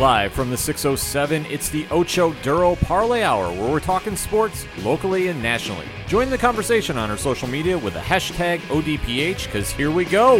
Live from the 607, it's the Ocho Duro Parlay Hour, where we're talking sports locally and nationally. Join the conversation on our social media with the hashtag ODPH, because here we go.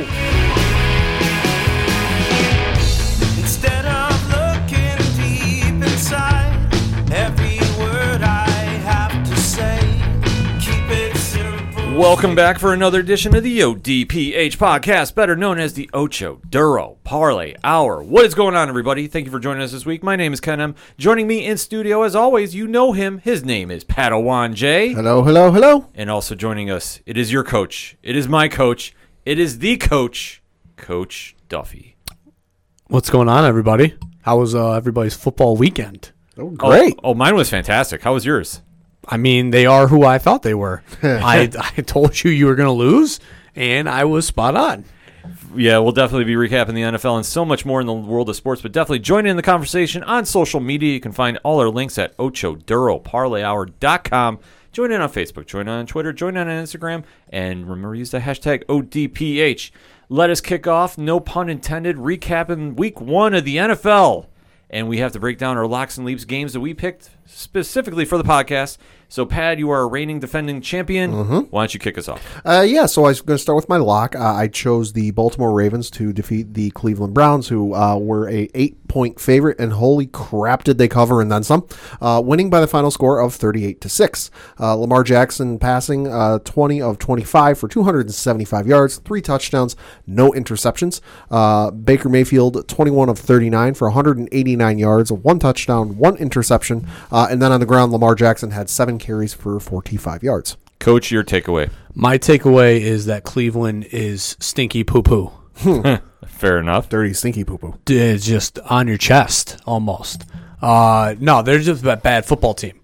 Welcome back for another edition of the ODPH podcast, better known as the Ocho Duro Parlay Hour. What is going on, everybody? Thank you for joining us this week. My name is Ken M. Joining me in studio, as always, you know him. His name is Padawan J. Hello, hello, hello. And also joining us, it is your coach. It is my coach. It is the coach, Coach Duffy. What's going on, everybody? How was uh, everybody's football weekend? Oh, great. Oh, oh, mine was fantastic. How was yours? I mean, they are who I thought they were. I, I told you you were going to lose, and I was spot on. Yeah, we'll definitely be recapping the NFL and so much more in the world of sports, but definitely join in the conversation on social media. You can find all our links at ochoduroparlayhour.com. Join in on Facebook, join in on Twitter, join in on Instagram, and remember use the hashtag ODPH. Let us kick off, no pun intended, recapping week one of the NFL. And we have to break down our locks and leaps games that we picked specifically for the podcast. So, Pad, you are a reigning defending champion. Why don't you kick us off? Uh, yeah, so I was going to start with my lock. Uh, I chose the Baltimore Ravens to defeat the Cleveland Browns, who uh, were a eight point favorite, and holy crap, did they cover and then some, uh, winning by the final score of thirty eight to six. Uh, Lamar Jackson passing uh, twenty of twenty five for two hundred and seventy five yards, three touchdowns, no interceptions. Uh, Baker Mayfield twenty one of thirty nine for one hundred and eighty nine yards, one touchdown, one interception, uh, and then on the ground, Lamar Jackson had seven carries for forty five yards. Coach, your takeaway. My takeaway is that Cleveland is stinky poo poo. Fair enough. Dirty, stinky poo poo. It's just on your chest almost. Uh, no, they're just a bad football team.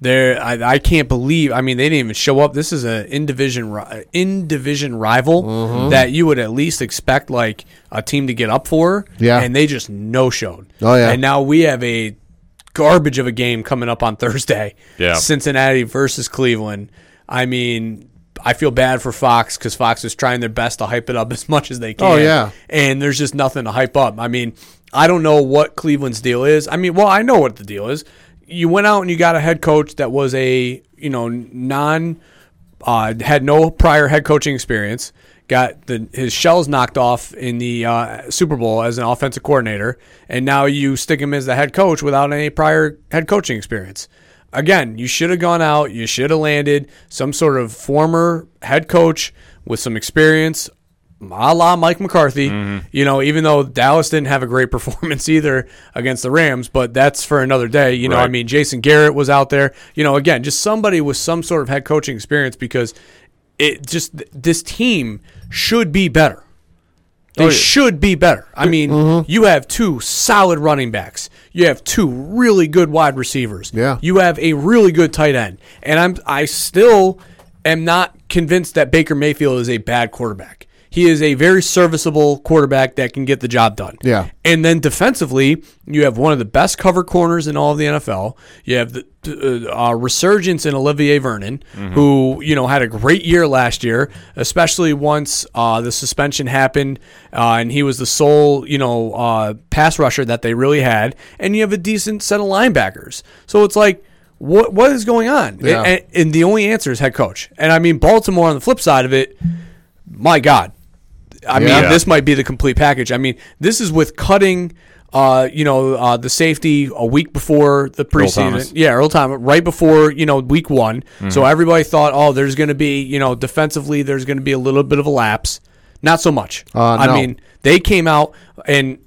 They're I, I can't believe. I mean, they didn't even show up. This is an in division in division rival that you would at least expect like a team to get up for. Yeah. and they just no showed. Oh, yeah. and now we have a garbage of a game coming up on Thursday. Yeah. Cincinnati versus Cleveland. I mean. I feel bad for Fox because Fox is trying their best to hype it up as much as they can. Oh, yeah. and there's just nothing to hype up. I mean, I don't know what Cleveland's deal is. I mean, well, I know what the deal is. You went out and you got a head coach that was a you know non uh, had no prior head coaching experience. Got the his shells knocked off in the uh, Super Bowl as an offensive coordinator, and now you stick him as the head coach without any prior head coaching experience. Again, you should have gone out. You should have landed some sort of former head coach with some experience, a la Mike McCarthy. You know, even though Dallas didn't have a great performance either against the Rams, but that's for another day. You know, I mean, Jason Garrett was out there. You know, again, just somebody with some sort of head coaching experience because it just this team should be better. They Oh, yeah. should be better. I mean, mm-hmm. you have two solid running backs. You have two really good wide receivers. Yeah. You have a really good tight end. And I'm I still am not convinced that Baker Mayfield is a bad quarterback. He is a very serviceable quarterback that can get the job done. Yeah. And then defensively, you have one of the best cover corners in all of the NFL. You have the uh, uh, resurgence in Olivier Vernon, who you know had a great year last year, especially once uh, the suspension happened, uh, and he was the sole you know uh, pass rusher that they really had. And you have a decent set of linebackers. So it's like. What what is going on? Yeah. And, and the only answer is head coach. And I mean Baltimore on the flip side of it, my God, I Yeah. mean, this might be the complete package. I mean, this is with cutting, uh, you know, uh, the safety a week before the preseason. Yeah, Earl Thomas, right before you know week one. So everybody thought, oh, there's going to be, you know, defensively, there's going to be a little bit of a lapse. Not so much. Uh, I no. mean, they came out and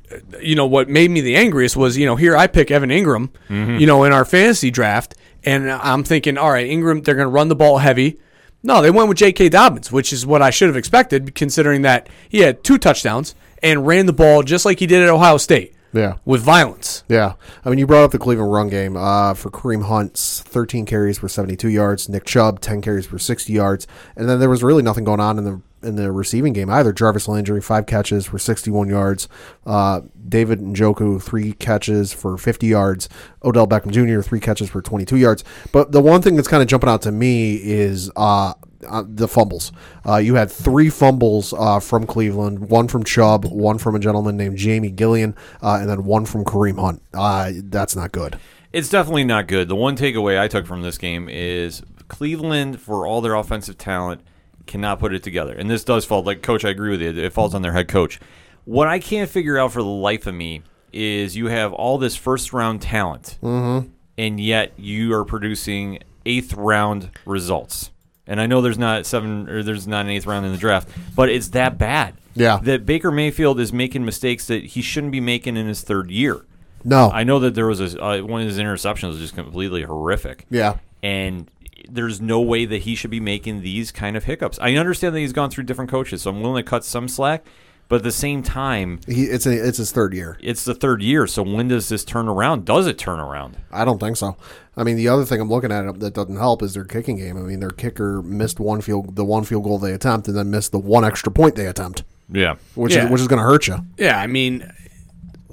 you know what made me the angriest was you know here I pick Evan Ingram, you know, in our fantasy draft, and I'm thinking, all right, Ingram, they're going to run the ball heavy. No, they went with J.K. Dobbins, which is what I should have expected, considering that he had two touchdowns and ran the ball just like he did at Ohio State. Yeah. with violence. Yeah. I mean, you brought up the Cleveland run game. Uh, for Kareem Hunt's 13 carries for 72 yards. Nick Chubb, 10 carries for 60 yards. And then there was really nothing going on in the in the receiving game either. Jarvis Landry, five catches for 61 yards. Uh, David Njoku, three catches for 50 yards. Odell Beckham Jr., three catches for 22 yards. But the one thing that's kind of jumping out to me is uh, uh, the fumbles. Uh, you had three fumbles uh, from Cleveland, one from Chubb, one from a gentleman named Jamie Gillan, uh, and then one from Kareem Hunt. Uh, that's not good. It's definitely not good. The one takeaway I took from this game is Cleveland, for all their offensive talent, cannot put it together. And this does fall, like, coach, I agree with you. It falls on their head coach. What I can't figure out for the life of me is you have all this first round talent, and yet you are producing eighth round results. And I know there's not seven or there's not an eighth round in the draft, but it's that bad. Yeah. That Baker Mayfield is making mistakes that he shouldn't be making in his third year. No. I know that there was a uh, one of his interceptions was just completely horrific. yeah. And there's no way that he should be making these kind of hiccups. I understand that he's gone through different coaches, so I'm willing to cut some slack. But at the same time, He, it's a, it's his third year. it's the third year. So when does this turn around? Does it turn around? I don't think so. I mean, the other thing I'm looking at that doesn't help is their kicking game. I mean, their kicker missed one field, the one field goal they attempt, and then missed the one extra point they attempt, Yeah. which Yeah. is which is going to hurt you. Yeah, I mean,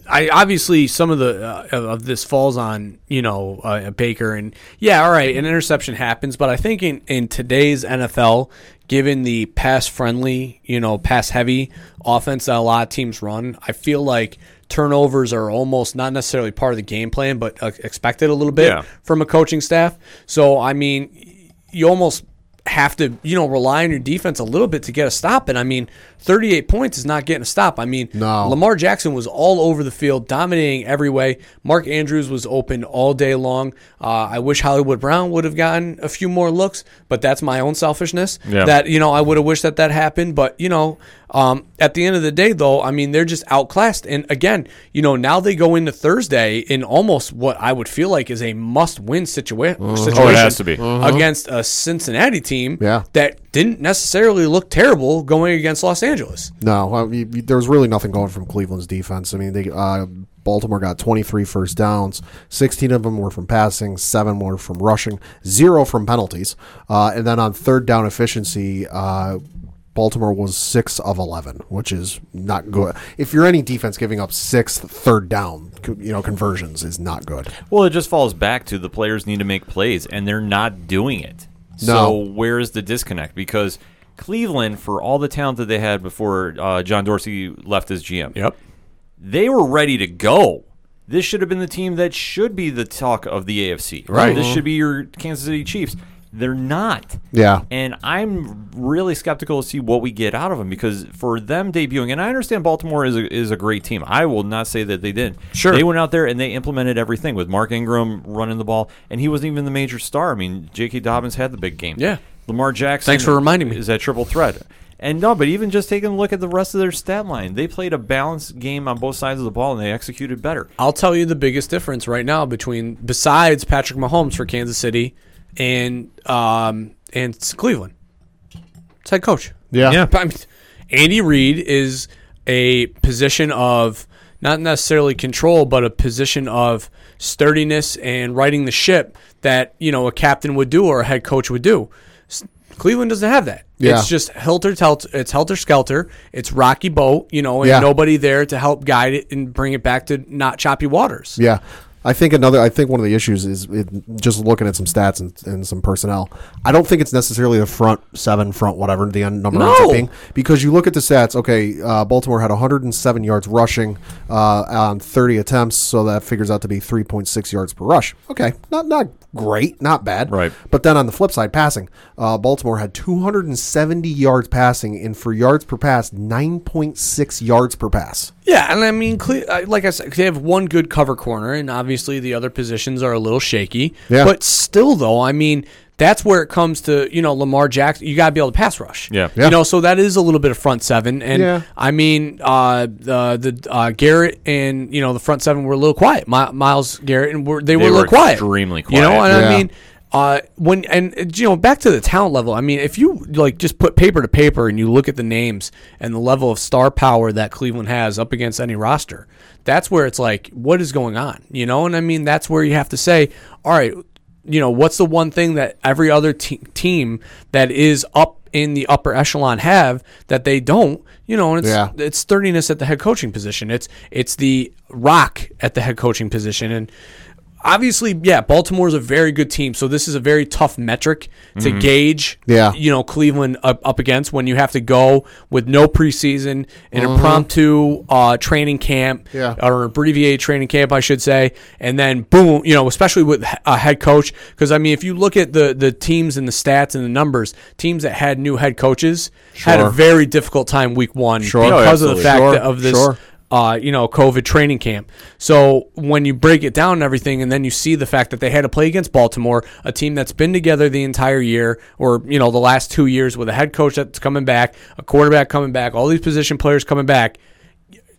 I obviously some of the uh, of this falls on you know uh, Baker and yeah, all right, an interception happens, but I think in in today's NFL, given the pass friendly, you know, pass heavy offense that a lot of teams run, I feel like turnovers are almost not necessarily part of the game plan, but uh, expected a little bit Yeah. from a coaching staff. So I mean, you almost have to, you know, rely on your defense a little bit to get a stop. And I mean, 38 points is not getting a stop. I mean, No. Lamar Jackson was all over the field, dominating every way. Mark Andrews was open all day long. Uh, I wish Hollywood Brown would have gotten a few more looks, but that's my own selfishness. Yeah. That you know, I would have wished that that happened. But you know, um, at the end of the day, though, I mean, they're just outclassed. And again, you know, now they go into Thursday in almost what I would feel like is a must-win situa- situation. Oh, it has to be. against a Cincinnati team Yeah. that didn't necessarily look terrible going against Los Angeles. No, I mean, there was really nothing going from Cleveland's defense. I mean, they uh, Baltimore got 23 first downs. 16 of them were from passing, seven were from rushing, zero from penalties. Uh, and then on third down efficiency, uh, Baltimore was six of 11, which is not good. If you're any defense, giving up six third down, you know, conversions is not good. Well, it just falls back to the players need to make plays, and they're not doing it. So No. where's the disconnect? Because Cleveland, for all the talent that they had before uh, John Dorsey left as GM, Yep. they were ready to go. This should have been the team that should be the talk of the AFC. Right. This should be your Kansas City Chiefs. They're not. Yeah. And I'm really skeptical to see what we get out of them because for them debuting, and I understand Baltimore is a, is a great team. I will not say that they didn't. Sure. They went out there and they implemented everything with Mark Ingram running the ball, and he wasn't even the major star. I mean, J.K. Dobbins had the big game. Yeah. Lamar Jackson. Thanks for reminding me. Is that triple threat. And no, but even just taking a look at the rest of their stat line, they played a balanced game on both sides of the ball and they executed better. I'll tell you the biggest difference right now between besides Patrick Mahomes for Kansas City and um, and Cleveland. It's head coach. Yeah. Yeah. I mean, Andy Reid is a position of not necessarily control, but a position of sturdiness and righting the ship that you know a captain would do or a head coach would do. S- Cleveland doesn't have that. Yeah. It's just helter telter. It's helter skelter. It's rocky boat, you know, and Yeah. nobody there to help guide it and bring it back to not choppy waters. Yeah. I think another. I think one of the issues is it, just looking at some stats and, and some personnel. I don't think it's necessarily the front seven, front whatever the end number ends up being because you look at the stats. Okay, uh, Baltimore had 107 yards rushing uh, on 30 attempts, so that figures out to be 3.6 yards per rush. Okay, not not great, not bad. Right. But then on the flip side, passing, uh, Baltimore had 270 yards passing, and for yards per pass, 9.6 yards per pass. Yeah, and I mean, Cle- uh, like I said, they have one good cover corner, and obviously the other positions are a little shaky. Yeah. But still, though, I mean, that's where it comes to you know Lamar Jackson. You got to be able to pass rush. Yeah. Yeah. You know, so that is a little bit of front seven, and Yeah. I mean, uh, the the uh, Garrett and you know the front seven were a little quiet. My, Myles Garrett and were, they, were a were quiet, extremely You know, quiet. and I mean. Uh, when and you know back to the talent level. I mean, if you like just put paper to paper and you look at the names and the level of star power that Cleveland has up against any roster, that's where it's like, what is going on? You know, and I mean that's where you have to say, all right, you know, what's the one thing that every other te- team that is up in the upper echelon have that they don't. You know, and it's Yeah. it's sturdiness at the head coaching position. It's it's the rock at the head coaching position, and obviously, yeah, Baltimore is a very good team. So this is a very tough metric to gauge. Yeah. you know, Cleveland up, up against when you have to go with no preseason, an impromptu uh, training camp, Yeah. or abbreviated training camp, I should say, and then boom, you know, especially with a head coach. Because I mean, if you look at the the teams and the stats and the numbers, teams that had new head coaches had a very difficult time week one Sure. Oh, because of the fact Sure, that of this. Sure. Uh, you know, COVID training camp. So when you break it down and everything, and then you see the fact that they had to play against Baltimore, a team that's been together the entire year, or you know, the last two years with a head coach that's coming back, a quarterback coming back, all these position players coming back,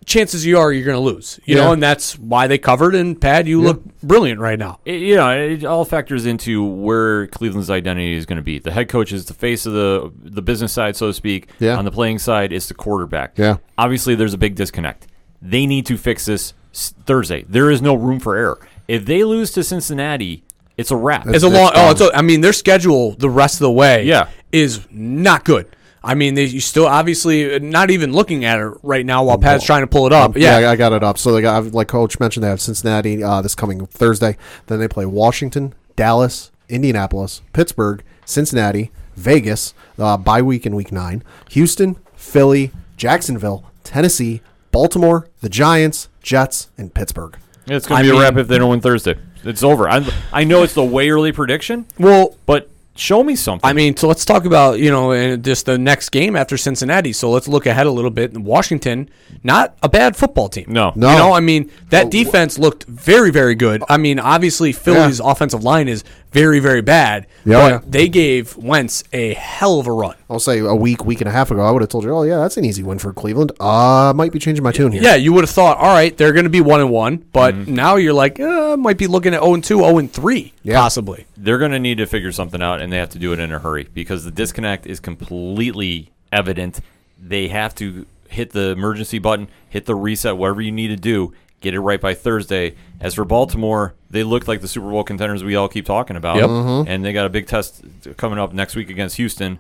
chances you are you're going to lose. You Yeah. know, and that's why they covered. And Pad, you look brilliant right now. It, you know, it all factors into where Cleveland's identity is going to be. The head coach is the face of the the business side, so to speak. Yeah. On the playing side, it's the quarterback. Yeah. Obviously, there's a big disconnect. They need to fix this Thursday. There is no room for error. If they lose to Cincinnati, it's a wrap. It's a long. Oh, done. it's a, I mean, their schedule the rest of the way, Yeah. is not good. I mean, they, you still obviously not even looking at it right now while Pat's trying to pull it up. Yeah, yeah, I got it up. So they got, like Coach mentioned, they have Cincinnati uh, this coming Thursday. Then they play Washington, Dallas, Indianapolis, Pittsburgh, Cincinnati, Vegas. Uh, bye week in week nine. Houston, Philly, Jacksonville, Tennessee, Baltimore, the Giants, Jets, and Pittsburgh. it's going to be a wrap if they don't win Thursday. It's over. I, I know it's the way early prediction, Well, but show me something. I mean, so let's talk about you know uh, just the next game after Cincinnati. So let's look ahead a little bit. Washington, not a bad football team. No. No. You know, I mean that defense looked very, very good. I mean, obviously Philly's offensive line is very, very bad. Yeah, but yeah. they gave Wentz a hell of a run. I'll say a week, week and a half ago, I would have told you, oh yeah, that's an easy win for Cleveland. Uh, might be changing my tune here. Yeah, you would have thought, all right, they're going to be one and one, but Mm-hmm. now you're like, uh, might be looking at zero and two, zero and three, Yeah. possibly. they're going to need to figure something out, and they have to do it in a hurry because the disconnect is completely evident. They have to hit the emergency button, hit the reset, whatever you need to do, get it right by Thursday. As for Baltimore, they look like the Super Bowl contenders we all keep talking about, Yep. Mm-hmm. and they got a big test coming up next week against Houston.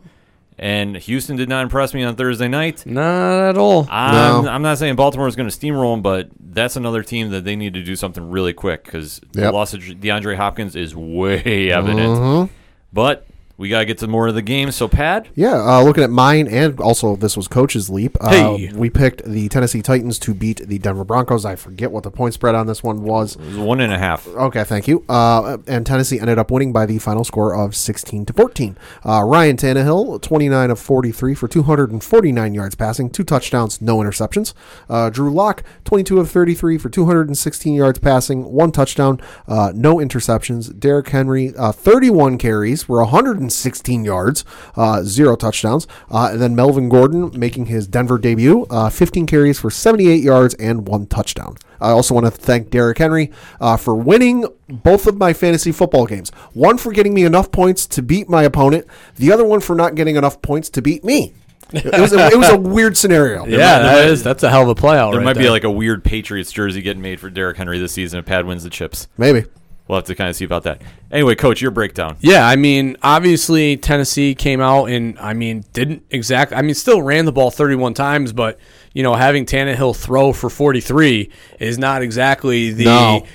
And Houston did not impress me on Thursday night. Not at all. I'm, No. I'm not saying Baltimore is going to steamroll them, but that's another team that they need to do something really quick because the Yep. loss of DeAndre Hopkins is way evident. Mm-hmm. But we got to get to more of the game. So, Pat, Yeah, uh, looking at mine, and also this was Coach's Leap. Uh, Hey. We picked the Tennessee Titans to beat the Denver Broncos. I forget what the point spread on this one was. it was one and a half. Okay, thank you. Uh, and Tennessee ended up winning by the final score of 16 to 14. Uh, Ryan Tannehill, 29 of 43 for 249 yards passing, two touchdowns, no interceptions. Uh, Drew Lock, 22 of 33 for 216 yards passing, one touchdown, uh, no interceptions. Derrick Henry, uh, 31 carries for 116 yards, uh, zero touchdowns. Uh, and then Melvin Gordon making his Denver debut, uh, 15 carries for 78 yards and one touchdown. I also want to thank Derrick Henry uh, for winning both of my fantasy football games. One for getting me enough points to beat my opponent, the other one for not getting enough points to beat me. It was a, it was a weird scenario. yeah, that is that's a hell of a play out There right might be like a weird Patriots jersey getting made for Derrick Henry this season if Pat wins the chips. Maybe. We'll have to kind of see about that. Anyway, Coach, your breakdown. Yeah, I mean, obviously Tennessee came out and I mean didn't exact. I mean, still ran the ball 31 times, but you know, having Tannehill throw for 43 is not exactly the No.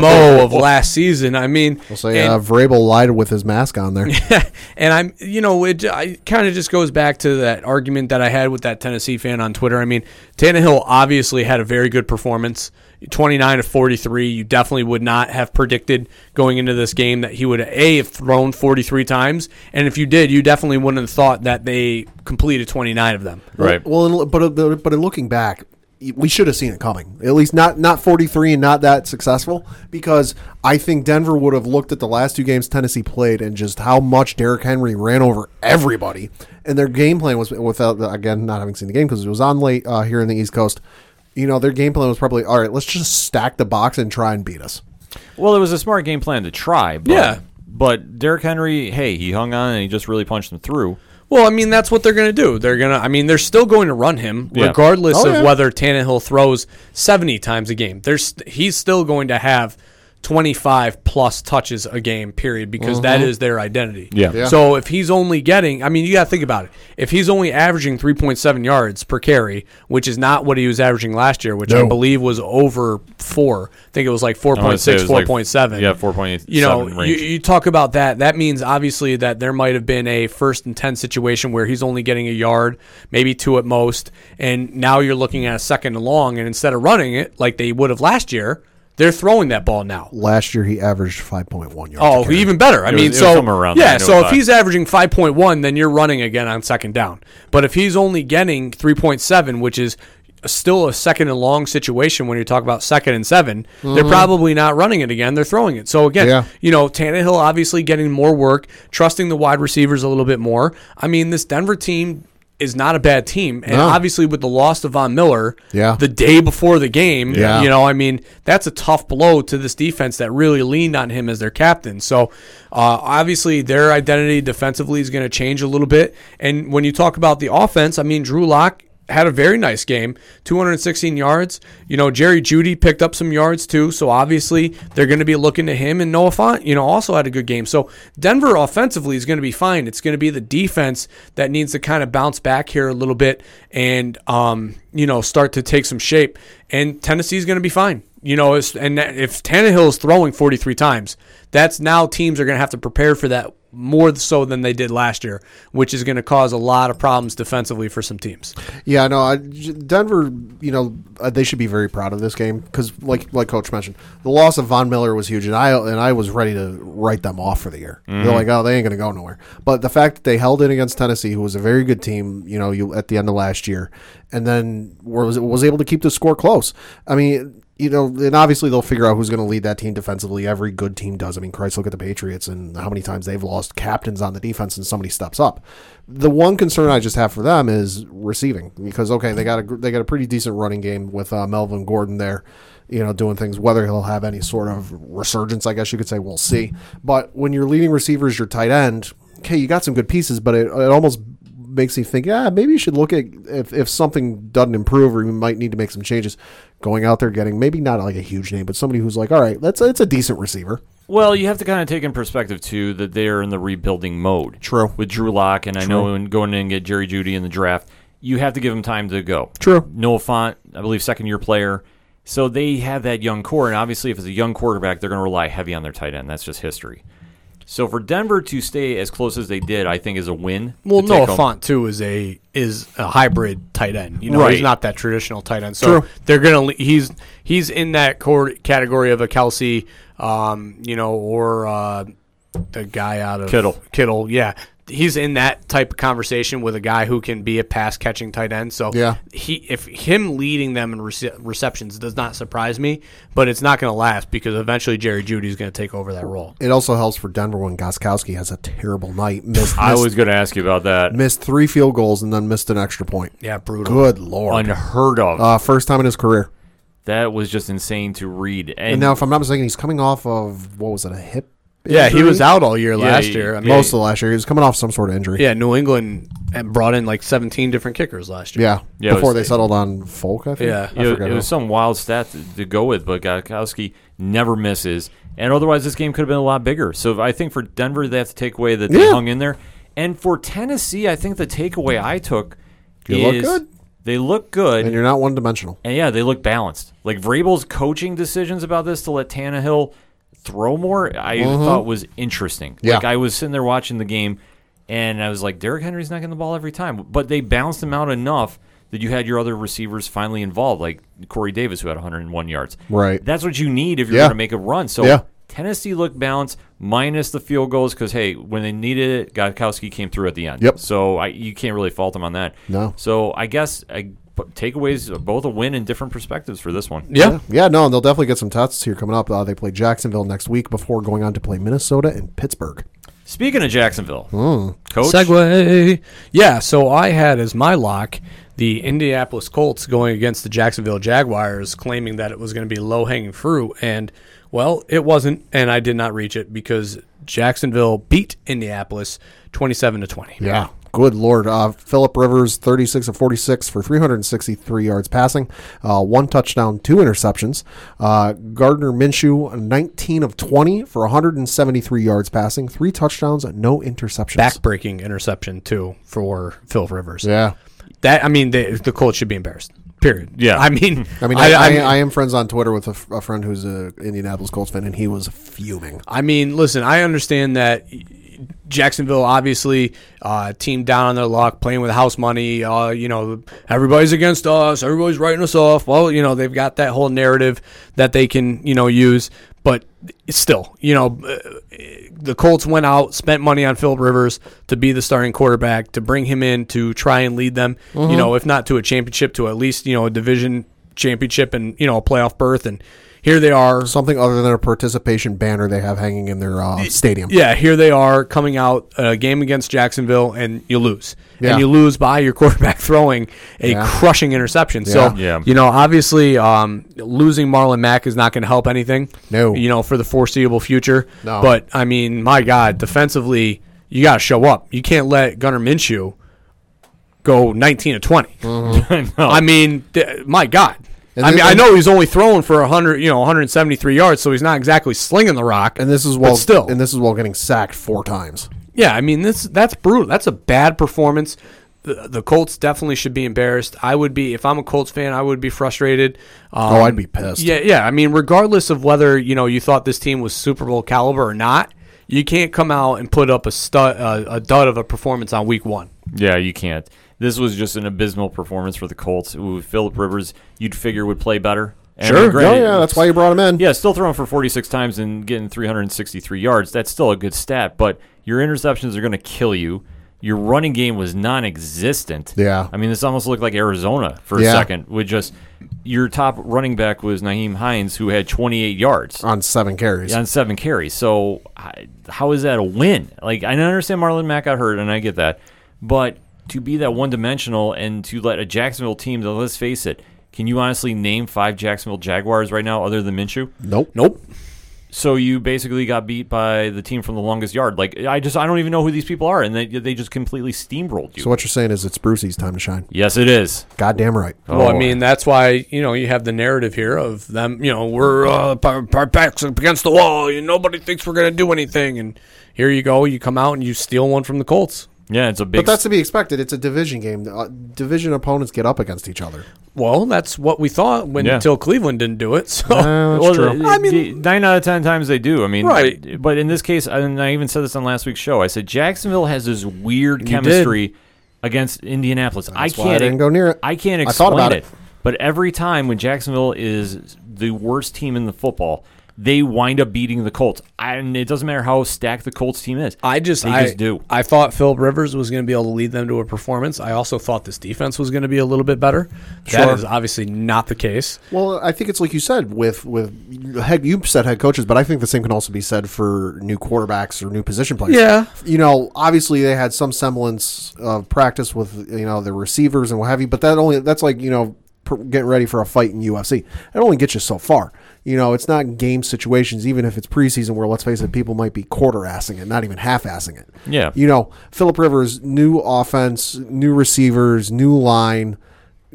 mo of last season. I mean, We'll say and- uh, Vrabel lied with his mask on there. and I'm, you know, it, it kind of just goes back to that argument that I had with that Tennessee fan on Twitter. I mean, Tannehill obviously had a very good performance. 29 to 43. You definitely would not have predicted going into this game that he would a have thrown 43 times, and if you did, you definitely wouldn't have thought that they completed 29 of them. Right. Well, in, but but but in looking back, we should have seen it coming. At least not not 43 and not that successful because I think Denver would have looked at the last two games Tennessee played and just how much Derrick Henry ran over everybody. And their game plan was without again not having seen the game because it was on late uh, here in the East Coast. You know, their game plan was probably all right. Let's just stack the box and try and beat us. Well, it was a smart game plan to try. But, Yeah. But Derrick Henry, hey, he hung on and he just really punched them through. Well, I mean, that's what they're going to do. They're going to, I mean, they're still going to run him Yeah. regardless Oh, of yeah. whether Tannehill throws 70 times a game. There's, he's still going to have 25 plus touches a game, period, because that mm-hmm. is their identity. Yeah. Yeah. So if he's only getting, I mean, you got to think about it. If he's only averaging 3.7 yards per carry, which is not what he was averaging last year, which I believe was over four. I think it was like 4.6, say it was like- 4.7 Yeah, four point eight. you know, you, you talk about that. That means obviously that there might have been a first and 10 situation where he's only getting a yard, maybe two at most. And now you're looking at a second and long. And instead of running it like they would have last year, they're throwing that ball now. Last year he averaged 5.1 yards. Oh, even better. I It mean, was so around yeah. there. I know So if five. he's averaging five point one, then you're running again on second down. But if he's only getting three point seven, which is still a second and long situation when you talk about second and 7 they they're mm-hmm. probably not running it again. They're throwing it. So again, Yeah. you know, Tannehill obviously getting more work, trusting the wide receivers a little bit more. I mean, this Denver team is not a bad team, and No. obviously with the loss of Von Miller, Yeah. the day before the game, Yeah. you know, I mean, that's a tough blow to this defense that really leaned on him as their captain. So, uh, obviously, their identity defensively is going to change a little bit. And when you talk about the offense, I mean, Drew Lock had a very nice game 216 yards. You know Jerry Jeudy picked up some yards too so obviously they're going to be looking to him and Noah Fant you know also had a good game. So denver offensively is going to be fine. It's going to be the defense that needs to kind of bounce back here a little bit and um, you know start to take some shape. And tennessee's going to be fine. You know, and if Tannehill is throwing 43 times, that's now teams are going to have to prepare for that more so than they did last year, which is going to cause a lot of problems defensively for some teams. Yeah, no, I, Denver. You know, uh, they should be very proud of this game because, like, like Coach mentioned, the loss of Von Miller was huge, and I and I was ready to write them off for the year. They're like, oh, they ain't going to go nowhere. But the fact that they held it against Tennessee, who was a very good team, you know, you at the end of last year, and then was was able to keep the score close. I mean. You know, and obviously they'll figure out who's going to lead that team defensively. Every good team does. I mean, Christ, look at the Patriots and how many times they've lost captains on the defense and somebody steps up. The one concern I just have for them is receiving because okay, they got a they got a pretty decent running game with uh, Melvin Gordon there, you know, doing things. Whether he'll have any sort of resurgence, I guess you could say, we'll see. But when your leading receiver is your tight end, okay, you got some good pieces, but it, it almost makes me think, yeah, maybe you should look at if, if something doesn't improve or you might need to make some changes. Going out there getting maybe not like a huge name, but somebody who's like, all right, that's it's a decent receiver. Well, you have to kind of take in perspective too that they're in the rebuilding mode. True. With Drew Lock, and I know when going in and get Jerry Jeudy in the draft, you have to give him time to go. True. Noah Fant, I believe, second year player. So they have that young core, and obviously, if it's a young quarterback, they're going to rely heavy on their tight end. That's just history. So for Denver to stay as close as they did, I think is a win. Well, Noah home. Fant too is a is a hybrid tight end. You know, Right. he's not that traditional tight end. So True. they're gonna he's he's in that core category of a Kelce, um, you know, or uh, the guy out of Kittle. Kittle, yeah. He's in that type of conversation with a guy who can be a pass catching tight end. So Yeah. he if him leading them in rece- receptions does not surprise me, but it's not going to last because eventually Jerry Jeudy is going to take over that role. It also helps for Denver when Gostkowski has a terrible night. Missed, I missed, was going to ask you about that. missed three field goals and then missed an extra point. Yeah, brutal. Good lord. Unheard of. Uh, first time in his career. that was just insane to read. And, And now, if I'm not mistaken, he's coming off of what was it, a hip? Yeah, he was out all year Yeah, last he- year. I mean, most of last year. He was coming off some sort of injury. Yeah, New England brought in like 17 different kickers last year. yeah. Yeah, Before was- they settled on Folk, I think. Yeah. I it, it was some wild stat to, to go with, but Gostkowski never misses. And otherwise, this game could have been a lot bigger. So I think for Denver, they have to take away that they Yeah. hung in there. And for Tennessee, I think the takeaway I took You look is good. they look good. and you're not one dimensional. And yeah, they look balanced. Like Vrabel's coaching decisions about this to let Tannehill throw more, I thought was interesting. Mm-hmm. Yeah. Like I was sitting there watching the game, and I was like, Derrick Henry's not getting the ball every time, but they balanced him out enough that you had your other receivers finally involved, like Corey Davis, who had 101 yards. Right. That's what you need if you're Yeah. going to make a run. So. Yeah. Tennessee looked balanced, minus the field goals, because hey, when they needed it, Gostkowski came through at the end. Yep. So I, you can't really fault them on that. No. So I guess I, takeaways are both a win and different perspectives for this one. Yeah. Yeah, no, and they'll definitely get some tests here coming up. Uh, they play Jacksonville next week before going on to play Minnesota and Pittsburgh. Speaking of Jacksonville, Hmm. coach, segue. Yeah, so I had as my lock the Indianapolis Colts going against the Jacksonville Jaguars, claiming that it was going to be low hanging fruit. And, well, it wasn't, and I did not reach it because Jacksonville beat Indianapolis 27 to 20. Yeah. Good lord. Uh, Philip Rivers, 36 of 46 for 363 yards passing, uh, one touchdown, two interceptions. Uh, Gardner Minshew, 19 of 20 for 173 yards passing, three touchdowns, no interceptions. Backbreaking interception too for Phil Rivers. Yeah. That I mean, the, the Colts should be embarrassed. Period. Yeah. I mean, I mean, I, I, I, am friends on Twitter with a, f- a friend who's a Indianapolis Colts fan, and he was fuming. I mean, listen, I understand that Jacksonville obviously uh, team down on their luck, playing with house money. Uh, you know, everybody's against us. Everybody's writing us off. Well, you know, they've got that whole narrative that they can you know use, but still, you know, uh, the Colts went out, spent money on Philip Rivers to be the starting quarterback, to bring him in to try and lead them. You know, if not to a championship, to at least you know a division championship and you know a playoff berth and. Here they are, Something other than a participation banner they have hanging in their uh, stadium. yeah, here they are coming out a game against Jacksonville, and you lose. Yeah. And you lose by your quarterback throwing a Yeah. crushing interception. So, Yeah. Yeah. you know, obviously, um, losing Marlon Mack is not going to help anything. No. You know, for the foreseeable future. No. But, I mean, my God, defensively, you got to show up. You can't let Gunnar Minshew go 19 to 20. Mm-hmm. No. I mean, th- my God. And I mean, I know he's only throwing for 100, you know, 173 yards, so he's not exactly slinging the rock. And this is but while still, and this is while getting sacked four times. yeah, I mean this that's brutal. That's a bad performance. The, the Colts definitely should be embarrassed. I would be if I'm a Colts fan. I would be frustrated. Um, Oh, I'd be pissed. Yeah, yeah. I mean, regardless of whether you know you thought this team was Super Bowl caliber or not, you can't come out and put up a stud, uh, a dud of a performance on week one. Yeah, you can't. This was just an abysmal performance for the Colts. With Philip Rivers, you'd figure would play better. And I mean, Oh granted, yeah, that's why you brought him in. Yeah, still throwing for 46 times and getting 363 yards. That's still a good stat, but your interceptions are going to kill you. Your running game was non-existent. Yeah. I mean, this almost looked like Arizona for a second. With just your top running back was Nyheim Hines, who had 28 yards on seven carries. on seven carries. So how is that a win? Like I understand Marlon Mack got hurt, and I get that, but to be that one-dimensional and to let a Jacksonville team, that let's face it, can you honestly name five Jacksonville Jaguars right now other than Minshew? Nope. Nope. So you basically got beat by the team from the longest yard. Like I just I don't even know who these people are, and they they just completely steamrolled you. So what you're saying is it's Brucey's time to shine. yes, it is. Goddamn right. Well, I Oh. mean, that's why you know you have the narrative here of them. You know, we're uh, our, our backs up against the wall. And nobody thinks we're going to do anything, and here you go. You come out and you steal one from the Colts. Yeah, it's a big. But that's to be expected. It's a division game. Uh, division opponents get up against each other. Well, that's what we thought when Yeah. until Cleveland didn't do it. So Uh, well, true. the- I mean- the- nine out of ten times they do. I mean, Right. But in this case, and I even said this on last week's show. I said Jacksonville has this weird did. chemistry against Indianapolis. I That's why I can't. didn't go near it. I can't I explain thought about it. it. But every time when Jacksonville is the worst team in the football, they wind up beating the Colts. And it doesn't matter how stacked the Colts team is. I just They I, just do. I thought Philip Rivers was going to be able to lead them to a performance. I also thought this defense was going to be a little bit better. That Sure. is obviously not the case. Well, I think it's like you said with with head. You said head coaches, but I think the same can also be said for new quarterbacks or new position players. Yeah. you know, obviously they had some semblance of practice with you know the receivers and what have you, but that only that's like you know getting ready for a fight in UFC. It only gets you so far. You know, it's not game situations, even if it's preseason, where let's face it, people might be quarter assing it, not even half assing it. Yeah. You know, Philip Rivers, new offense, new receivers, new line.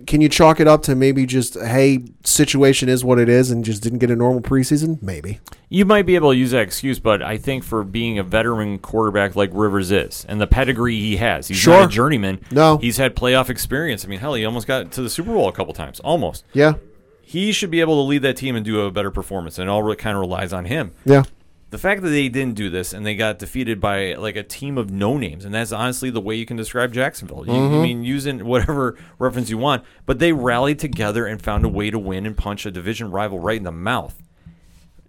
Can you chalk it up to maybe just hey, situation is what it is, and just didn't get a normal preseason? Maybe. You might be able to use that excuse, but I think for being a veteran quarterback like Rivers is, and the pedigree he has, he's Sure. not a journeyman. No. he's had playoff experience. I mean, hell, he almost got to the Super Bowl a couple times, almost. Yeah. He should be able to lead that team and do a better performance, and it all kind of relies on him. Yeah. The fact that they didn't do this and they got defeated by like a team of no names, and that's honestly the way you can describe Jacksonville. You, I mm-hmm. mean, using whatever reference you want, but they rallied together and found a way to win and punch a division rival right in the mouth.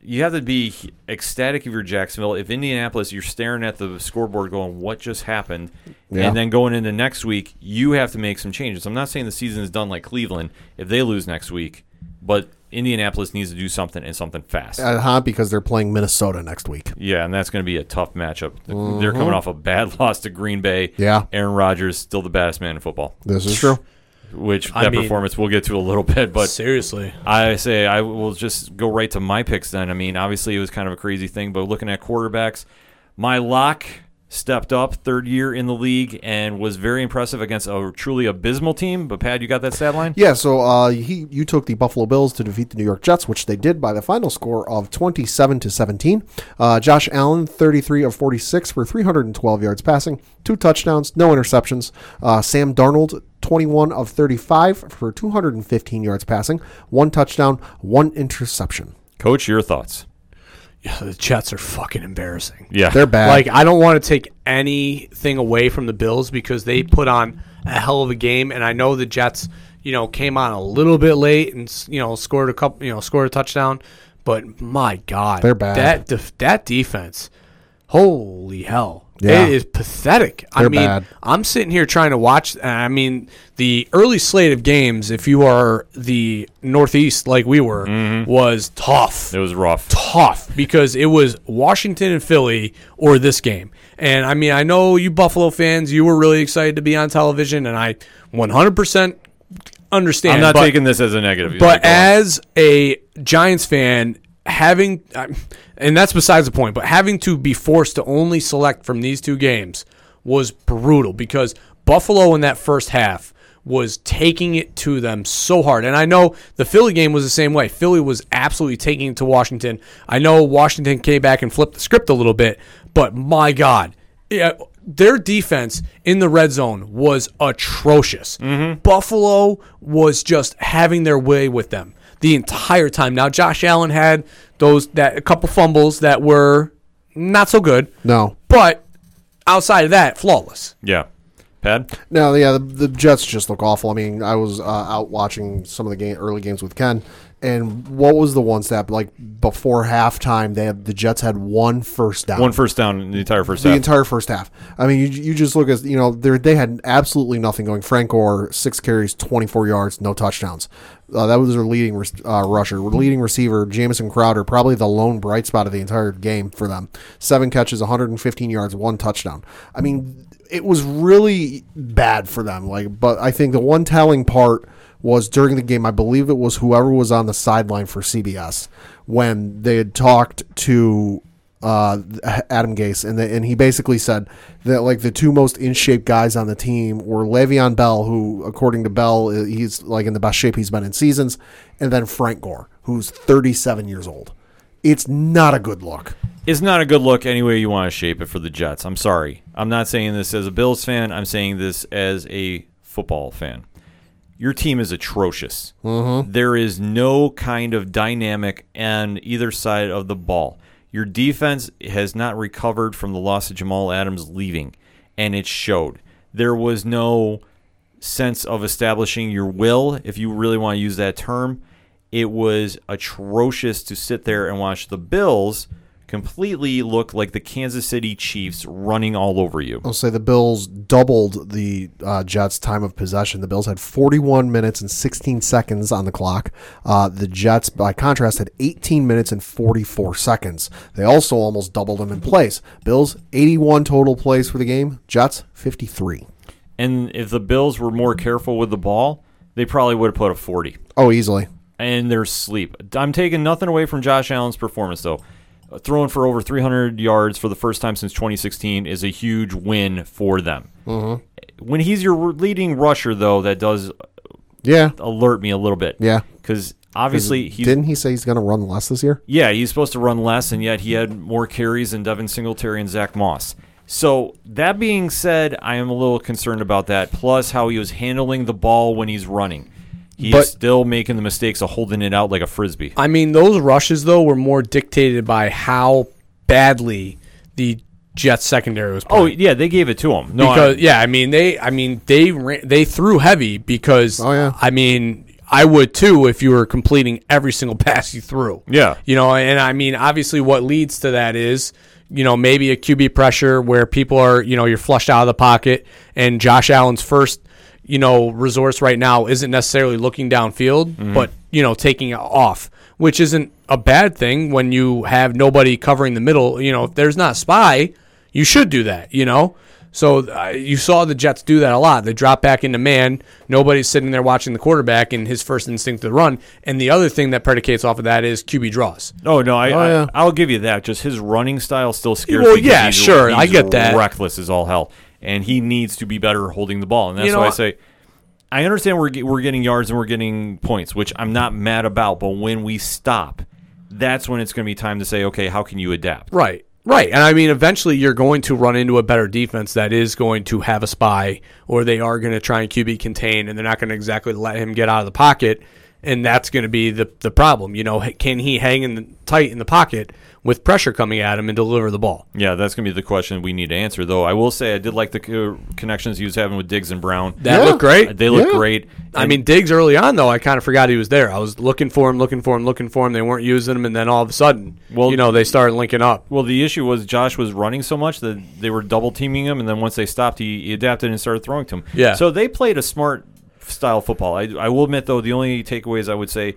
You have to be ecstatic if you're Jacksonville. If Indianapolis, you're staring at the scoreboard going, "What just happened?" Yeah. And then going into next week, you have to make some changes. I'm not saying the season is done like Cleveland if they lose next week, but Indianapolis needs to do something and something fast. Uh huh. Because they're playing Minnesota next week. Yeah, and that's going to be a tough matchup. They're coming off a bad loss to Green Bay. Yeah. Aaron Rodgers still the baddest man in football, This is true. which I that mean- performance we'll get to a little bit. But Seriously, I say I will just go right to my picks then. I mean, obviously it was kind of a crazy thing, but looking at quarterbacks, my lock stepped up, third year in the league, and was very impressive against a truly abysmal team. But Pad, you got that stat line? Yeah, so uh, he you took the Buffalo Bills to defeat the New York Jets, which they did by the final score of twenty-seven to seventeen. Uh, Josh Allen, thirty-three of forty-six for three hundred and twelve yards passing, two touchdowns, no interceptions. Uh, Sam Darnold, twenty-one of thirty-five for two hundred and fifteen yards passing, one touchdown, one interception. Coach, your thoughts? Yeah, the Jets are fucking embarrassing. Yeah, They're bad. Like I don't want to take anything away from the Bills because they put on a hell of a game, and I know the Jets, you know, came on a little bit late and you know scored a couple, you know, scored a touchdown. But my God, They're bad. That def- that defense, holy hell, Yeah. it is pathetic. I They're mean, bad. I'm sitting here trying to watch. I mean, the early slate of games, if you are the Northeast like we were, Mm-hmm. was tough it was rough. tough because it was Washington and Philly or this game. And I mean, I know you Buffalo fans, you were really excited to be on television, and I 100% understand. I'm not but, taking this as a negative. But as a Giants fan, having, and that's besides the point, but having to be forced to only select from these two games was brutal because Buffalo in that first half was taking it to them so hard. And I know the Philly game was the same way. Philly was absolutely taking it to Washington. I know Washington came back and flipped the script a little bit, but my God. Yeah, their defense in the red zone was atrocious. Mm-hmm. Buffalo was just having their way with them the entire time. Now Josh Allen had those that a couple fumbles that were not so good, no, but outside of that, flawless. yeah, Pad. No, yeah, the, the Jets just look awful. I mean, I was uh, out watching some of the game, early games with Ken, and what was the one step Like before halftime, they had the Jets had one first down. One first down in the entire first the half. entire first half. I mean, you, you just look at you know they they had absolutely nothing going. Frank Gore six carries, twenty four yards, no touchdowns. Uh, that was their leading uh, rusher, leading receiver, Jamison Crowder, probably the lone bright spot of the entire game for them. Seven catches, 115 yards, one touchdown. I mean, it was really bad for them. Like, but I think the one telling part was during the game. I believe it was whoever was on the sideline for CBS when they had talked to uh, Adam Gase, and the, and he basically said that like the two most in shape guys on the team were Le'Veon Bell, who according to Bell uh, he's like in the best shape he's been in seasons, and then Frank Gore, who's 37 years old. It's not a good look. It's not a good look any way you want to shape it for the Jets. I'm sorry. I'm not saying this as a Bills fan. I'm saying this as a football fan. Your team is atrocious. There is no kind of dynamic on either side of the ball. Your defense has not recovered from the loss of Jamal Adams leaving, and it showed. There was no sense of establishing your will, if you really want to use that term. It was atrocious to sit there and watch the Bills completely look like the Kansas City Chiefs running all over you. I'll say the Bills doubled the uh, Jets' time of possession. The Bills had 41 minutes and 16 seconds on the clock. Uh, the Jets, by contrast, had 18 minutes and 44 seconds. They also almost doubled them in plays. Bills 81 total plays for the game. Jets 53. And if the Bills were more careful with the ball, they probably would have put a 40 Oh, easily. in their sleep. I'm taking nothing away from Josh Allen's performance, though. Uh, Throwing for over 300 yards for the first time since 2016 is a huge win for them. Mm-hmm. When he's your leading rusher, though, that does Yeah, alert me a little bit. yeah. Because obviously he's Didn't he say he's going to run less this year? yeah he's supposed to run less, and yet he had more carries than Devin Singletary and Zach Moss. So that being said, I am a little concerned about that. Plus how he was handling the ball when he's running. He's But- still making the mistakes of holding it out like a frisbee. I mean, those rushes though were more dictated by how badly the Jets secondary was Oh yeah, they gave it to him. No, because I, yeah, I mean they, I mean they ran, they threw heavy because Oh, yeah. I mean I would too if you were completing every single pass you threw. Yeah. you know, and I mean obviously what leads to that is you know maybe a QB pressure where people are you know you're flushed out of the pocket and Josh Allen's first you know resource right now isn't necessarily looking downfield Mm-hmm. but you know taking it off which isn't a bad thing when you have nobody covering the middle you know if there's not a spy you should do that you know So uh, you saw the Jets do that a lot. They drop back into man. Nobody's sitting there watching the quarterback, and his first instinct to run. And the other thing that predicates off of that is QB draws. Oh no, I, Oh, yeah. I I'll give you that. Just his running style still scares Well, me. 'cause yeah, he's- sure, I he's get that. Reckless as all hell, and he needs to be better holding the ball. And that's You know, why I I- say, I understand we're we're getting yards and we're getting points, which I'm not mad about. But when we stop, that's when it's going to be time to say, okay, how can you adapt? Right. Right. And I mean, eventually you're going to run into a better defense that is going to have a spy, or they are going to try and QB contain, and they're not going to exactly let him get out of the pocket. And that's going to be the, the problem. You know, can he hang in the, tight in the pocket with pressure coming at him and deliver the ball? Yeah, that's going to be the question we need to answer. Though I will say, I did like the co- connections he was having with Diggs and Brown. That Yeah. looked great. They look Yeah. great. I And- mean, Diggs early on though, I kind of forgot he was there. I was looking for him, looking for him, looking for him. They weren't using him, and then all of a sudden, Well- you know, they started linking up. Well, the issue was Josh was running so much that they were double teaming him, and then once they stopped, he, he adapted and started throwing to him. Yeah. So they played a smart style football. I, I will admit, though, the only takeaways I would say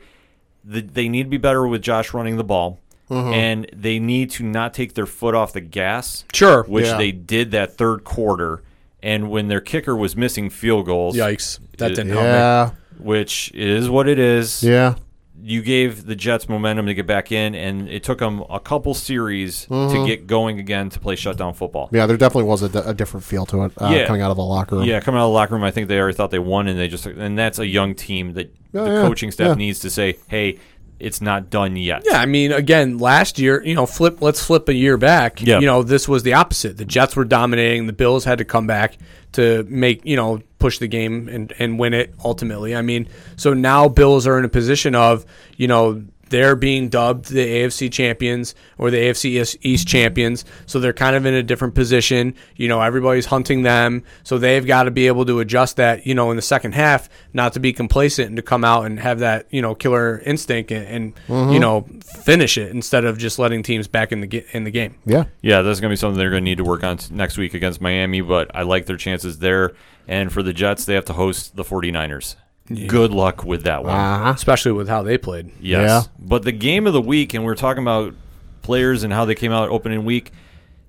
that they need to be better with Josh running the ball, mm-hmm. and they need to not take their foot off the gas, Sure. which Yeah. they did that third quarter. And when their kicker was missing field goals, Yikes! That didn't help me. Yeah. which is what it is Yeah. You gave the Jets momentum to get back in, and it took them a couple series Mm-hmm. to get going again to play shutdown football. Yeah, there definitely was a, a different feel to it uh, Yeah. coming out of the locker room. Yeah, coming out of the locker room, I think they already thought they won, and they just and that's a young team that Yeah, the yeah, coaching staff yeah. needs to say, "Hey, it's not done yet." Yeah, I mean, again, last year, you know, flip. Let's flip a year back. Yeah. You know, this was the opposite. The Jets were dominating. The Bills had to come back to make you know push the game and and win it ultimately. I mean, so now Bills are in a position of you know they're being dubbed the AFC champions or the AFC East- East champions. So they're kind of in a different position. You know, everybody's hunting them. So they've got to be able to adjust that, you know, in the second half, not to be complacent and to come out and have that, you know, killer instinct and, and you mm-hmm. know, finish it instead of just letting teams back in the ga- in the game. Yeah. Yeah, that's going to be something they're going to need to work on t- next week against Miami, but I like their chances there. And for the Jets, they have to host the 49ers. Good luck with that one. Uh-huh. Especially with how they played. Yes. Yeah. But the game of the week, and we're talking about players and how they came out opening week.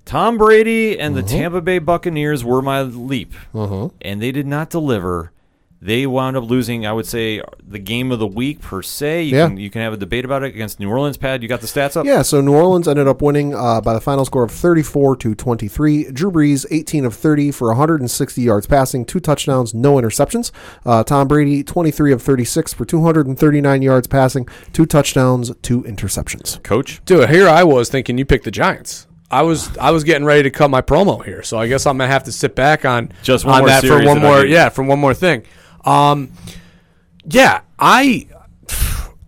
Tom Brady and the Tampa Bay Buccaneers were my leap, and they did not deliver. They wound up losing. I would say the game of the week per se. You Yeah. can you can have a debate about it against New Orleans. Pat, you got the stats up? Yeah, so New Orleans ended up winning uh, by the final score of 34 to 23. Drew Brees, 18 of 30 for 160 yards passing, two touchdowns, no interceptions. Uh, Tom Brady, 23 of 36 for 239 yards passing, two touchdowns, two interceptions. Coach. Dude, here I was thinking you picked the Giants. I was I was getting ready to cut my promo here, so I guess I'm gonna have to sit back on Just one on more that for one more yeah for one more thing. Um, yeah, I,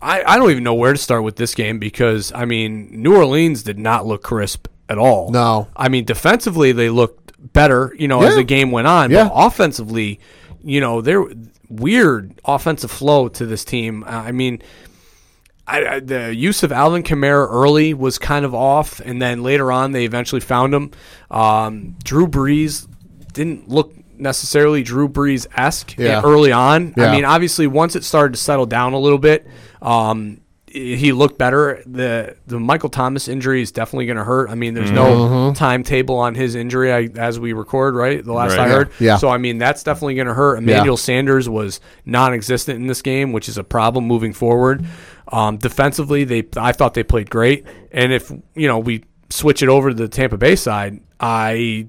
I I don't even know where to start with this game because I mean New Orleans did not look crisp at all. No. I mean defensively they looked better, you know, as the game went on, Yeah. but offensively, you know, there weird offensive flow to this team. I mean. I, I, the use of Alvin Kamara early was kind of off, and then later on they eventually found him. Um, Drew Brees didn't look necessarily Drew Brees esque Yeah. early on. I mean, obviously once it started to settle down a little bit, um, he looked better. the The Michael Thomas injury is definitely going to hurt. I mean, there's no timetable on his injury I, as we record. Right, the last Right. I heard. Yeah. So I mean, that's definitely going to hurt. Emmanuel Sanders was non-existent in this game, which is a problem moving forward. Um, defensively, they I thought they played great, and if you know we switch it over to the Tampa Bay side, I,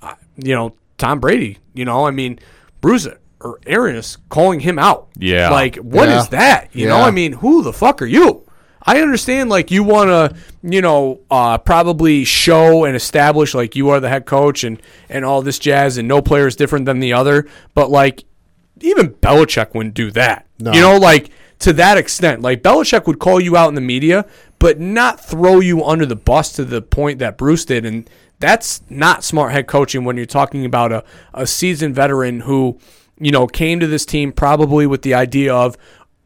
I you know Tom Brady, you know I mean Bruce or Arians calling him out, Yeah. like what is Yeah. that? You know I mean who the fuck are you? I understand like you want to, you know, uh, probably show and establish like you are the head coach and and all this jazz and no player is different than the other, but like even Belichick wouldn't do that. No. You know, like to that extent. Like Belichick would call you out in the media, but not throw you under the bus to the point that Bruce did. And that's not smart head coaching when you're talking about a, a seasoned veteran who, you know, came to this team probably with the idea of,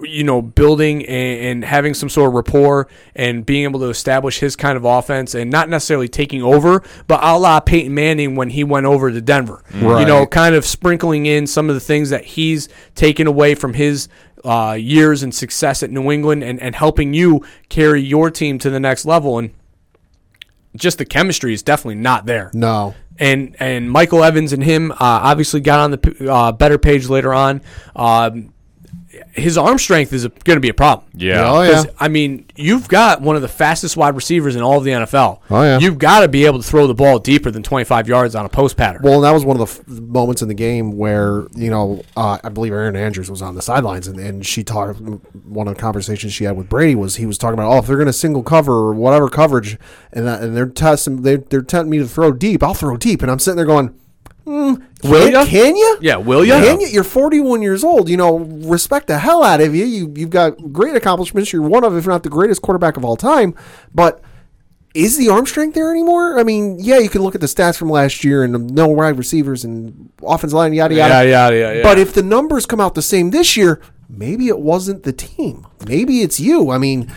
you know, building and, and having some sort of rapport and being able to establish his kind of offense and not necessarily taking over, but a la Peyton Manning when he went over to Denver. You know, kind of sprinkling in some of the things that he's taken away from his uh, years and success at New England and, and helping you carry your team to the next level. And just the chemistry is definitely not there. No. and and Michael Evans and him uh, obviously got on the uh, better page later on. Um, his arm strength is going to be a problem. Yeah. Oh, yeah. 'Cause, I mean, you've got one of the fastest wide receivers in all of the NFL. Oh, yeah. You've got to be able to throw the ball deeper than 25 yards on a post pattern. Well, that was one of the f- moments in the game where you know uh, I believe Erin Andrews was on the sidelines, and, and she talked. One of the conversations she had with Brady was he was talking about, oh, if they're going to single cover or whatever coverage, and that, and they're testing, they, they're telling me to throw deep, I'll throw deep, and I'm sitting there going, Mm, will can, ya? can you? Yeah, will ya? Can you? You're 41 years old. You know, respect the hell out of you. You you've got great accomplishments. You're one of, if not the greatest quarterback of all time, but is the arm strength there anymore? I mean, yeah, you can look at the stats from last year and no wide receivers and offensive line, yada yada. Yeah, yada, yada, But if the numbers come out the same this year, maybe it wasn't the team. Maybe it's you. I mean,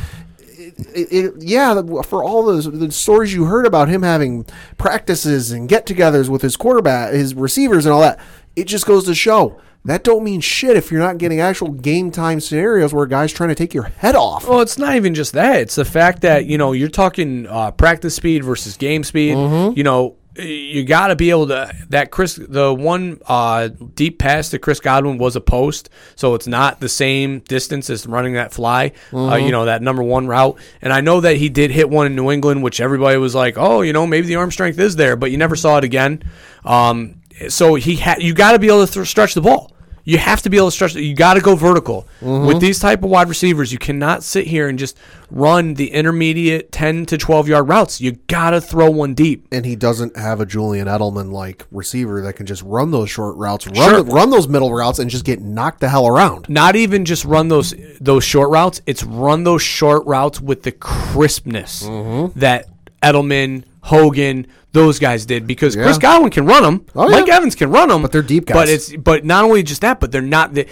it, it, yeah, for all those the stories you heard about him having practices and get-togethers with his quarterback, his receivers, and all that, it just goes to show that don't mean shit if you're not getting actual game time scenarios where a guy's trying to take your head off. Well, it's not even just that. It's the fact that you know you're talking uh, practice speed versus game speed. Mm-hmm. You know, you got to be able to that Chris the one uh, deep pass to Chris Godwin was a post, so it's not the same distance as running that fly. Uh, Mm-hmm. you know that number one route, and I know that he did hit one in New England, which everybody was like, oh, you know, maybe the arm strength is there, but you never saw it again. Um, so he had you got to be able to th- stretch the ball. You have to be able to stretch. You got to go vertical Mm-hmm. with these type of wide receivers. You cannot sit here and just run the intermediate ten to twelve yard routes. You got to throw one deep. and he doesn't have a Julian Edelman like receiver that can just run those short routes, run Sure. run those middle routes, and just get knocked the hell around. Not even just run those those short routes. It's run those short routes with the crispness Mm-hmm. that Edelman, Hogan, those guys did. Because Chris Yeah. Godwin can run them. Oh, Mike yeah. Evans can run them. But they're deep But it's but not only just that, but they're not the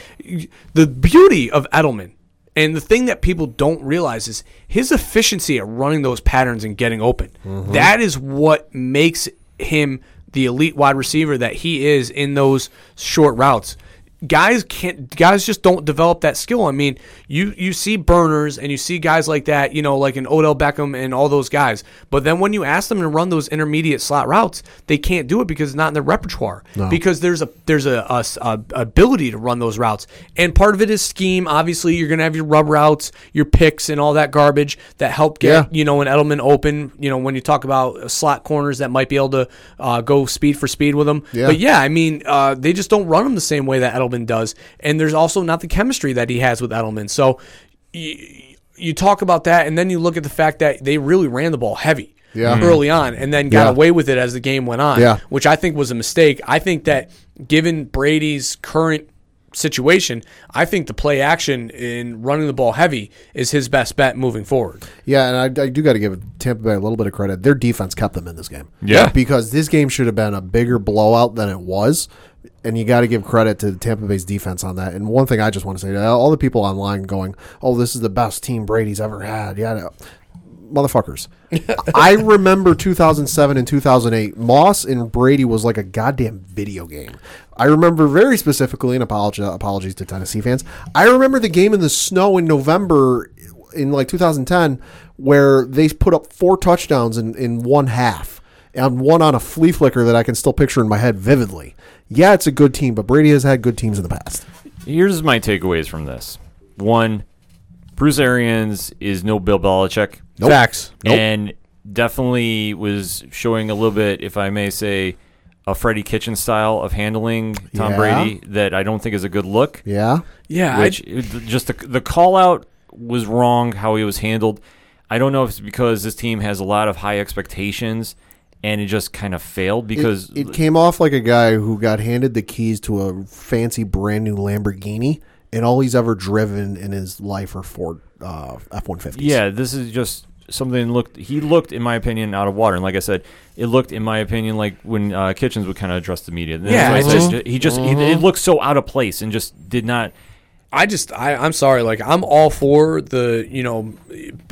the beauty of Edelman. And the thing that people don't realize is his efficiency at running those patterns and getting open. Mm-hmm. That is what makes him the elite wide receiver that he is in those short routes. Guys can't guys just don't develop that skill. I mean, you you see burners and you see guys like that, you know, like an Odell Beckham and all those guys. But then when you ask them to run those intermediate slot routes, they can't do it because it's not in their repertoire. Because there's a there's a, a, a ability to run those routes, and part of it is scheme. Obviously, you're gonna have your rub routes, your picks, and all that garbage that help get Yeah. you know an Edelman open. You know when you talk about slot corners that might be able to uh, go speed for speed with them. Yeah. But yeah, I mean uh, they just don't run them the same way that Edelman does, and there's also not the chemistry that he has with Edelman. So you, you talk about that, and then you look at the fact that they really ran the ball heavy Yeah. Mm-hmm. early on, and then got Yeah. away with it as the game went on, Yeah. which I think was a mistake. I think that given Brady's current situation, I think the play action in running the ball heavy is his best bet moving forward. Yeah, and I, I do got to give Tampa Bay a little bit of credit. Their defense kept them in this game. Yeah. because this game should have been a bigger blowout than it was, and you got to give credit to Tampa Bay's defense on that. And one thing I just want to say, to all the people online going, "Oh, this is the best team Brady's ever had," yeah. Motherfuckers. I remember 2007 and 2008. Moss and Brady was like a goddamn video game. I remember very specifically, and apologies to Tennessee fans. I remember the game in the snow in November in like 2010 where they put up four touchdowns in, in one half and one on a flea flicker that I can still picture in my head vividly. Yeah, it's a good team, but Brady has had good teams in the past. Here's my takeaways from this. One, Bruce Arians is no Bill Belichick. Facts. and definitely was showing a little bit, if I may say, a Freddie Kitchen style of handling Tom Yeah. Brady that I don't think is a good look. Yeah. Yeah, Which just the, the call out was wrong how he was handled. I don't know if it's because this team has a lot of high expectations and it just kind of failed because it, it came off like a guy who got handed the keys to a fancy brand new Lamborghini, and all he's ever driven in his life are Ford uh, F one fifties. Yeah, this is just something looked. He looked, in my opinion, out of water. And like I said, it looked, in my opinion, like when uh, Kitchens would kind of address the media. Yeah, why I it's said just- he just he, it looked so out of place and just did not. I just I, I'm sorry, like I'm all for the you know,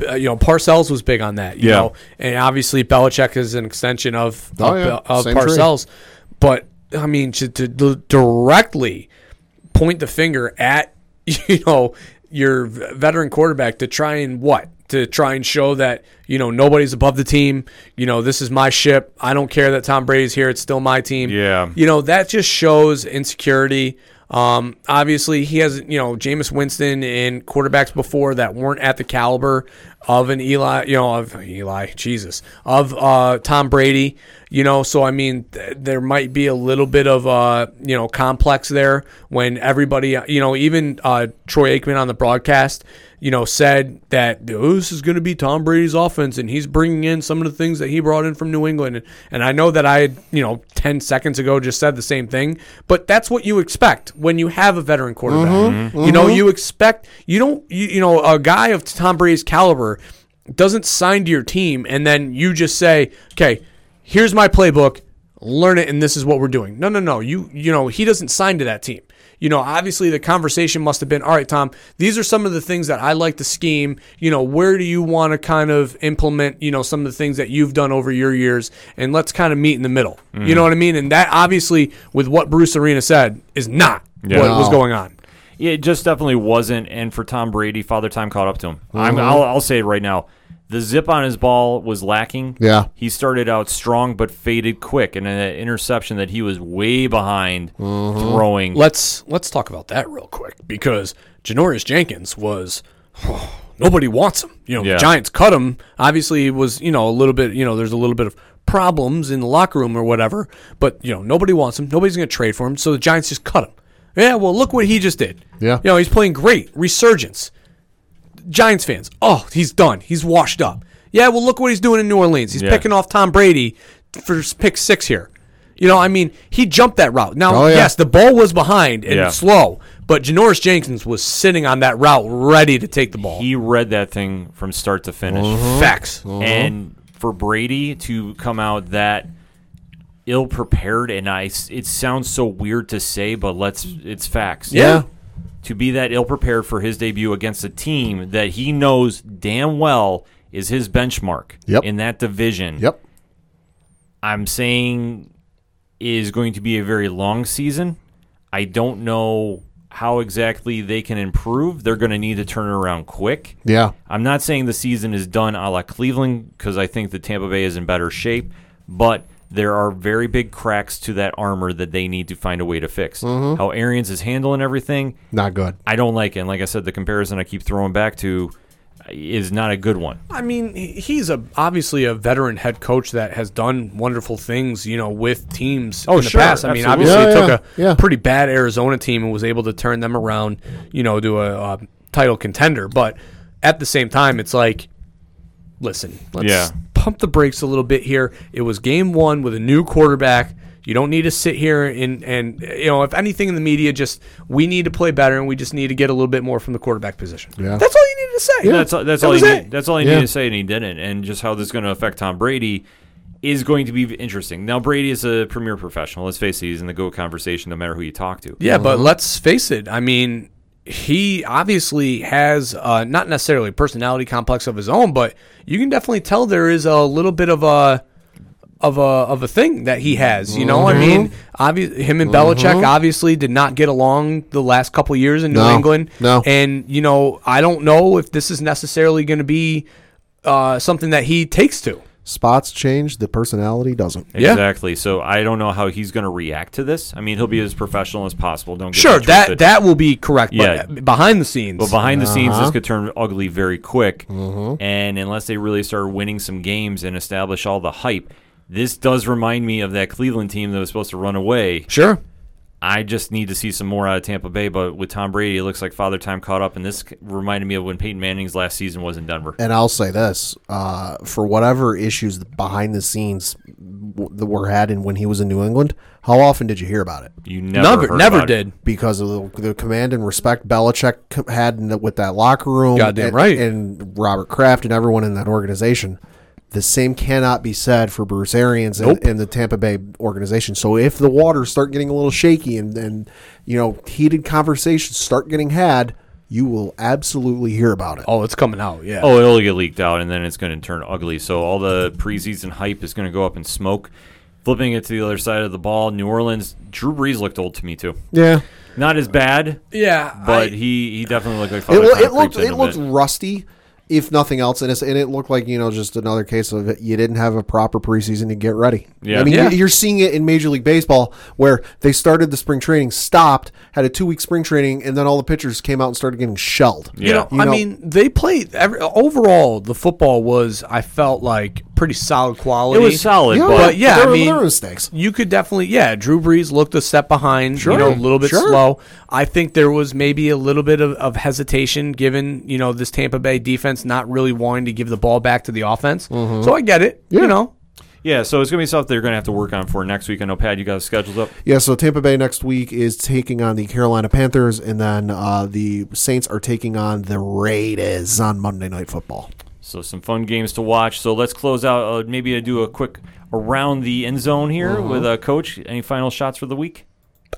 uh, you know Parcells was big on that, you Yeah. know, and obviously Belichick is an extension of Oh, of, yeah. of Same tree. Parcells, but I mean to, to, to directly point the finger at you know your veteran quarterback to try and what to try and show that you know nobody's above the team. You know, this is my ship. I don't care that Tom Brady's here. It's still my team. Yeah. You know, that just shows insecurity. Um, obviously, he has you know Jameis Winston and quarterbacks before that weren't at the caliber of an Eli, you know, of Eli, Jesus, of uh, Tom Brady. You know, so I mean, th- there might be a little bit of uh, you know complex there when everybody, you know, even uh, Troy Aikman on the broadcast, you know, said that oh, this is going to be Tom Brady's offense, and he's bringing in some of the things that he brought in from New England. And, and I know that I, had, you know, ten seconds ago just said the same thing, but that's what you expect when you have a veteran quarterback. You know, you expect you don't, you, you know, a guy of Tom Brady's caliber doesn't sign to your team, and then you just say, okay, here's my playbook learn it and this is what we're doing. No, no, no. You you know, he doesn't sign to that team. You know, obviously the conversation must have been, all right, Tom, these are some of the things that I like to scheme. You know, where do you want to kind of implement, you know, some of the things that you've done over your years and let's kind of meet in the middle. You mm. know what I mean? And that obviously with what Bruce Arians said is not Yeah. what was going on. It just definitely wasn't. And for Tom Brady, Father Time caught up to him. I'm, mm-hmm. I'll, I'll say it right now. The zip on his ball was lacking. Yeah. He started out strong but faded quick. And an interception that he was way behind mm-hmm. throwing. Let's let's talk about that real quick because Janoris Jenkins was nobody wants him. You know, Yeah. the Giants cut him. Obviously, it was you know a little bit. You know, there's a little bit of problems in the locker room or whatever. But you know, nobody wants him. Nobody's going to trade for him. So the Giants just cut him. Yeah, well, look what he just did. Yeah. you know, he's playing great. Resurgence. Giants fans, oh, he's done. He's washed up. Yeah, well, look what he's doing in New Orleans. He's Yeah. picking off Tom Brady for pick six here. You know, I mean, he jumped that route. Now, Oh, yeah. yes, the ball was behind and Yeah. slow, but Janoris Jenkins was sitting on that route ready to take the ball. he read that thing from start to finish. Mm-hmm. Facts. Mm-hmm. And for Brady to come out that ill prepared, and I, it sounds so weird to say, but let's, it's facts. Yeah. To be that ill prepared for his debut against a team that he knows damn well is his benchmark Yep. in that division. Yep. I'm saying is going to be a very long season. I don't know how exactly they can improve. They're going to need to turn it around quick. Yeah. I'm not saying the season is done a la Cleveland because I think the Tampa Bay is in better shape, but there are very big cracks to that armor that they need to find a way to fix. How Arians is handling everything, Not good. I don't like it. And like I said, the comparison I keep throwing back to is not a good one. I mean, he's a obviously a veteran head coach that has done wonderful things, you know, with teams Oh, in the sure, past. I mean, obviously, Yeah, he took yeah, a yeah. pretty bad Arizona team and was able to turn them around, you know, to a, uh title contender. But at the same time, it's like, listen, let's Yeah. Pump the brakes a little bit here. It was game one with a new quarterback. You don't need to sit here and, and you know, if anything in the media, just we need to play better and we just need to get a little bit more from the quarterback position. Yeah. That's all you needed to say. That's all, that's That all was he need, that's all he Yeah. needed to say, and he didn't. And just how this is going to affect Tom Brady is going to be interesting. Now Brady is a premier professional. Let's face it, he's in the GOAT conversation no matter who you talk to. Yeah, but uh-huh. let's face it. I mean, he obviously has uh, not necessarily a personality complex of his own, but you can definitely tell there is a little bit of a of a of a thing that he has. You know, I mean, obvi- him and Belichick obviously did not get along the last couple years in New No, England. no. and you know, I don't know if this is necessarily going to be uh, something that he takes to. Spots change, the personality doesn't. Yeah. Exactly. So I don't know how he's going to react to this. I mean, he'll be as professional as possible. Don't get Sure, that twisted. that will be correct. Yeah. but behind the scenes, But behind the scenes, Uh-huh. this could turn ugly very quick. Mm-hmm. And unless they really start winning some games and establish all the hype, this does remind me of that Cleveland team that was supposed to run away. sure. I just need to see some more out of Tampa Bay. But with Tom Brady, it looks like Father Time caught up. And this reminded me of when Peyton Manning's last season was in Denver. And I'll say this: uh, for whatever issues behind the scenes w- that were had in when he was in New England, how often did you hear about it? You never, Never, heard never about it. did. Because of the, the command and respect Belichick had in the, with that locker room, Goddamn and, right. and Robert Kraft and everyone in that organization. The same cannot be said for Bruce Arians and, Nope. and the Tampa Bay organization. So if the waters start getting a little shaky and, and you know heated conversations start getting had, you will absolutely hear about it. Oh, it's coming out. Yeah. Oh, it'll get leaked out, and then it's going to turn ugly. So all the preseason hype is going to go up in smoke. Flipping it to the other side of the ball, New Orleans. Drew Brees looked old to me too. Yeah, Not as bad, yeah. but I- he, he definitely looked like it, Father lo- Time it looked it a looked bit. rusty, if nothing else, and, it's, and it looked like you know just another case of it, you didn't have a proper preseason to get ready. Yeah. I mean Yeah. you're seeing it in Major League Baseball where they started the spring training, stopped, had a two week spring training, and then all the pitchers came out and started getting shelled. Yeah. You know, You I mean, they played every, overall. The football was, I felt like, pretty solid quality. It was solid, Yeah, but But yeah, there, I were- mean, there were mistakes. You could definitely, yeah. Drew Brees looked a step behind, you know, a little bit sure. slow. I think there was maybe a little bit of, of hesitation given, you know, this Tampa Bay defense not really wanting to give the ball back to the offense. So I get it, Yeah. you know. Yeah, so it's gonna be something they're gonna have to work on for next week. I know, Pat, you guys scheduled up. Yeah, so Tampa Bay next week is taking on the Carolina Panthers, and then uh, the Saints are taking on the Raiders on Monday Night Football. So some fun games to watch. So let's close out. Uh, maybe to do a quick around the end zone here with uh, Coach. Any final shots for the week?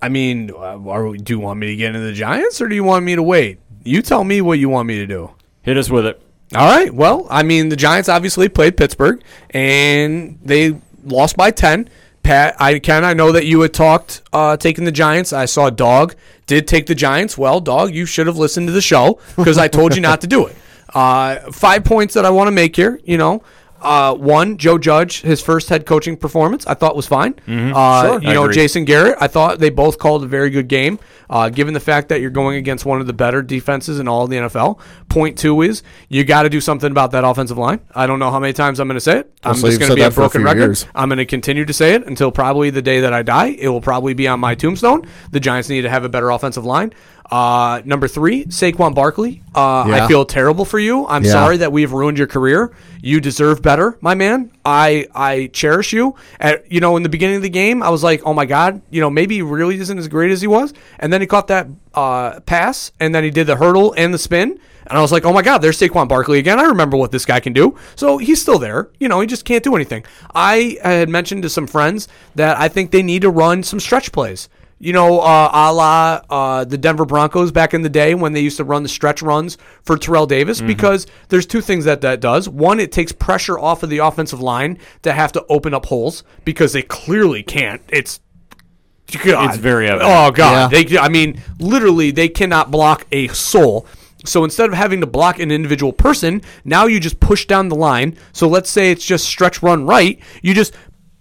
I mean, uh, are we, do you want me to get into the Giants or do you want me to wait? You tell me what you want me to do. Hit us with it. All right. Well, I mean, the Giants obviously played Pittsburgh, and they lost by ten. Pat, I Ken, I know that you had talked uh, taking the Giants. I saw Dog did take the Giants. Well, Dog, you should have listened to the show because I told you not to do it. Uh, five points that I want to make here. You know, uh, one, Joe Judge, his first head coaching performance, I thought was fine. Uh, Sure. You I know, agree. Jason Garrett, I thought they both called a very good game. Uh, given the fact that you're going against one of the better defenses in all of the NFL, point two is you got to do something about that offensive line. I don't know how many times I'm going to say it. I'm so just going to be a a broken few record. years. I'm going to continue to say it until probably the day that I die. It will probably be on my tombstone. The Giants need to have a better offensive line. Uh, number three, Saquon Barkley. Uh, I feel terrible for you. I'm Yeah. sorry that we've ruined your career. You deserve better, my man. I I cherish you. At you know, in the beginning of the game, I was like, oh my god, you know, maybe he really isn't as great as he was. And then he caught that uh, pass, and then he did the hurdle and the spin. And I was like, oh my God, there's Saquon Barkley again. I remember what this guy can do. So he's still there. You know, he just can't do anything. I had mentioned to some friends that I think they need to run some stretch plays. You know, uh, a la uh, the Denver Broncos back in the day when they used to run the stretch runs for Terrell Davis, because there's two things that that does. One, it takes pressure off of the offensive line to have to open up holes because they clearly can't. It's God. It's very evident. Oh God, they. I mean, literally, they cannot block a soul. So instead of having to block an individual person, now you just push down the line. So let's say it's just stretch run right. You just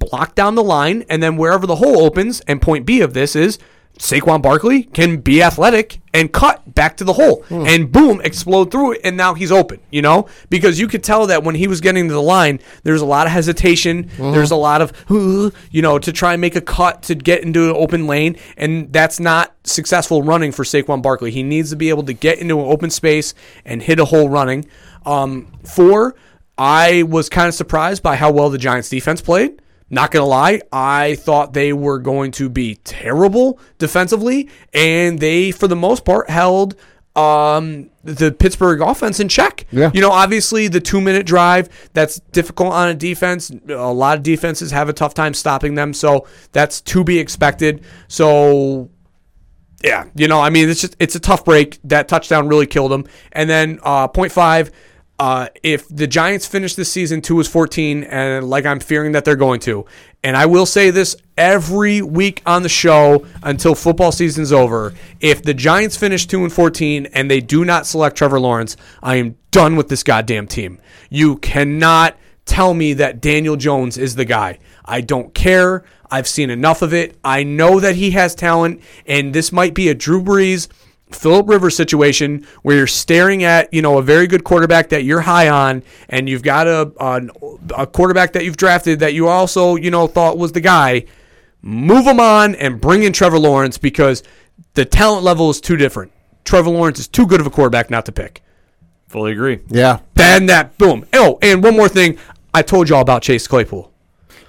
block down the line, and then wherever the hole opens, and point B of this is Saquon Barkley can be athletic and cut back to the hole, and boom, explode through it, and now he's open. You know, because you could tell that when he was getting to the line, there's a lot of hesitation. There's a lot of you know to try and make a cut to get into an open lane, and that's not successful running for Saquon Barkley. He needs to be able to get into an open space and hit a hole running. Um, four, I was kind of surprised by how well the Giants defense played. Not gonna lie, I thought they were going to be terrible defensively, and they, for the most part, held um, the Pittsburgh offense in check. Yeah. You know, obviously the two minute drive that's difficult on a defense. A lot of defenses have a tough time stopping them, so that's to be expected. So yeah, you know, I mean, it's just it's a tough break. That touchdown really killed him. And then uh, point five, uh, if the Giants finish this season two is fourteen, and like I'm fearing that they're going to, and I will say this every week on the show until football season's over. If the Giants finish two and fourteen and they do not select Trevor Lawrence, I am done with this goddamn team. You cannot tell me that Daniel Jones is the guy. I don't care. I've seen enough of it. I know that he has talent, and this might be a Drew Brees, Philip Rivers situation where you're staring at you know a very good quarterback that you're high on, and you've got a a, a quarterback that you've drafted that you also you know thought was the guy. Move him on and bring in Trevor Lawrence because the talent level is too different. Trevor Lawrence is too good of a quarterback not to pick. Fully agree. Yeah. Ban that boom. Oh, and one more thing. I told y'all about Chase Claypool.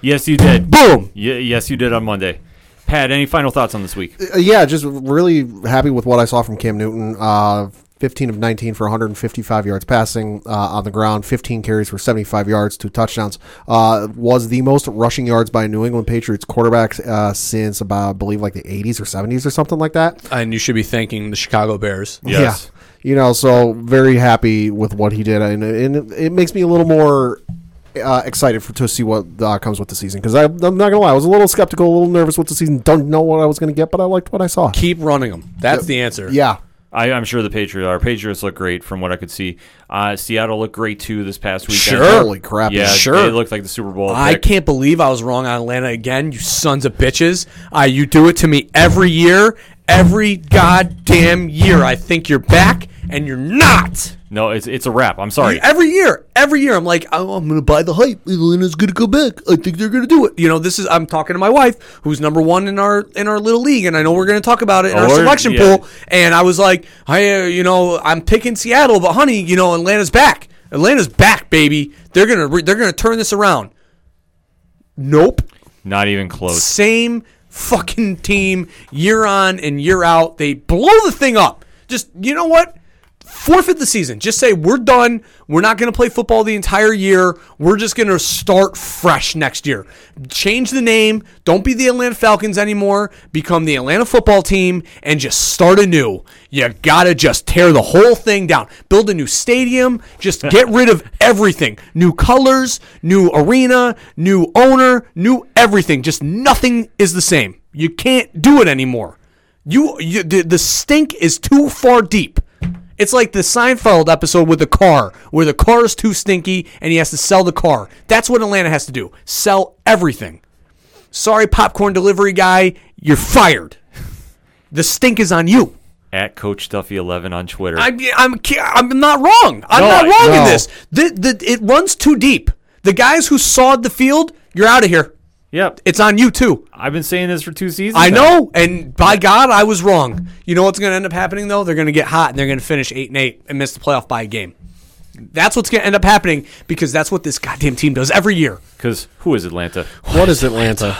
Yes, you did. Boom. Ye- yes, you did on Monday. Pat, any final thoughts on this week? Uh, yeah, just really happy with what I saw from Cam Newton. Uh, 15 of 19 for 155 yards passing uh, on the ground, 15 carries for 75 yards, two touchdowns. Uh, was the most rushing yards by a New England Patriots quarterback uh, since about, I believe, like the 80s or 70s or something like that. And you should be thanking the Chicago Bears. Yes. Yeah. You know, so very happy with what he did, and, and it, it makes me a little more uh, excited for to see what uh, comes with the season. Because I'm not gonna lie, I was a little skeptical, a little nervous with the season. Don't know what I was gonna get, but I liked what I saw. Keep running them. That's the answer. Yeah, I, I'm sure the Patriots, our Patriots look great from what I could see. Uh, Seattle looked great too this past week. Sure. Holy crap! Yeah, Sure. they looked like the Super Bowl. I pick. can't believe I was wrong on Atlanta again. You sons of bitches. Uh, you do it to me every year. Every goddamn year. I think you're back, and you're not. No, it's it's a wrap. I'm sorry. Every year, every year, I'm like, oh, I'm going to buy the hype. Atlanta's going to go back. I think they're going to do it. You know, this is. I'm talking to my wife, who's number one in our in our little league, and I know we're going to talk about it in Oh, our selection yeah. pool. And I was like, hey, uh, you know, I'm picking Seattle, but honey, you know, Atlanta's back. Atlanta's back, baby. They're gonna re- they're gonna turn this around. Nope. Not even close. Same fucking team year on and year out. They blow the thing up. Just you know what? Forfeit the season. Just say we're done. We're not going to play football the entire year. We're just going to start fresh next year. Change the name. Don't be the Atlanta Falcons anymore. Become the Atlanta football team and just start anew. You got to just tear the whole thing down. Build a new stadium. Just get rid of everything. New colors, new arena, new owner, new everything. Just nothing is the same. You can't do it anymore. You, you the, the stink is too far deep. It's like the Seinfeld episode with the car, where the car is too stinky and he has to sell the car. That's what Atlanta has to do. Sell everything. Sorry, popcorn delivery guy, you're fired. The stink is on you. At Coach Duffy 11 on Twitter. I'm, I'm, I'm not wrong. I'm No, not wrong in this. The, the, it runs too deep. The guys who sawed the field, you're out of here. Yep. It's on you too. I've been saying this for two seasons. I now. know, and by God, I was wrong. You know what's going to end up happening though? They're going to get hot and they're going to finish eight and eight and miss the playoff by a game. That's what's going to end up happening because that's what this goddamn team does every year. Because who is Atlanta? What is Atlanta?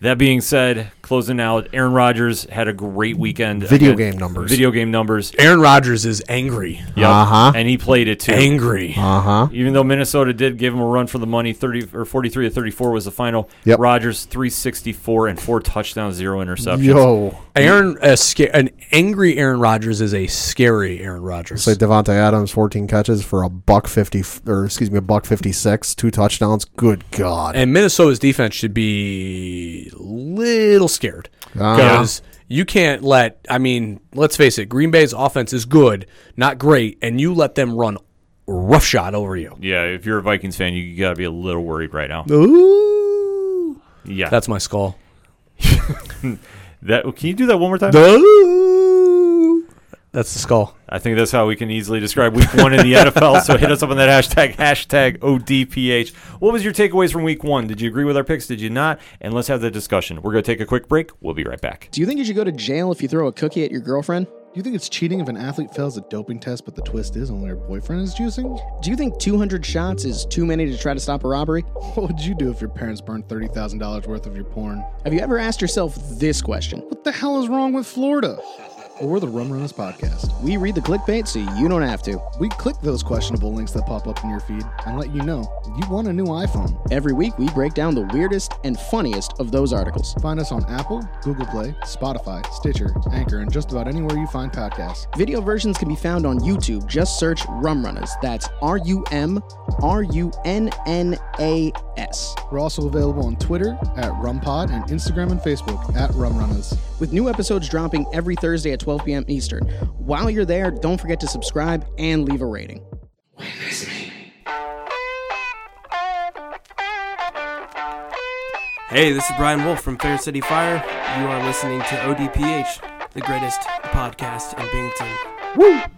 That being said, closing out, Aaron Rodgers had a great weekend. Video Again, game numbers. Video game numbers. Aaron Rodgers is angry, Yep. Uh-huh. And he played it too. angry. Uh huh. Even though Minnesota did give him a run for the money, thirty or forty-three to thirty-four was the final. Yep. Rodgers three sixty-four and four touchdowns, zero interceptions. Yo, Aaron, a sca- an angry Aaron Rodgers is a scary Aaron Rodgers. say Davante Adams, fourteen catches for a buck fifty, or excuse me, a buck fifty-six, two touchdowns. Good God. and Minnesota's defense should be little scared Uh-huh. because you can't let. I mean, let's face it. Green Bay's offense is good, not great, and you let them run roughshod over you. Yeah, if you're a Vikings fan, you got to be a little worried right now. Ooh. Yeah, That's my skull. that. Can you do that one more time? That's the skull. I think that's how we can easily describe Week One in the NFL. So hit us up on that hashtag hashtag ODPH. What was your takeaways from Week One? Did you agree with our picks? Did you not? And let's have the discussion. We're going to take a quick break. We'll be right back. Do you think you should go to jail if you throw a cookie at your girlfriend? Do you think it's cheating if an athlete fails a doping test, but the twist is only her boyfriend is juicing? Do you think 200 shots is too many to try to stop a robbery? What would you do if your parents burned $30,000 worth of your porn? Have you ever asked yourself this question? What the hell is wrong with Florida? We're the Rum Runners podcast. We read the clickbait so you don't have to. We click those questionable links that pop up in your feed and let you know you want a new iPhone. Every week, we break down the weirdest and funniest of those articles. Find us on Apple, Google Play, Spotify, Stitcher, Anchor, and just about anywhere you find podcasts. Video versions can be found on YouTube. Just search Rum Runners. That's R U M R U N N A S. We're also available on Twitter at RumPod and Instagram and Facebook at Rum Runners. With new episodes dropping every Thursday at 12 p.m. Eastern. While you're there, don't forget to subscribe and leave a rating. Hey, this is Brian Wolf from Fair City Fire. You are listening to ODPH, the greatest podcast in Binghamton. Hot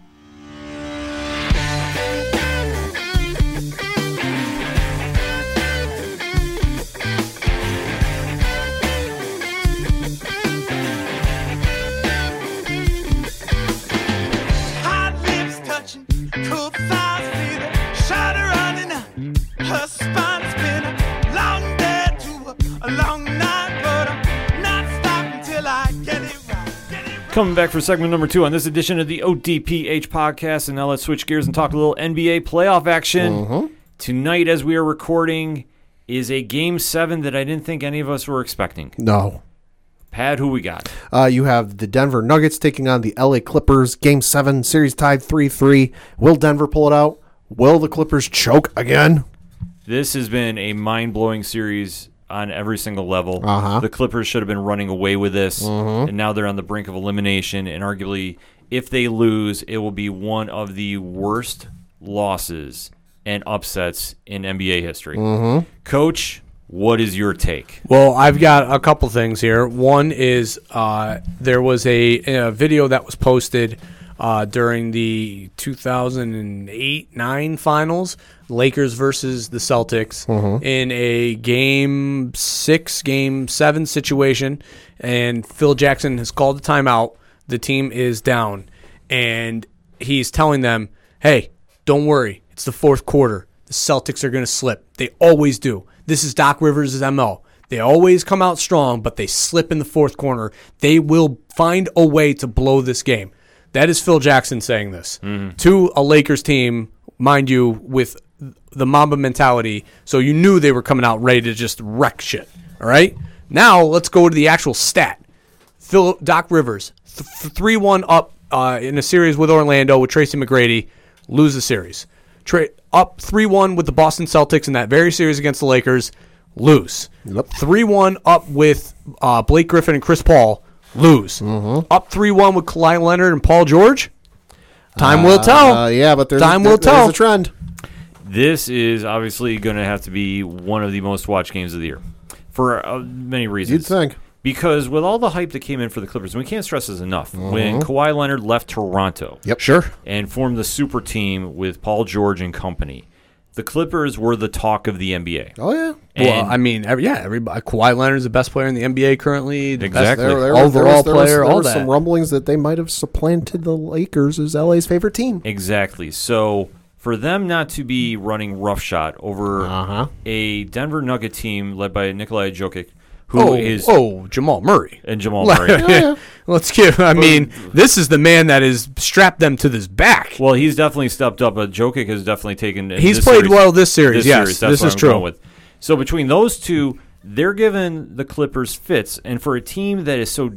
her spine spinning. Long day to a, a long night, but I'm not stopping till I get it right. Get it right. Coming back for segment number two on this edition of the ODPH podcast. And now let's switch gears and talk a little NBA playoff action. Tonight, as we are recording, is a game seven that I didn't think any of us were expecting. No. Pat, who we got? Uh, you have the Denver Nuggets taking on the LA Clippers. Game seven, series tied 3 3. Will Denver pull it out? Will the Clippers choke again? This has been a mind blowing series on every single level. Uh-huh. The Clippers should have been running away with this, and now they're on the brink of elimination and arguably if they lose, it will be one of the worst losses and upsets in NBA history. Coach, what is your take? Well, I've got a couple things here. One is uh, there was a, a video that was posted uh, during the 2008 9 finals, Lakers versus the Celtics, mm-hmm. in a game six, game seven situation. And Phil Jackson has called a timeout. The team is down. And he's telling them, hey, don't worry. It's the fourth quarter. The Celtics are going to slip. They always do. This is Doc Rivers' MO. They always come out strong, but they slip in the fourth corner. They will find a way to blow this game. That is Phil Jackson saying this mm-hmm. to a Lakers team, mind you, with the Mamba mentality. So you knew they were coming out ready to just wreck shit. All right. Now let's go to the actual stat. Phil Doc Rivers three one up uh, in a series with Orlando with Tracy McGrady, lose the series. Tra- up three one with the Boston Celtics in that very series against the Lakers, lose. Three one up with uh, Blake Griffin and Chris Paul, lose. Up three one with Kawhi Leonard and Paul George. Time will tell. Uh, yeah, but there's, Time there- will there's tell. a trend. This is obviously going to have to be one of the most watched games of the year for uh, many reasons. You'd think. Because with all the hype that came in for the Clippers, and we can't stress this enough, when Kawhi Leonard left Toronto Mm-hmm. Yep. Sure. and formed the super team with Paul George and company, the Clippers were the talk of the NBA. Oh yeah. well, I mean, every, yeah, everybody. Kawhi Leonard's the best player in the NBA currently. The best- Exactly. There, there, Overall there was, there was, player, there all was that. some rumblings that they might have supplanted the Lakers as LA's favorite team. Exactly. So for them not to be running roughshod over Uh-huh. a Denver Nugget team led by Nikolai Jokic, who oh, is oh, Jamal Murray. and Jamal Murray. Let's give. I mean, this is the man that has strapped them to this back. Well, he's definitely stepped up, but Jokic has definitely taken. He's this played series- well this series, yes, series, that's this what is I'm true. going With. So between those two, they're giving the Clippers fits, and for a team that is so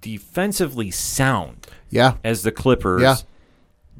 defensively sound Yeah. as the Clippers, Yeah.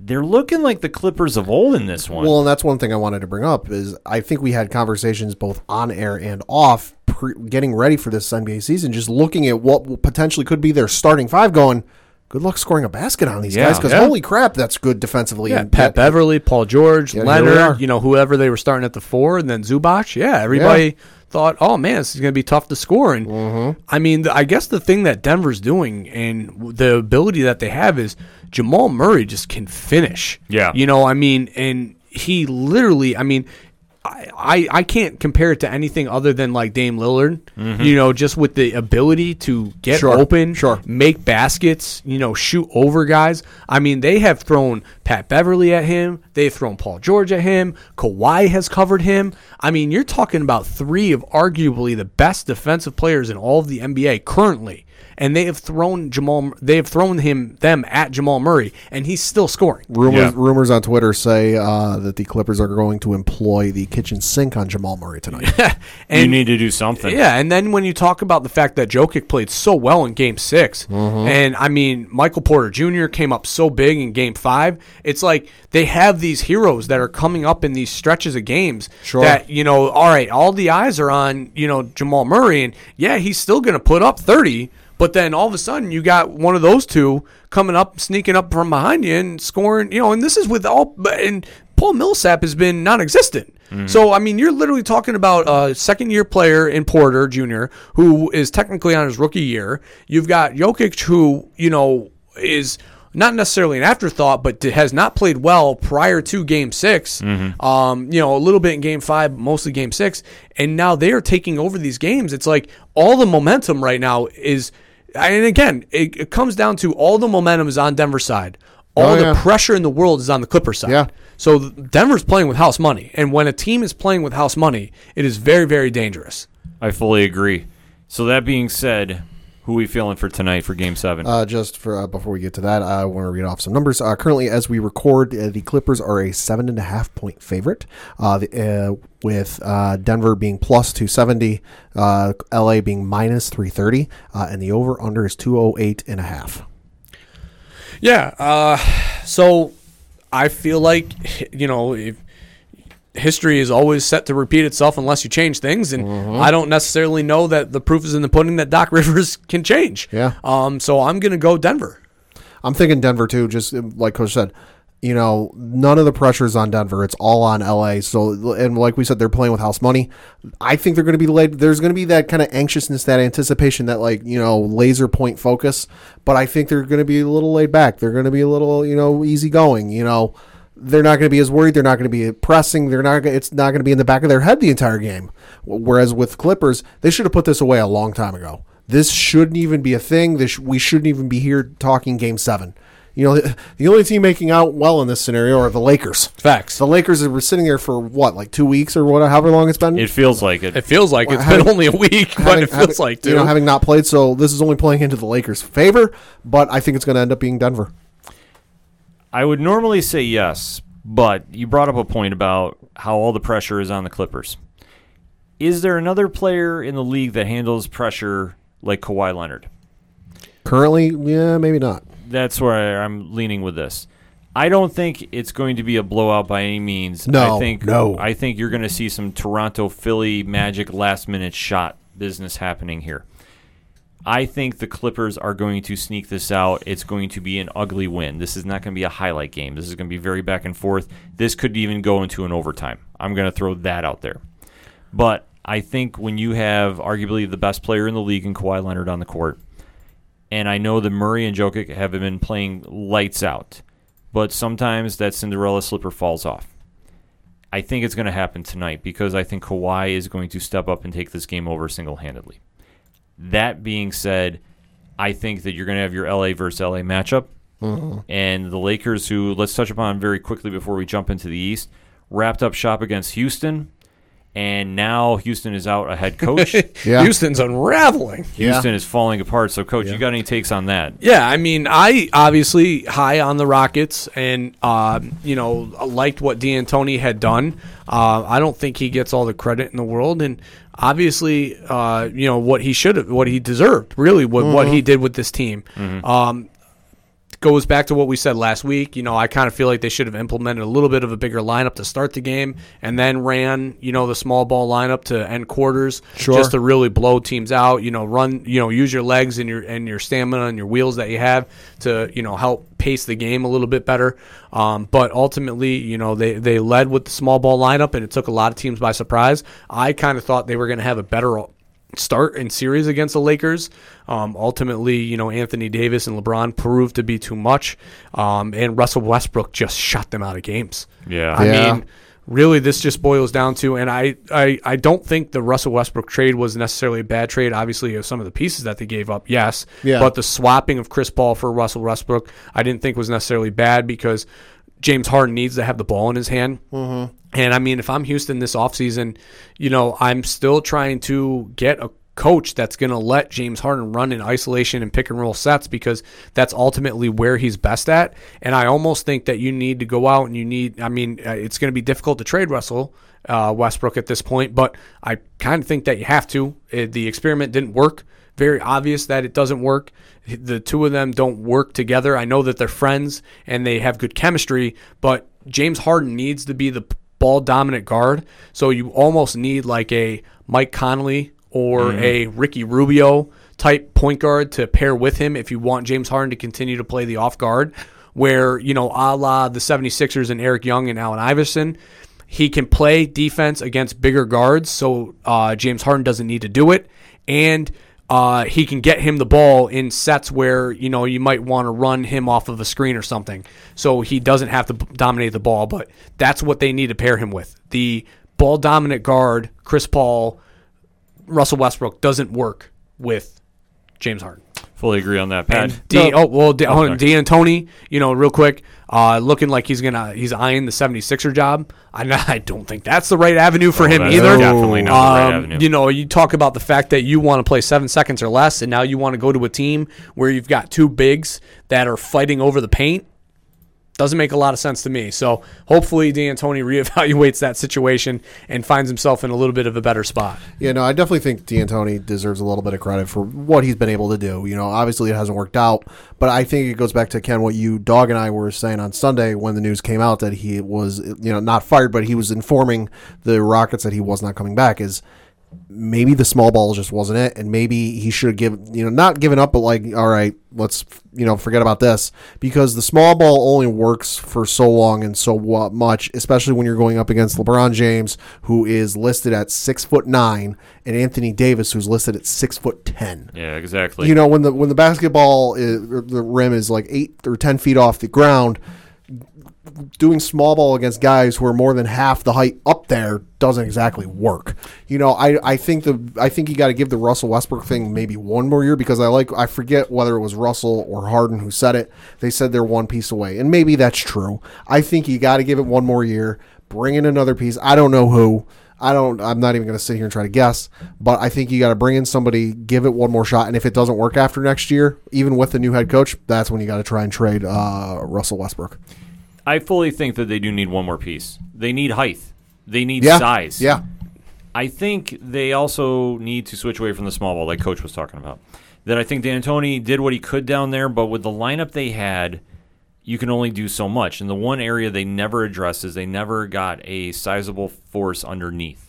They're looking like the Clippers of old in this one. Well, and that's one thing I wanted to bring up is I think we had conversations both on air and off, pre- getting ready for this NBA season, just looking at what potentially could be their starting five. Going, good luck scoring a basket on these Yeah. guys because Yeah. holy crap, that's good defensively. Yeah, and Pat that- Beverley, Paul George, Yeah, here we are. Leonard, you know, whoever they were starting at the four, and then Zubac. Yeah, everybody thought, oh man, this is going to be tough to score. And Mm-hmm. I mean, I guess the thing that Denver's doing and the ability that they have is Jamal Murray just can finish. Yeah. you know, I mean, and he literally, I mean. I, I, can't compare it to anything other than like Dame Lillard, mm-hmm. you know, just with the ability to get Sure, open, sure. make baskets, you know, shoot over guys. I mean, they have thrown Pat Beverley at him. They've thrown Paul George at him. Kawhi has covered him. I mean, you're talking about three of arguably the best defensive players in all of the NBA currently. And they have thrown Jamal. They have thrown him them at Jamal Murray, and he's still scoring. Rumors, Yeah. rumors on Twitter say uh, that the Clippers are going to employ the kitchen sink on Jamal Murray tonight. And you need to do something. Yeah, and then when you talk about the fact that Jokic played so well in Game 6 and I mean Michael Porter Jr. came up so big in Game Five, it's like they have these heroes that are coming up in these stretches of games. Sure. That you know, all right, all the eyes are on you know Jamal Murray, and yeah, he's still going to put up thirty. But then all of a sudden, you got one of those two coming up, sneaking up from behind you and scoring. You know, and this is with all and Paul Millsap has been non-existent. So I mean, you're literally talking about a second-year player in Porter Jr. who is technically on his rookie year. You've got Jokic, who you know is not necessarily an afterthought, but has not played well prior to Game 6 Um, you know, a little bit in Game Five, mostly Game Six, and now they are taking over these games. It's like all the momentum right now is, and again, it, it comes down to all the momentum is on Denver side. All Oh, the yeah. pressure in the world is on the Clippers side. Yeah. So Denver's playing with house money, and when a team is playing with house money, it is very, very dangerous. I fully agree. So that being said, who we feeling for tonight for Game Seven? Uh, just for uh, before we get to that, I want to read off some numbers. Uh, currently, as we record, uh, the Clippers are a seven and a half point favorite, uh, the, uh, with uh, Denver being plus two seventy, uh, LA being minus three thirty, uh, and the over under is two oh eight and a half. Yeah. Uh, so I feel like you know if history is always set to repeat itself unless you change things, and I don't necessarily know that the proof is in the pudding that Doc Rivers can change. Yeah. Um. So I'm gonna go Denver. I'm thinking Denver too. Just like Coach said, you know, none of the pressure is on Denver. It's all on LA. So, and like we said, they're playing with house money. I think they're going to be laid. There's going to be that kind of anxiousness, that anticipation, that like you know, laser point focus. But I think they're going to be a little laid back. They're going to be a little, you know, easygoing. You know, they're not going to be as worried. They're not going to be pressing. They're not. gonna- It's not going to be in the back of their head the entire game. Whereas with Clippers, they should have put this away a long time ago. This shouldn't even be a thing. This we shouldn't even be here talking Game Seven. You know, the, the only team making out well in this scenario are the Lakers. Facts. The Lakers were sitting there for what, like two weeks or whatever, however long it's been. It feels like it. It feels like it's having- been only a week, but it feels having- like two. you know having not played. So this is only playing into the Lakers' favor. But I think it's going to end up being Denver. I would normally say yes, but you brought up a point about how all the pressure is on the Clippers. Is there another player in the league that handles pressure like Kawhi Leonard? Currently, yeah, maybe not. That's where I'm leaning with this. I don't think it's going to be a blowout by any means. No, I think no. I think you're going to see some Toronto Philly Magic last minute shot business happening here. I think the Clippers are going to sneak this out. It's going to be an ugly win. This is not going to be a highlight game. This is going to be very back and forth. This could even go into an overtime. I'm going to throw that out there. But I think when you have arguably the best player in the league in Kawhi Leonard on the court, and I know that Murray and Jokic have been playing lights out, but sometimes that Cinderella slipper falls off. I think it's going to happen tonight because I think Kawhi is going to step up and take this game over single handedly. That being said, I think that you're going to have your LA versus LA matchup. And the Lakers, who, let's touch upon very quickly before we jump into the East, wrapped up shop against Houston. And now Houston is out a head coach. Yeah. Houston's unraveling. Houston is falling apart. So, coach, you got any takes on that? Yeah, I mean, I obviously high on the Rockets, and um, you know, liked what D'Antoni had done. Uh, I don't think he gets all the credit in the world, and obviously, uh, you know, what he should have, what he deserved, really, what what he did with this team. Um, goes back to what we said last week. You know, I kind of feel like they should have implemented a little bit of a bigger lineup to start the game and then ran, you know, the small ball lineup to end quarters Sure. just to really blow teams out, you know, run, you know, use your legs and your and your stamina and your wheels that you have to, you know, help pace the game a little bit better. Um, but ultimately, you know, they they led with the small ball lineup and it took a lot of teams by surprise. I kind of thought they were going to have a better start in series against the Lakers. Um, ultimately, you know, Anthony Davis and LeBron proved to be too much, um, and Russell Westbrook just shut them out of games. Yeah. I Yeah. mean, really, this just boils down to, and I, I, I don't think the Russell Westbrook trade was necessarily a bad trade. Obviously, of some of the pieces that they gave up, yes, Yeah. but the swapping of Chris Paul for Russell Westbrook, I didn't think was necessarily bad because James Harden needs to have the ball in his hand. Mm-hmm. And I mean, if I'm Houston this offseason, you know, I'm still trying to get a coach that's going to let James Harden run in isolation and pick and roll sets because that's ultimately where he's best at. And I almost think that you need to go out and you need, I mean, uh, it's going to be difficult to trade Russell. Uh, Westbrook at this point, but I kind of think that you have to. Uh, the experiment didn't work very obvious that it doesn't work. The two of them don't work together. I know that they're friends and they have good chemistry, but James Harden needs to be the ball dominant guard. So you almost need like a Mike Conley or a Ricky Rubio type point guard to pair with him if you want James Harden to continue to play the off guard. Where, you know, a la the 76ers and Eric Young and Allen Iverson, he can play defense against bigger guards, so uh, James Harden doesn't need to do it, and uh, he can get him the ball in sets where you know you might want to run him off of a screen or something, so he doesn't have to dominate the ball. But that's what they need to pair him with. The ball dominant guard, Chris Paul, Russell Westbrook doesn't work with James Harden. Fully agree on that, Pat. And D, oh well, D, hold on, sorry. D'Antoni, you know, real quick, uh, looking like he's gonna he's eyeing the 76er job. I I don't think that's the right avenue for Oh, him either. definitely not the right Um, avenue. You know, you talk about the fact that you want to play seven seconds or less, and now you want to go to a team where you've got two bigs that are fighting over the paint. Doesn't make a lot of sense to me. So hopefully D'Antoni reevaluates that situation and finds himself in a little bit of a better spot. Yeah, no, I definitely think D'Antoni deserves a little bit of credit for what he's been able to do. You know, obviously it hasn't worked out, but I think it goes back to Ken what you, Dog, and I were saying on Sunday when the news came out that he was, you know, not fired, but he was informing the Rockets that he was not coming back. Is maybe the small ball just wasn't it, and maybe he should have given you know not given up, but like all right, let's you know forget about this because the small ball only works for so long and so wa- much, especially when you're going up against LeBron James, who is listed at six foot nine, and Anthony Davis, who's listed at six foot ten. Yeah, exactly. You know when the when the basketball is, the rim is like eight or ten feet off the ground, doing small ball against guys who are more than half the height up there doesn't exactly work. You know, I, I think the I think you got to give the Russell Westbrook thing maybe one more year because I like I forget whether it was Russell or Harden who said it. They said they're one piece away, and maybe that's true. I think you got to give it one more year, bring in another piece. I don't know who. I don't. I'm not even going to sit here and try to guess, but I think you got to bring in somebody, give it one more shot, and if it doesn't work after next year, even with the new head coach, that's when you got to try and trade uh, Russell Westbrook. I fully think that they do need one more piece. They need height. They need Yeah, size. yeah. I think they also need to switch away from the small ball, like Coach was talking about. That I think D'Antoni did what he could down there, but with the lineup they had, you can only do so much. And the one area they never addressed is they never got a sizable force underneath.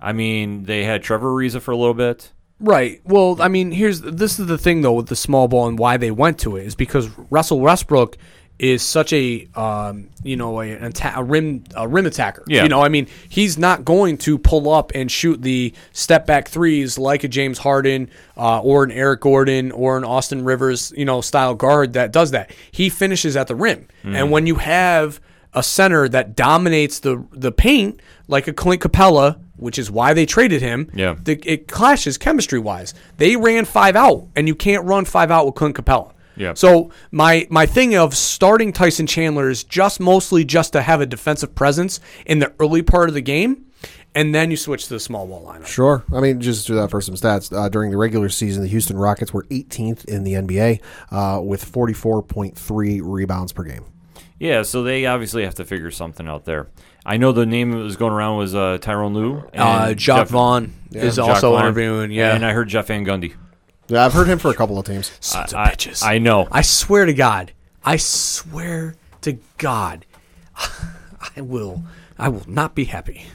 I mean, they had Trevor Ariza for a little bit. Right. Well, I mean, here's this is the thing though with the small ball and why they went to it is because Russell Westbrook is such a um, you know a, an atta- a rim a rim attacker. Yeah. You know, I mean, he's not going to pull up and shoot the step back threes like a James Harden uh, or an Eric Gordon or an Austin Rivers you know style guard that does that. He finishes at the rim, and when you have a center that dominates the the paint like a Clint Capela, which is why they traded him. Yeah. the, it clashes chemistry wise. They ran five out, and you can't run five out with Clint Capela. Yeah. So my my thing of starting Tyson Chandler is just mostly just to have a defensive presence in the early part of the game, and then you switch to the small ball lineup. Sure. I mean, just do that for some stats. Uh, during the regular season, the Houston Rockets were 18th in the NBA uh, with 44.3 rebounds per game. Yeah, so they obviously have to figure something out there. I know the name that was going around was uh, Tyronn Lue. and Uh, Jacque Jeff- Vaughn is Jacque also Vaughn. interviewing. Yeah, and I heard Jeff Van Gundy. Yeah, I've heard him for a couple of teams. Sons of I- bitches. I know. I swear to God. I swear to God. I will. I will not be happy.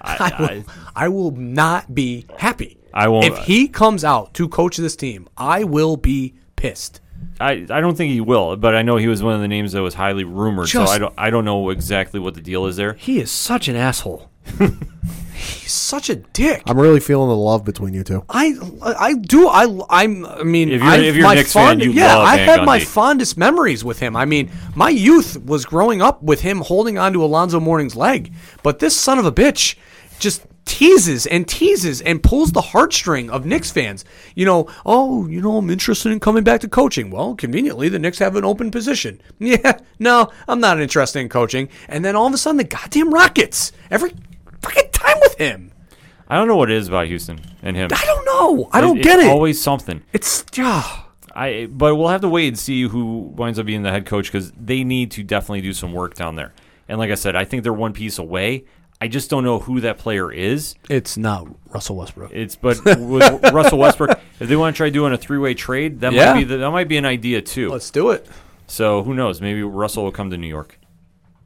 I, will, I will not be happy. I won't- If uh, he comes out to coach this team, I will be pissed. I, I don't think he will, but I know he was one of the names that was highly rumored. so I don't I don't know exactly what the deal is there. He is such an asshole. He's such a dick. I'm really feeling the love between you two. I I do I I'm I mean If you're- I've- if you're a my Knicks fan, fond, you yeah love I Van had my Gundy. fondest memories with him. I mean my youth was growing up with him holding onto Alonzo Mourning's leg, but this son of a bitch just teases and teases and pulls the heartstring of Knicks fans. You know, oh, you know, I'm interested in coming back to coaching. Well, conveniently, the Knicks have an open position. Yeah, no, I'm not interested in coaching. And then all of a sudden, the goddamn Rockets every fucking time with him. I don't know what it is about Houston and him. I don't know. I don't it's get it. Always something. It's yeah. I but we'll have to wait and see who winds up being the head coach because they need to definitely do some work down there. And like I said, I think they're one piece away. I just don't know who that player is. It's not Russell Westbrook. It's but with Russell Westbrook, if they want to try doing a three-way trade, that Yeah. might be the, that might be an idea too. Let's do it. So who knows? Maybe Russell will come to New York.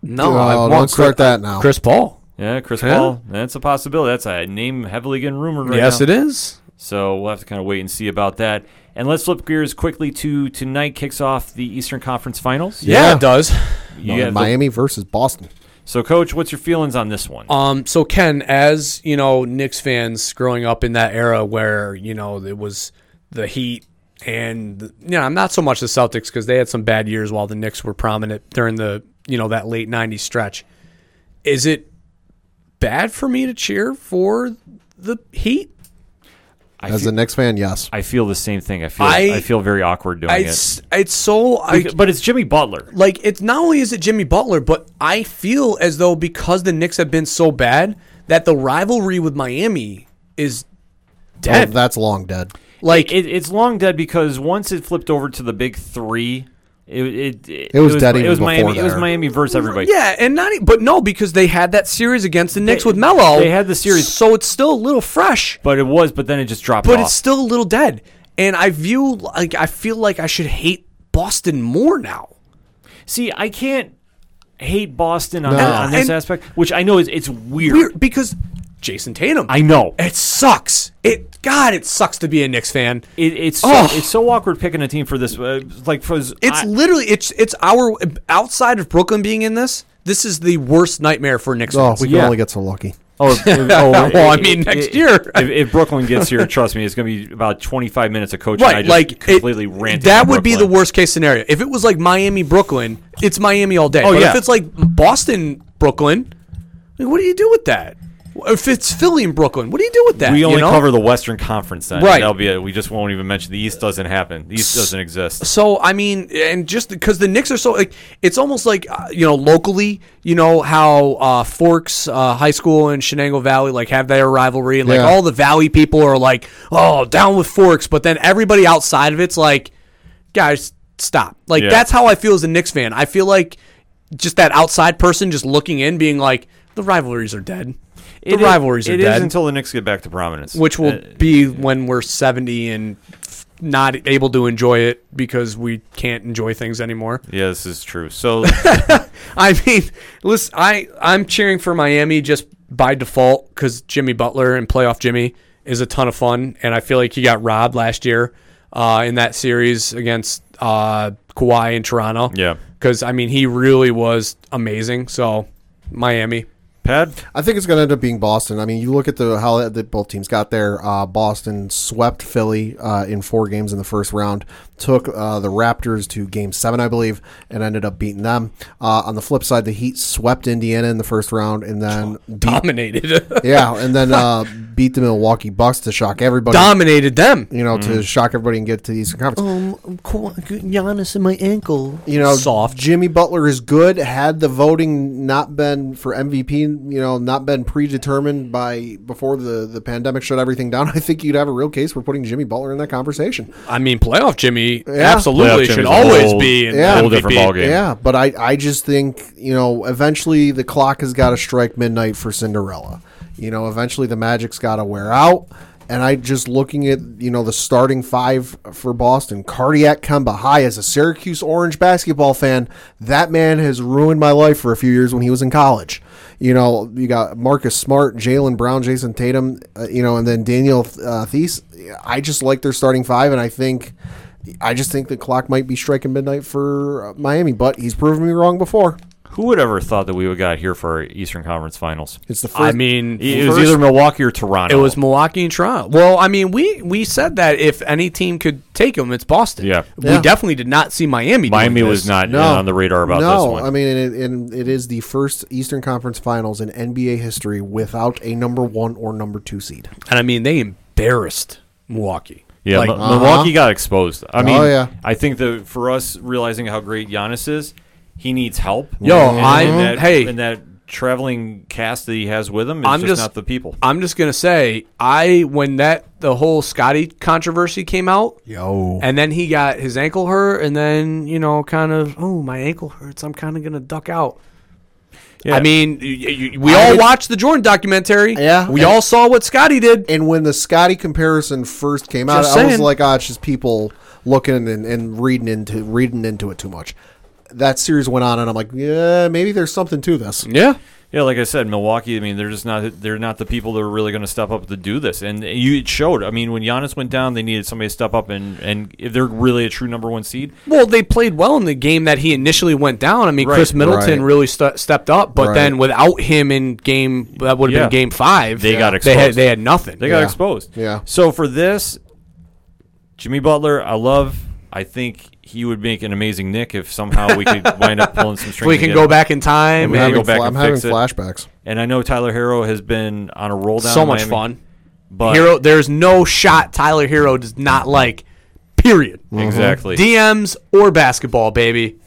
No, Oh, I want don't start that now. Chris Paul. Yeah, Chris Yeah. Paul. That's a possibility. That's a name heavily getting rumored right yes, now. Yes, it is. So we'll have to kind of wait and see about that. And let's flip gears quickly to tonight. Kicks off the Eastern Conference Finals. Yeah, it does. You have the- Miami versus Boston. so, Coach, what's your feelings on this one? Um, so Ken, as you know, Knicks fans growing up in that era where you know it was the Heat and you know I'm not so much the Celtics because they had some bad years while the Knicks were prominent during the you know that late '90s stretch. Is it bad for me to cheer for the Heat? I As feel, a Knicks fan, yes. I feel the same thing. I feel I- I, feel very awkward doing it. It's it's so I, but it's Jimmy Butler. like it's not only is it Jimmy Butler, but I feel as though because the Knicks have been so bad that the rivalry with Miami is Oh, dead. that's long dead. like It, it's long dead because once it flipped over to the big three, it it, it, It was dead It was before Miami. It was. Miami versus everybody. yeah, and not but no because they had that series against the Knicks They- with Melo. they had the series. so it's still a little fresh, But it was. But then it just dropped but off. it's still a little dead. And I view like I feel like I should hate Boston more now. See, I can't hate Boston on, No. on this And- aspect, which I know is it's weird. Weird because Jayson Tatum. I know. it sucks. It God, it sucks to be a Knicks fan. It, it's so, Oh. it's so awkward picking a team for this. Uh, like for It's I- literally it's it's our outside of Brooklyn being in this. This is the worst nightmare for Knicks Oh, fans. we can Yeah. only get so lucky. Oh, if- if- oh, Well, I if- mean, next year. If, if Brooklyn gets here, trust me, it's going to be about 25 minutes of coaching. I Right, just like it- completely ranting. That on would be the worst case scenario. If it was like Miami, Brooklyn, it's Miami all day. Oh, but yeah. if it's like Boston, Brooklyn, like, what do you do with that? If it's Philly and Brooklyn, what do you do with that? We only you know? cover the Western Conference then. Right. That'll be it. We just won't even mention the East doesn't happen. The East doesn't exist. So I mean, and just because the Knicks are so like, it's almost like uh, you know locally, you know how uh, Forks uh, High School and Shenango Valley like have their rivalry, and like Yeah. all the Valley people are like, oh, down with Forks, but then everybody outside of it's like, guys, stop. Like Yeah. that's how I feel as a Knicks fan. I feel like just that outside person just looking in, being like, the rivalries are dead. The It is- rivalries are It is dead until the Knicks get back to prominence. which will Uh, be when we're 70 and not able to enjoy it because we can't enjoy things anymore. yeah, this is true. So I mean, listen, I I'm cheering for Miami just by default because Jimmy Butler and playoff Jimmy is a ton of fun, and I feel like he got robbed last year uh, in that series against uh, Kawhi in Toronto. Yeah. because I mean he really was amazing. So Miami. Pat, I think it's going to end up being Boston. I mean, you look at the how that, both teams got there. Uh, Boston swept Philly uh, in four games in the first round. Took uh, the Raptors to Game Seven, I believe, and ended up beating them. Uh, on the flip side, the Heat swept Indiana in the first round, and then beat, Dominated, yeah, and then uh, beat the Milwaukee Bucks to shock everybody. dominated them. you know, to shock everybody and get to the Eastern Conference. Um, Giannis in my ankle. you know, Soft. Jimmy Butler is good. Had the voting not been for MVP, you know, not been predetermined by before the the pandemic shut everything down, I think you'd have a real case for putting Jimmy Butler in that conversation. I mean, playoff Jimmy Playoff absolutely Jimmy's should always whole- be in yeah. the whole different MVP. ballgame. Yeah, but I I just think you know eventually the clock has got to strike midnight for Cinderella. You know, eventually the magic's got to wear out. And I just looking at you know the starting five for Boston, cardiac Kemba. Hi, as a Syracuse Orange basketball fan, that man has ruined my life for a few years when he was in college. You know, you got Marcus Smart, Jaylen Brown, Jayson Tatum, uh, you know, and then Daniel uh, Theis. I just like their starting five, and I think, I just think the clock might be striking midnight for uh, Miami. But he's proven me wrong before. who would ever thought that we would got here for our Eastern Conference Finals? It's the first. I mean, It was either Milwaukee or Toronto. it was Milwaukee and Toronto. Well, I mean, we we said that if any team could take them, it's Boston. Yeah. we Yeah. definitely did not see Miami. doing Miami this. was not no on the radar about no, this one. I mean, it, it, it is the first Eastern Conference Finals in NBA history without a number one or number two seed. and I mean they embarrassed Milwaukee. Yeah, Like, Mi- Milwaukee uh-huh. got exposed. I oh, mean, Oh, yeah. I think that for us realizing how great Giannis is, he needs help. Yo, I- and that, mm-hmm. hey. and that traveling cast that he has with him is I'm just, just- not the people. I'm just gonna say, I when that the whole Scotty controversy came out, Yo, and then he got his ankle hurt, and then you know, kind of, oh, my ankle hurts. I'm kind of gonna duck out. Yeah. I mean, y- y- we I all watched the Jordan documentary. Yeah. we And- all saw what Scotty did. and when the Scotty comparison first came out, Just I was like, "Ah, it's just people looking and, and reading into reading into it too much." That series went on, and I'm like, "Yeah, maybe there's something to this." Yeah, Yeah, like I said, Milwaukee. I mean, they're just not. They're not the people that are really going to step up to do this. And you it showed. I mean, when Giannis went down, they needed somebody to step up and and if they're really a true number one seed, Well, they played well in the game that he initially went down. I mean, Right, Khris Middleton right. really st- stepped up, but Right. then without him in game, that would have Yeah. been game five. They got They had exposed. they had nothing. they got exposed. Yeah. So for this, Jimmy Butler, I love. I think he would make an amazing Knick if somehow we could wind up pulling some strings. we can to go him. back in time. And we I'm can and go back fla- and I'm having fix it. flashbacks. And I know Tyler Herro has been on a roll down. so in much Miami, fun. But Herro, there's no shot Tyler Herro does not like. Period. Mm-hmm. exactly. DMs or basketball, baby.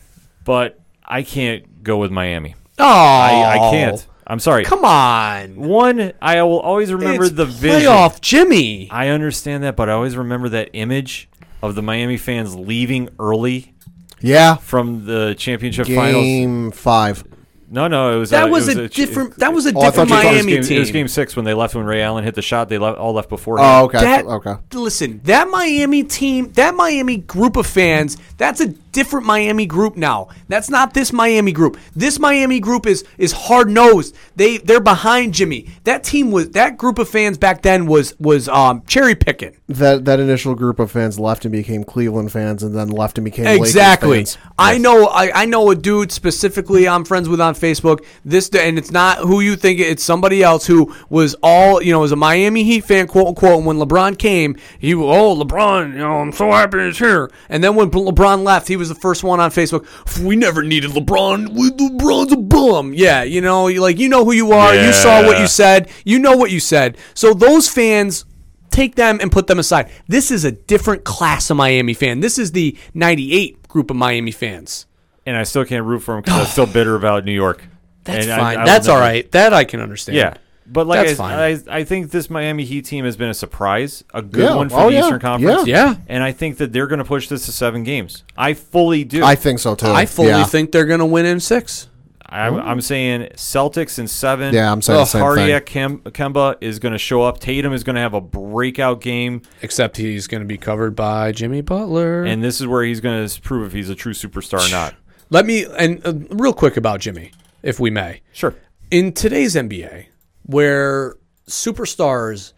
but I can't go with Miami. Oh, I, I oh. can't. I'm sorry. Come on. One, I will always remember It's the vision. playoff Jimmy. I understand that, but I always remember that image of the Miami fans leaving early Yeah, from the championship finals. game five. No, no, it was That uh, was, it a ch- different. That was a Oh, different thought you thought it was It was, Miami game, team. it was game six when they left when Ray Allen hit the shot. They left, all left before. Oh, okay, That- okay. Listen, that Miami team, that Miami group of fans, that's a different Miami group now. That's not this Miami group. This Miami group is is hard nosed. They they're behind Jimmy. That team was that group of fans back then was was um, cherry picking. That that initial group of fans left and became Cleveland fans, and then left and became Lakers Exactly. fans. I know. I, I know a dude specifically. I'm friends with on Facebook. This and it's not who you think. It's somebody else who was all you know was a Miami Heat fan, quote unquote. And when LeBron came, he oh LeBron, you know I'm so happy he's here. And then when LeBron left, he was the first one on Facebook. We never needed LeBron. We- LeBron's a bum. Yeah, you know, like you know who you are. You saw what you said. You know what you said. So those fans take them and put them aside. This is a different class of Miami fan. This is the 98 group of Miami fans. and I still can't root for him because I'm still bitter about New York. That's And fine. I will That's all right. That I can understand. Yeah. But like That's I, fine. I, I think this Miami Heat team has been a surprise, a good Yeah. one for Oh, the yeah. Eastern Conference. Yeah. And I think that they're going to push this to seven games. I fully do. I think so too. I fully yeah. think they're going to win in six. I'm, I'm saying Celtics in seven. Yeah, I'm saying the same Hardiak Kem- Kemba is going to show up. Tatum is going to have a breakout game, Except he's going to be covered by Jimmy Butler. and this is where he's going to prove if he's a true superstar or not. let me and uh, real quick about Jimmy, if we may. Sure. in today's NBA, where superstars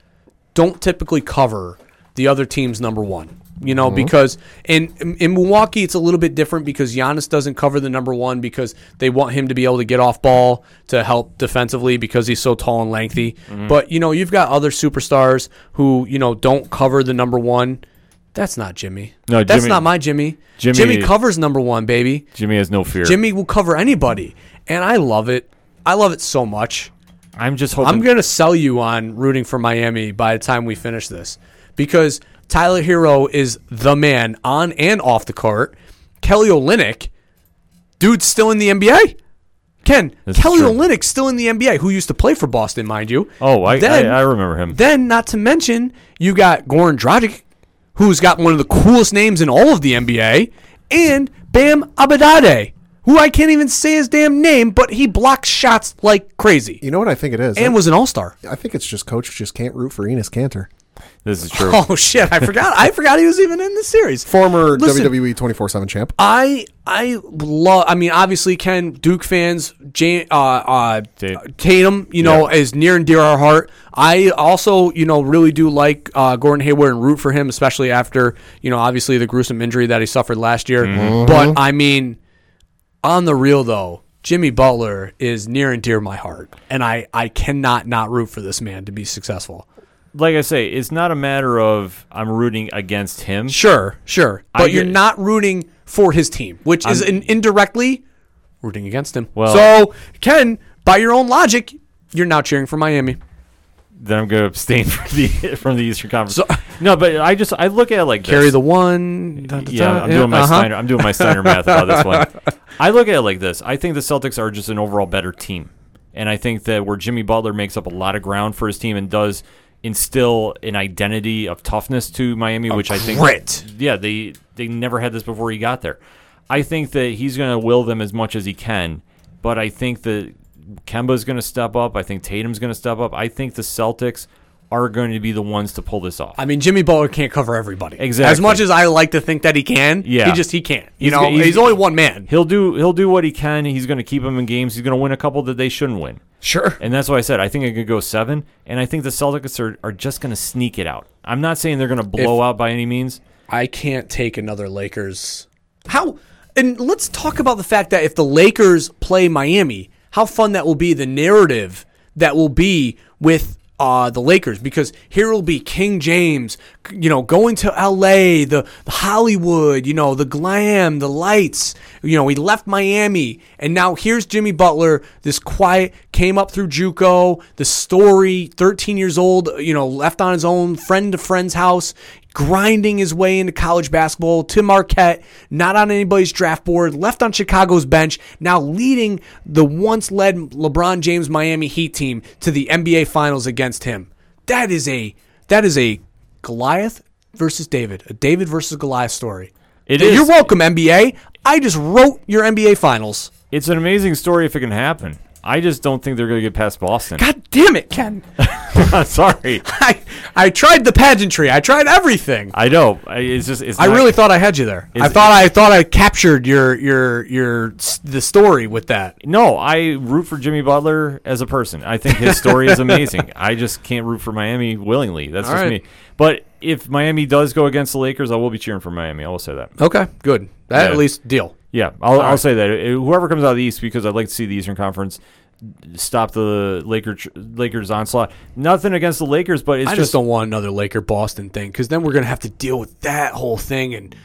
don't typically cover the other team's number one, you know, mm-hmm. because in, in Milwaukee it's a little bit different because Giannis doesn't cover the number one because they want him to be able to get off ball to help defensively because he's so tall and lengthy. Mm-hmm. But you know, you've got other superstars who you know don't cover the number one. That's not Jimmy. No, that's Jimmy- not my Jimmy. Jimmy- Jimmy covers number one, baby. Jimmy has no fear. Jimmy will cover anybody, and I love it. I love it so much. I'm just hoping. I'm gonna sell you on rooting for Miami by the time we finish this because Tyler Herro is the man on and off the court. Kelly Olynyk, dude's still in the NBA. Ken, This Kelly true. Olynyk's still in the NBA, who used to play for Boston, mind you. oh, I, Then- I, I remember him. Then, not to mention, you got Goran Dragic, who's got one of the coolest names in all of the NBA, and Bam Abadade, who I can't even say his damn name, but he blocks shots like crazy You know what I think it is? and was an all star. I think it's just coach just can't root for Enes Kanter. This is true. Oh shit! I forgot. I forgot he was even in the series. Former Listen. WWE 24 7 champ. I I love. I mean, obviously, Ken Duke fans, Jan, uh, uh, Tate. Tatum, you know, is near and dear our heart. I also, you know, really do like uh, Gordon Hayward and root for him, especially after you know, obviously the gruesome injury that he suffered last year. But I mean, on the real though. Jimmy Butler is near and dear my heart, and I, I cannot not root for this man to be successful. like I say, it's not a matter of I'm rooting against him. Sure, sure. I But you're not rooting for his team, which is I'm- in, indirectly rooting against him. Well- so, Ken, by your own logic, you're now cheering for Miami. Then I'm going to abstain from the from the Eastern Conference. So- no, but I just I look at it like Carry this. the one. da, da, yeah, da, I'm doing my uh-huh. Steiner. I'm doing my Steiner math about this one. I look at it like this. I think the Celtics are just an overall better team, and I think that where Jimmy Butler makes up a lot of ground for his team and does instill an identity of toughness to Miami, which I think. Yeah, they they never had this before he got there. I think that he's going to will them as much as he can, but I think that Kemba's going to step up. I think Tatum's going to step up. I think the Celtics are going to be the ones to pull this off. I mean, Jimmy Butler can't cover everybody. Exactly. As much as I like to think that he can, Yeah. he just he can't. You He's know, he's, he's- only one man. He'll do he'll do what he can. He's going to keep them in games. He's going to win a couple that they shouldn't win. Sure. And that's why I said I think it could go seven. And I think the Celtics are, are just going to sneak it out. I'm not saying they're going to blow out by any means. I can't take another Lakers. How? And let's talk about the fact that if the Lakers play Miami, how fun that will be. The narrative that will be with uh, the Lakers because here will be King James, you know, going to L.A., the, the Hollywood, you know, the glam, the lights. You know, he left Miami, and now here's Jimmy Butler, this quiet, came up through JUCO, the story, 13 years old, you know, left on his own, friend to friend's house, grinding his way into college basketball Tim Marquette, not on anybody's draft board, left on Chicago's bench, now leading the once led LeBron James Miami Heat team to the NBA Finals against him. That is a that is a Goliath versus David, a David versus Goliath story. It You're is. welcome, NBA. I just wrote your NBA Finals. It's an amazing story if it can happen. I just don't think they're going to get past Boston. God damn it, Ken! Sorry, I I tried the pageantry. I tried everything. I know. I- It's just. It's I not- really thought I had you there. I Is- thought I thought I captured your your your s- the story with that. No, I root for Jimmy Butler as a person. I think his story is amazing. I just can't root for Miami willingly. That's All just right. me. But if Miami does go against the Lakers, I will be cheering for Miami. I will say that. Okay, good. That Yeah. at least deal. Yeah, I'll, I'll say that. Whoever comes out of the East, because I'd like to see the Eastern Conference stop the Lakers Lakers onslaught. Nothing against the Lakers, but it's I just don't want another Laker Boston thing because then we're gonna have to deal with that whole thing and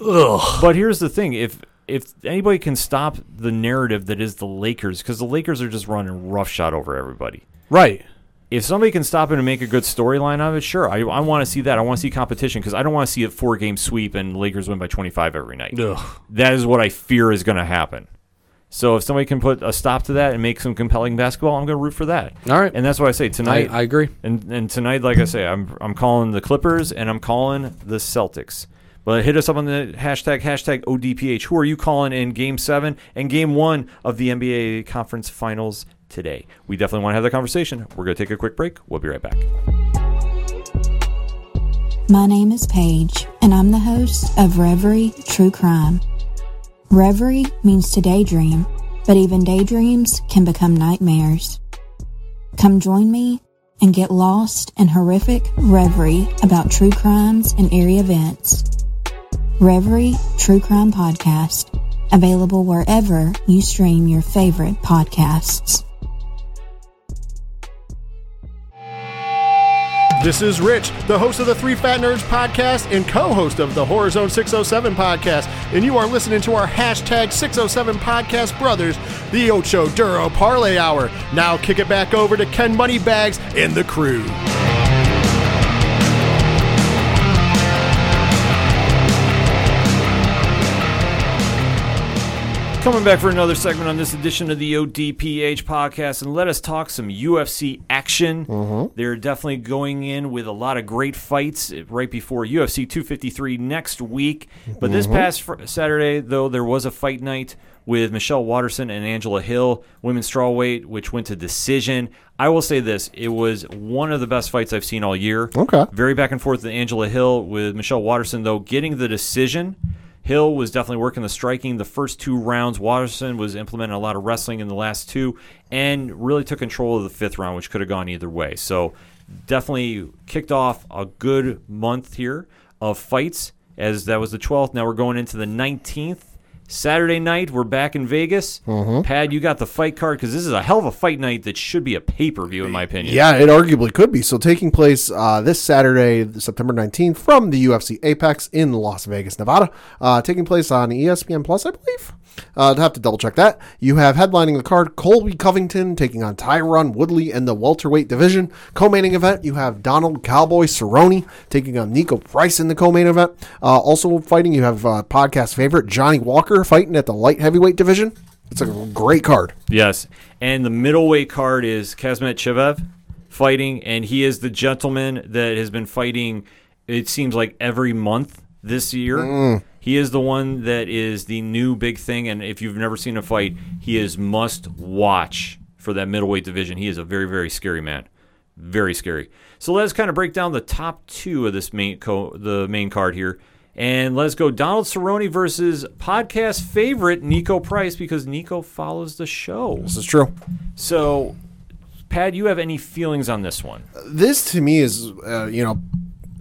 ugh. But here's the thing: if if anybody can stop the narrative that is the Lakers, because the Lakers are just running roughshod over everybody. Right. If somebody can stop it and make a good storyline of it, sure. I, I want to see that. I want to see competition because I don't want to see a four game sweep and Lakers win by 25 every night. Ugh. That is what I fear is going to happen. So if somebody can put a stop to that and make some compelling basketball, I'm going to root for that. All right. And that's what I say I, tonight. I agree. And and tonight, like I say, I'm I'm calling the Clippers and I'm calling the Celtics. But hit us up on the hashtag hashtag ODPH. Who are you calling in Game Seven and Game One of the NBA Conference Finals today? We definitely want to have that conversation. We're gonna take a quick break. We'll be right back. My name is Paige, and I'm the host of Reverie True Crime. Reverie means to daydream, but even daydreams can become nightmares. Come join me and get lost in horrific reverie about true crimes and eerie events. Reverie True Crime Podcast, available wherever you stream your favorite podcasts. This is Rich, the host of the Three Fat Nerds podcast and co host of the Horror Zone 607 podcast. And you are listening to our hashtag 607 podcast brothers, the Ocho Duro Parlay Hour. Now kick it back over to Ken Moneybags and the crew. Coming back for another segment on this edition of the ODPH podcast, and let us talk some UFC action. Mm-hmm. They're definitely going in with a lot of great fights eh, right before UFC 253 next week. But this mm-hmm. past fr- Saturday, though, there was a fight night with Michelle Waterson and Angela Hill, women's strawweight, which went to decision. I will say this: it was one of the best fights I've seen all year. Okay. Very back and forth with Angela Hill with Michelle Waterson, though, getting the decision. Hill was definitely working the striking the first two rounds. Waterson was implementing a lot of wrestling in the last two and really took control of the fifth round, which could have gone either way. So definitely kicked off a good month here of fights as that was the 12th. Now we're going into the 19th. Saturday night, we're back in Vegas. Pat, you got the fight card because this is a hell of a fight night that should be a pay per view, in my opinion. Yeah, it arguably could be. So, taking place uh, this Saturday, September 19th, from the UFC Apex in Las Vegas, Nevada. Uh, taking place on ESPN Plus, I believe. Uh, I'd have to double check that. You have headlining the card Colby Covington taking on Tyron Woodley in the welterweight division. Co-main event, you have Donald Cowboy Cerrone taking on Niko Price in the co-main event. Uh, also fighting, you have uh, podcast favorite Johnny Walker fighting at the light heavyweight division. It's a great card. Yes. And the middleweight card is Khamzat Chimaev fighting, and he is the gentleman that has been fighting, it seems like every month this year. Mm. He is the one that is the new big thing, and if you've never seen a fight, he is must watch for that middleweight division. He is a very, very scary man. Very scary. So let's kind of break down the top two of this main co- the main card here. And let's go Donald Cerrone versus podcast favorite Niko Price because Niko follows the show. This is true. So, Pat, you have any feelings on this one? this to me is uh, you know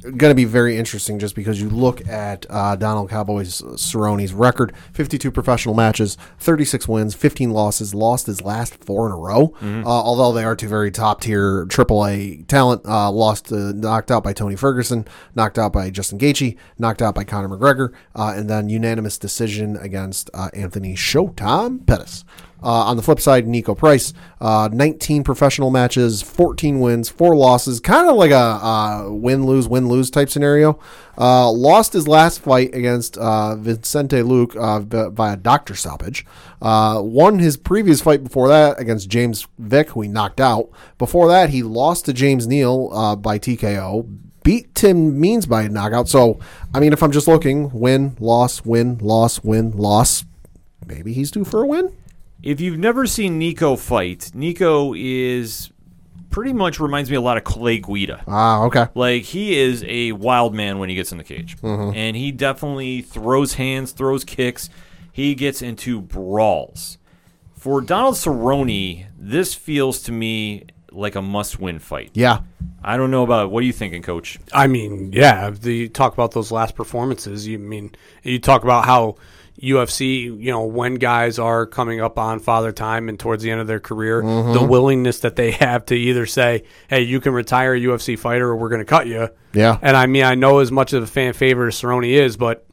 going to be very interesting just because you look at uh, Donald Cowboys Cerrone's record 52 professional matches 36 wins 15 losses lost his last four in a row. Uh, although they are two very top tier AAA talent uh, lost uh, knocked out by Tony Ferguson knocked out by Justin Gaethje knocked out by Conor McGregor uh, and then unanimous decision against uh, Anthony Showtime Pettis. uh, on the flip side, Niko Price, uh, 19 professional matches, 14 wins, four losses, kind of like a uh, win lose win lose type scenario. Uh, lost his last fight against uh, Vicente Luque uh, via doctor stoppage. Uh, won his previous fight before that against James Vick, who he knocked out. Before that, he lost to James Neal uh, by TKO. Beat Tim Means by a knockout. So, I mean, if I'm just looking, win, loss, win, loss, win, loss, maybe he's due for a win. If you've never seen Niko fight, Niko is pretty much reminds me a lot of Clay Guida. Ah, okay. Like he is a wild man when he gets in the cage, Mhm. and he definitely throws hands, throws kicks. He gets into brawls. For Donald Cerrone, this feels to me like a must-win fight. Yeah. I don't know about it. what are you thinking, Coach? I mean, yeah. The, you talk about those last performances. You mean you talk about how UFC, you know, when guys are coming up on father time and towards the end of their career, Mhm. the willingness that they have to either say, "Hey, you can retire a UFC fighter, or we're going to cut you." Yeah. And I mean, I know as much of a fan favorite as Cerrone is, but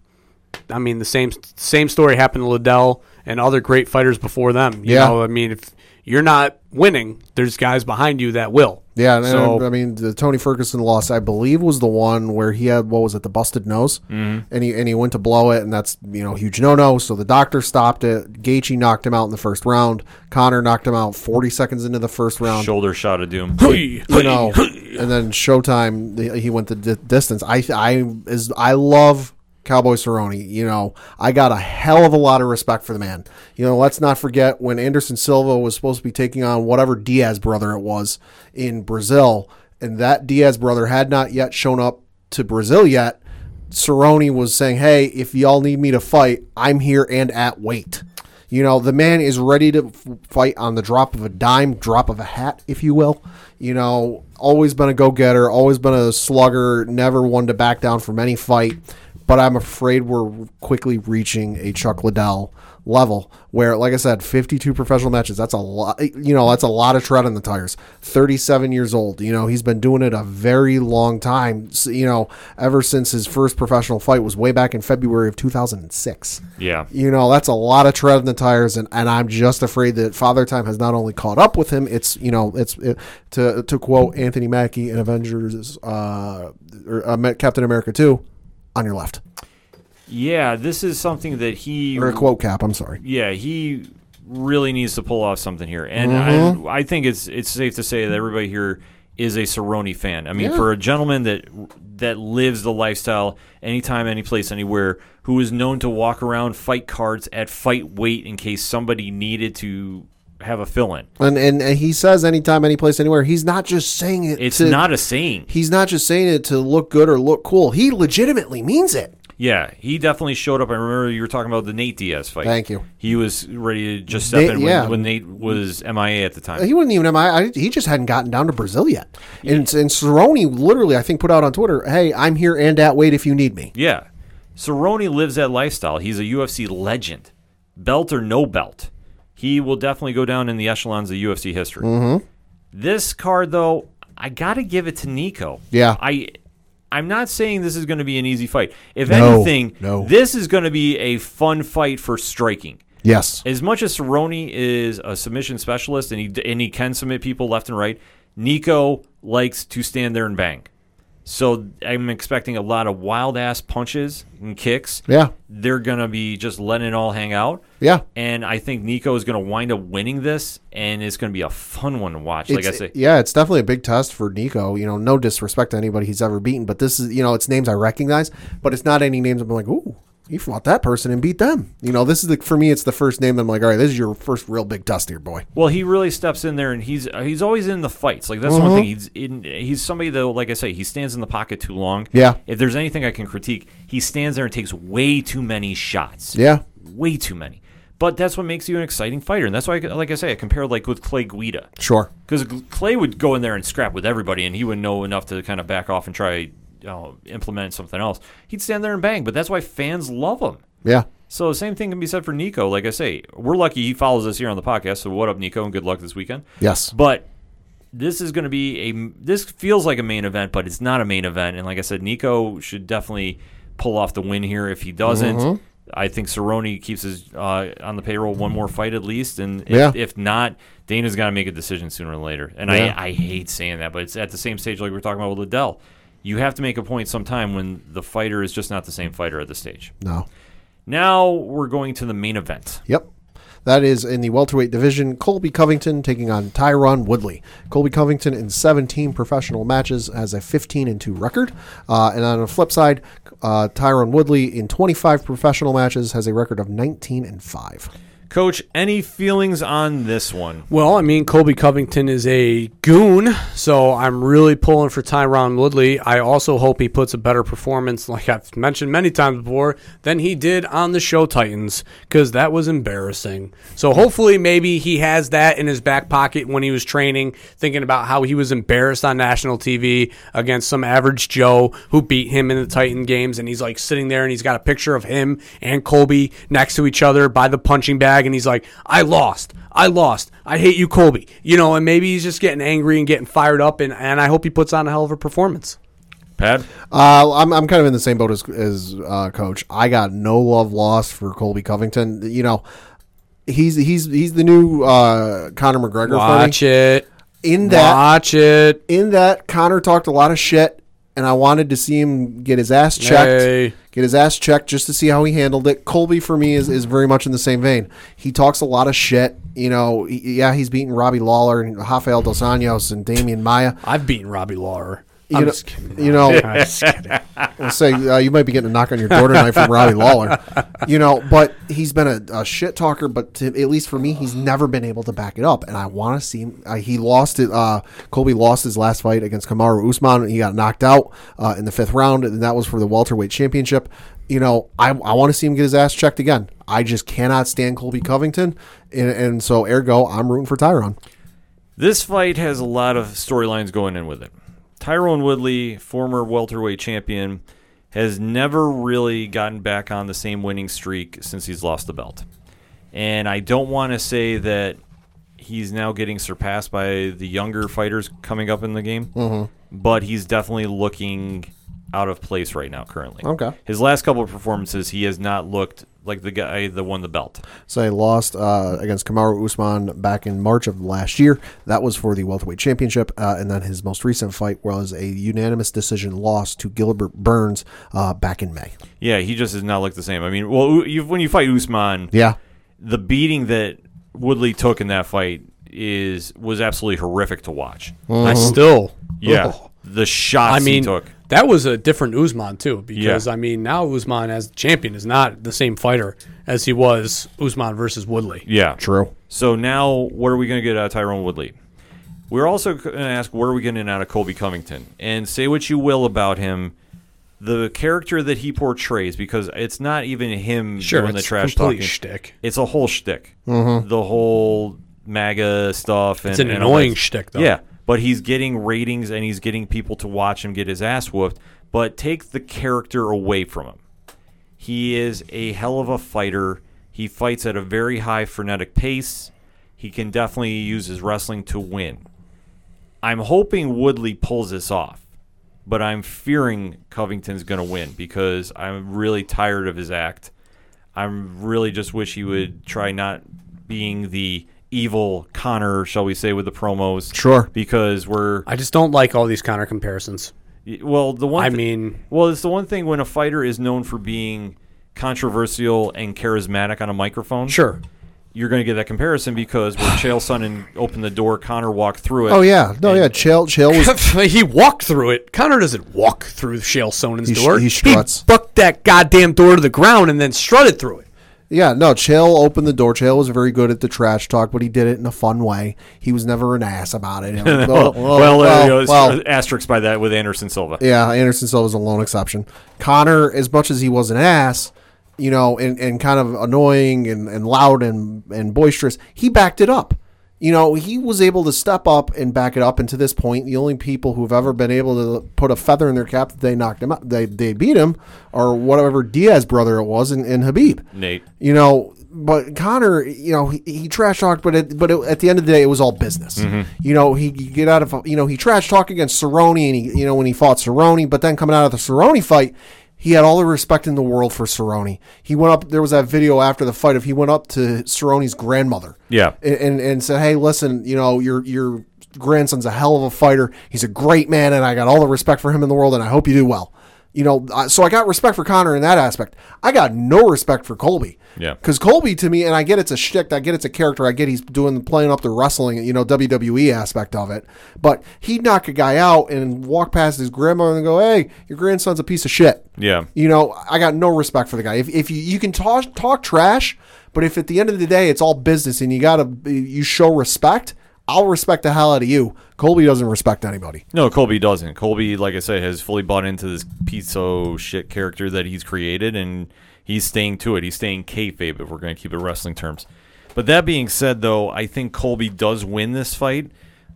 I mean, the same same story happened to Liddell and other great fighters before them. You Yeah. know, I mean, if you're not winning, there's guys behind you that will. Yeah, and So I mean the Tony Ferguson loss, I believe, was the one where he had what was it, the busted nose, Mhm. and he and he went to blow it, and that's you know huge no no. So the doctor stopped it. Gaethje knocked him out in the first round. Conor knocked him out forty seconds into the first round. Shoulder shot of doom. you know, and then Showtime, he went the distance. I I is I love Cowboy Cerrone. You know, I got a hell of a lot of respect for the man. You know, let's not forget when Anderson Silva was supposed to be taking on whatever Diaz brother it was in Brazil, and that Diaz brother had not yet shown up to Brazil yet. Cerrone was saying, "Hey, if y'all need me to fight, I'm here and at weight." You know, the man is ready to fight on the drop of a dime, drop of a hat, if you will. You know, always been a go getter, always been a slugger, never one to back down from any fight. But I'm afraid we're quickly reaching a Chuck Liddell level where, like I said, 52 professional matches. That's a lot. You know, that's a lot of tread on the tires. 37 years old. You know, he's been doing it a very long time. You know, ever since his first professional fight was way back in February of 2006 Yeah. you know that's a lot of tread in the tires and, and i'm just afraid that father time has not only caught up with him it's you know it's it, to to quote anthony mackie in avengers uh, or, uh captain america 2 on your left Yeah, this is something that he or a quote cap i'm sorry Yeah, he really needs to pull off something here, and Mhm. I, I think it's it's safe to say that everybody here is a Cerrone fan. I mean, Yeah. for a gentleman that that lives the lifestyle anytime, any place, anywhere, who is known to walk around fight cards at fight weight in case somebody needed to have a fill in. and, and and he says anytime any place anywhere he's not just saying it It's to- not a saying. he's not just saying it to look good or look cool he legitimately means it Yeah, he definitely showed up. I remember you were talking about the Nate Diaz fight. Thank you. He was ready to just step Nate- in when, yeah. when Nate was MIA at the time. He wasn't even MI. I, he just hadn't gotten down to Brazil yet. And, and Cerrone literally, I think, put out on Twitter, "Hey, I'm here and at weight if you need me." Yeah. Cerrone lives that lifestyle. He's a UFC legend. Belt or no belt. He will definitely go down in the echelons of UFC history. Mhm. This card, though, I got to give it to Niko. Yeah. I, I'm not saying this is going to be an easy fight. If No, anything, no. this is going to be a fun fight for striking. Yes. As much as Cerrone is a submission specialist and he and he can submit people left and right, Niko likes to stand there and bang. So I'm expecting a lot of wild ass punches and kicks. Yeah. They're gonna be just letting it all hang out. Yeah. And I think Niko is gonna wind up winning this, and it's gonna be a fun one to watch. Like I It's- say, yeah, it's definitely a big test for Niko. You know, no disrespect to anybody he's ever beaten, but this is, you know, it's names I recognize, but it's not any names I'm like, ooh, you fought that person and beat them. You know, this is the for me, it's the first name that I'm like, all right, this is your first real big test here, boy. Well, he really steps in there, and he's he's always in the fights. Like that's one Mhm. thing. He's in. He's somebody that, like I say, he stands in the pocket too long. Yeah. If there's anything I can critique, he stands there and takes way too many shots. Yeah. Way too many. But that's what makes you an exciting fighter, and that's why, like I say, I compare like with Clay Guida. Sure. Because Clay would go in there and scrap with everybody, and he would know enough to kind of back off and try uh, implement something else. He'd stand there and bang, but that's why fans love him. Yeah. So the same thing can be said for Niko. Like I say, we're lucky he follows us here on the podcast. So what up, Niko, and good luck this weekend. Yes. But this is going to be a. This feels like a main event, but it's not a main event. And like I said, Niko should definitely pull off the win here. If he doesn't, Mhm. I think Cerrone keeps his uh, on the payroll one more fight at least. And if, Yeah. if not, Dana's got to make a decision sooner or later. And Yeah. I, I hate saying that, but it's at the same stage like we are talking about with Liddell. You have to make a point sometime when the fighter is just not the same fighter at the stage. No. Now we're going to the main event. Yep. That is in the welterweight division. Colby Covington taking on Tyron Woodley. Colby Covington in 17 professional matches has a 15 and 2 record. Uh, and on the flip side, uh, Tyron Woodley in 25 professional matches has a record of 19 and 5. Coach, any feelings on this one? Well, I mean, Colby Covington is a goon, so I'm really pulling for Tyron Woodley. I also hope he puts a better performance, like I've mentioned many times before, than he did on the show Titans, because that was embarrassing. So hopefully, maybe he has that in his back pocket when he was training, thinking about how he was embarrassed on national TV against some average Joe who beat him in the Titan games, and he's like sitting there and he's got a picture of him and Colby next to each other by the punching bag, and he's like, I lost. I lost. I hate you, Colby. You know, and maybe he's just getting angry and getting fired up, and, and I hope he puts on a hell of a performance. Pat? Uh, I'm, I'm kind of in the same boat as, as uh, Coach. I got no love lost for Colby Covington. You know, he's he's he's the new uh, Conor McGregor. Watch for me. it. In that, Watch it. in that, Conor talked a lot of shit, and I wanted to see him get his ass checked, get his ass checked, just to see how he handled it. Colby for me is, is very much in the same vein. He talks a lot of shit. You know, yeah, he's beating Robbie Lawler and Rafael dos Anjos and Demian Maia. I've beaten Robbie Lawler. You I'm know, just kidding. you know, I'm just kidding. I'll say uh, you might be getting a knock on your door tonight from Robbie Lawler. You know, but he's been a, a shit talker. But to, at least for me, he's never been able to back it up, and I want to see him. Uh, he lost it. Uh, Colby lost his last fight against Kamaru Usman. He got knocked out uh, in the fifth round, and that was for the welterweight championship. You know, I, I want to see him get his ass checked again. I just cannot stand Colby Covington, and, and so ergo, I'm rooting for Tyron. This fight has a lot of storylines going in with it. Tyron Woodley, former welterweight champion, has never really gotten back on the same winning streak since he's lost the belt. And I don't want to say that he's now getting surpassed by the younger fighters coming up in the game, Mhm. but he's definitely looking out of place right now currently. Okay. His last couple of performances, he has not looked like the guy that won the belt. So he lost uh, against Kamaru Usman back in March of last year. That was for the welterweight championship, uh, and then his most recent fight was a unanimous decision loss to Gilbert Burns uh, back in May. Yeah, he just does not look the same. I mean, well, you, when you fight Usman, Yeah. the beating that Woodley took in that fight is was absolutely horrific to watch. I still. Yeah, Ugh. the shots I mean, he took. That was a different Usman too, because Yeah. I mean, now Usman as champion is not the same fighter as he was Usman versus Woodley. Yeah, True. So now, what are we going to get out of Tyron Woodley? We're also going to ask, where are we getting out of Colby Covington? And say what you will about him, the character that he portrays, because it's not even him Sure, doing the it's trash talking. shtick. It's a whole shtick. Mhm. The whole MAGA stuff. And, It's an and annoying that. shtick, though. Yeah, but he's getting ratings and he's getting people to watch him get his ass whooped. But take the character away from him. He is a hell of a fighter. He fights at a very high frenetic pace. He can definitely use his wrestling to win. I'm hoping Woodley pulls this off, but I'm fearing Covington's going to win because I'm really tired of his act. I am really just wish he would try not being the evil Conor, shall we say, with the promos. Sure. Because we're I just don't like all these Conor comparisons. Well, the one I mean- well, it's the one thing when a fighter is known for being controversial and charismatic on a microphone. Sure. You're going to get that comparison because where Chael Sonnen opened the door, Conor walked through it. Oh yeah, no yeah. Chael Chael was he walked through it. Conor doesn't walk through Chael Sonnen's He sh- door. he struts. He bucked that goddamn door to the ground and then strutted through it. Yeah, no, Chael opened the door. Chael was very good at the trash talk, but he did it in a fun way. He was never an ass about it. well, well, there you go. It's asterisk by that with Anderson Silva. Yeah, Anderson Silva's a lone exception. Conor, as much as he was an ass, you know, and, and kind of annoying and, and loud and, and boisterous, he backed it up. You know, he was able to step up and back it up. And to this point, the only people who've ever been able to put a feather in their cap that they knocked him out, they, they beat him, or whatever Diaz brother it was, in, in Khabib. Nate. You know, but Conor, you know, he, he trash talked, but it, but it, at the end of the day, it was all business. Mhm. You know, he get out of you know he trash talk against Cerrone, and he you know when he fought Cerrone, but then coming out of the Cerrone fight, he had all the respect in the world for Cerrone. He went up. There was that video after the fight of he went up to Cerrone's grandmother. Yeah. and and, and said, hey, listen, you know your your grandson's a hell of a fighter. He's a great man, and I got all the respect for him in the world, and I hope you do well. You know, so I got respect for Conor in that aspect. I got no respect for Colby. Yeah. Because Colby, to me, and I get it's a shtick, I get it's a character, I get he's doing playing up the wrestling, you know, WWE aspect of it. But he'd knock a guy out and walk past his grandmother and go, "Hey, your grandson's a piece of shit." Yeah. You know, I got no respect for the guy. If, if you you can talk talk trash, But if at the end of the day it's all business and you gotta you show respect, I'll respect the hell out of you. Colby doesn't respect anybody. No, Colby doesn't. Colby, like I said, has fully bought into this piece of shit character that he's created, and he's staying to it. He's staying kayfabe if we're going to keep it wrestling terms. But that being said, though, I think Colby does win this fight,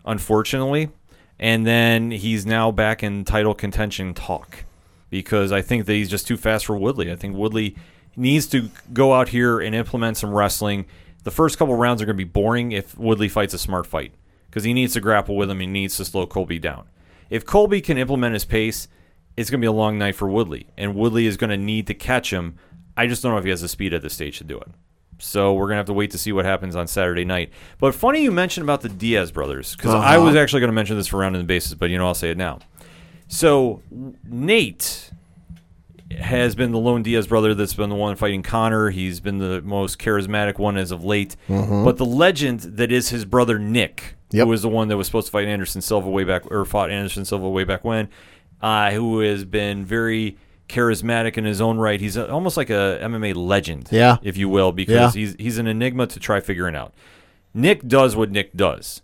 unfortunately, and then he's now back in title contention talk because I think that he's just too fast for Woodley. I think Woodley needs to go out here and implement some wrestling. The first couple rounds are going to be boring if Woodley fights a smart fight because he needs to grapple with him. He needs to slow Colby down. If Colby can implement his pace, it's going to be a long night for Woodley, and Woodley is going to need to catch him. I just don't know if he has the speed at this stage to do it. So we're gonna have to wait to see what happens on Saturday night. But funny you mentioned about the Diaz brothers because I Uh-huh. was actually going to mention this for round in the bases, but you know I'll say it now. So Nate has been the lone Diaz brother that's been the one fighting Conor. He's been the most charismatic one as of late. Mhm. But the legend that is his brother Nick, Yep. who was the one that was supposed to fight Anderson Silva way back, or fought Anderson Silva way back when, uh, who has been very charismatic in his own right. He's a, almost like a MMA legend, Yeah. if you will, because Yeah. he's he's an enigma to try figuring out. Nick does what Nick does.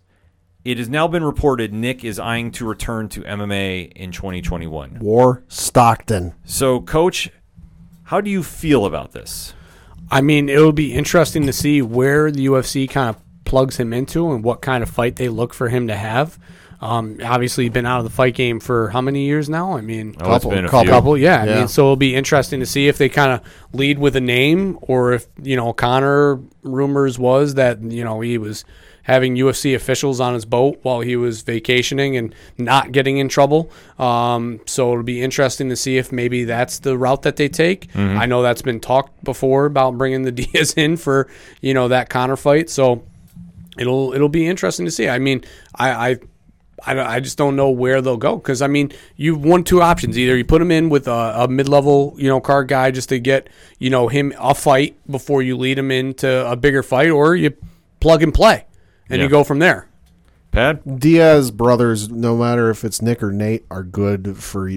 It has now been reported Nick is eyeing to return to MMA in 2021. War Stockton. So, coach, how do you feel about this? I mean, it'll be interesting to see where the UFC kind of plugs him into and what kind of fight they look for him to have. Um, obviously, he's been out of the fight game for how many years now? I mean, Oh, it's been a couple. few. couple, yeah. I mean, so it'll be interesting to see if they kind of lead with a name or if you know Conor rumors was that you know he was having UFC officials on his boat while he was vacationing and not getting in trouble. Um, so it'll be interesting to see if maybe that's the route that they take. I know that's been talked before about bringing the Diaz in for you know that Conor fight. So it'll it'll be interesting to see. I mean, I. I I, I just don't know where they'll go because I mean you've won two options either you put him in with a, a mid level you know card guy just to get you know him a fight before you lead him into a bigger fight or you plug and play and Yeah. you go from there. Pat? Diaz brothers, no matter if it's Nick or Nate, are good for uh,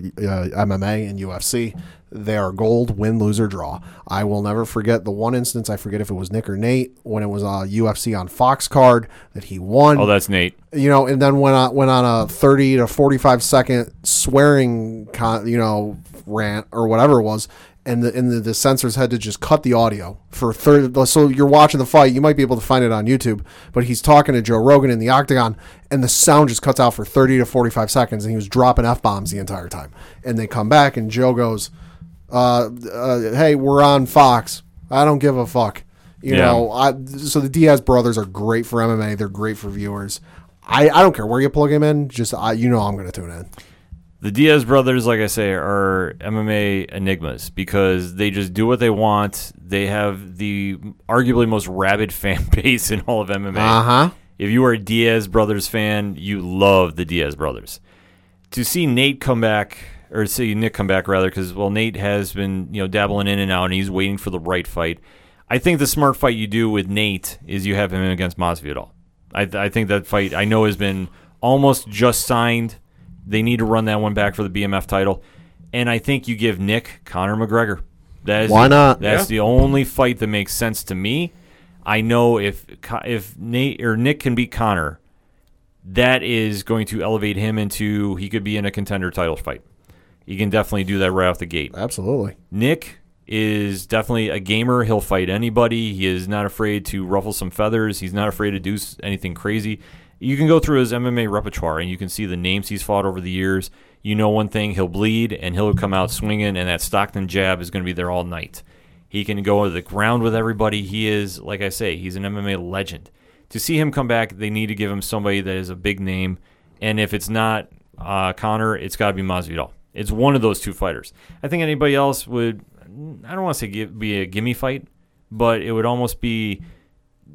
MMA and UFC. They are gold, win, lose, or draw. I will never forget the one instance. I forget if it was Nick or Nate when it was a UFC on Fox card that he won. Oh, that's Nate. you know, and then went on went on a thirty to forty five second swearing, con, you know, rant or whatever it was, and the and the, the censors had to just cut the audio for thirty. So you're watching the fight, you might be able to find it on YouTube, but he's talking to Joe Rogan in the octagon, and the sound just cuts out for thirty to forty five seconds, and he was dropping f bombs the entire time. And they come back, and Joe goes, uh, uh, "Hey, we're on Fox. I don't give a fuck." You Yeah. know, I, so the Diaz brothers are great for MMA. They're great for viewers. I, I don't care where you plug him in. Just I, you know I'm going to tune in. The Diaz brothers, like I say, are MMA enigmas because they just do what they want. They have the arguably most rabid fan base in all of MMA. Uh huh. If you are a Diaz brothers fan, you love the Diaz brothers. To see Nate come back, or see Nick come back rather, because well, Nate has been you know dabbling in and out, and he's waiting for the right fight. I think the smart fight you do with Nate is you have him against Masvidal. I, I think that fight I know has been almost just signed. They need to run that one back for the BMF title, and I think you give Nick Conor McGregor. That is Why the- not? That's Yeah. the only fight that makes sense to me. I know if if Nate or Nick can beat Conor, that is going to elevate him into he could be in a contender title fight. He can definitely do that right off the gate. Absolutely. Nick is definitely a gamer. He'll fight anybody. He is not afraid to ruffle some feathers. He's not afraid to do anything crazy. You can go through his MMA repertoire and you can see the names he's fought over the years. You know one thing, he'll bleed and he'll come out swinging, and that Stockton jab is going to be there all night. He can go to the ground with everybody. He is, like I say, he's an MMA legend. To see him come back, they need to give him somebody that is a big name. And if it's not uh, Conor, it's got to be Masvidal. It's one of those two fighters. I think anybody else would, I don't want to say give, be a gimme fight, but it would almost be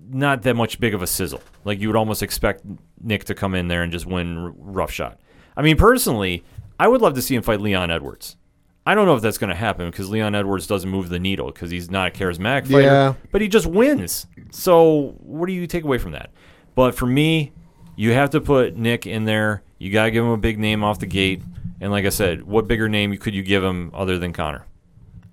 not that much big of a sizzle. Like you would almost expect Nick to come in there and just win r- rough shot. I mean, personally, I would love to see him fight Leon Edwards. I don't know if that's going to happen because Leon Edwards doesn't move the needle because he's not a charismatic fighter, Yeah. but he just wins. So what do you take away from that? But for me, you have to put Nick in there. You got to give him a big name off the gate. And like I said, what bigger name could you give him other than Conor?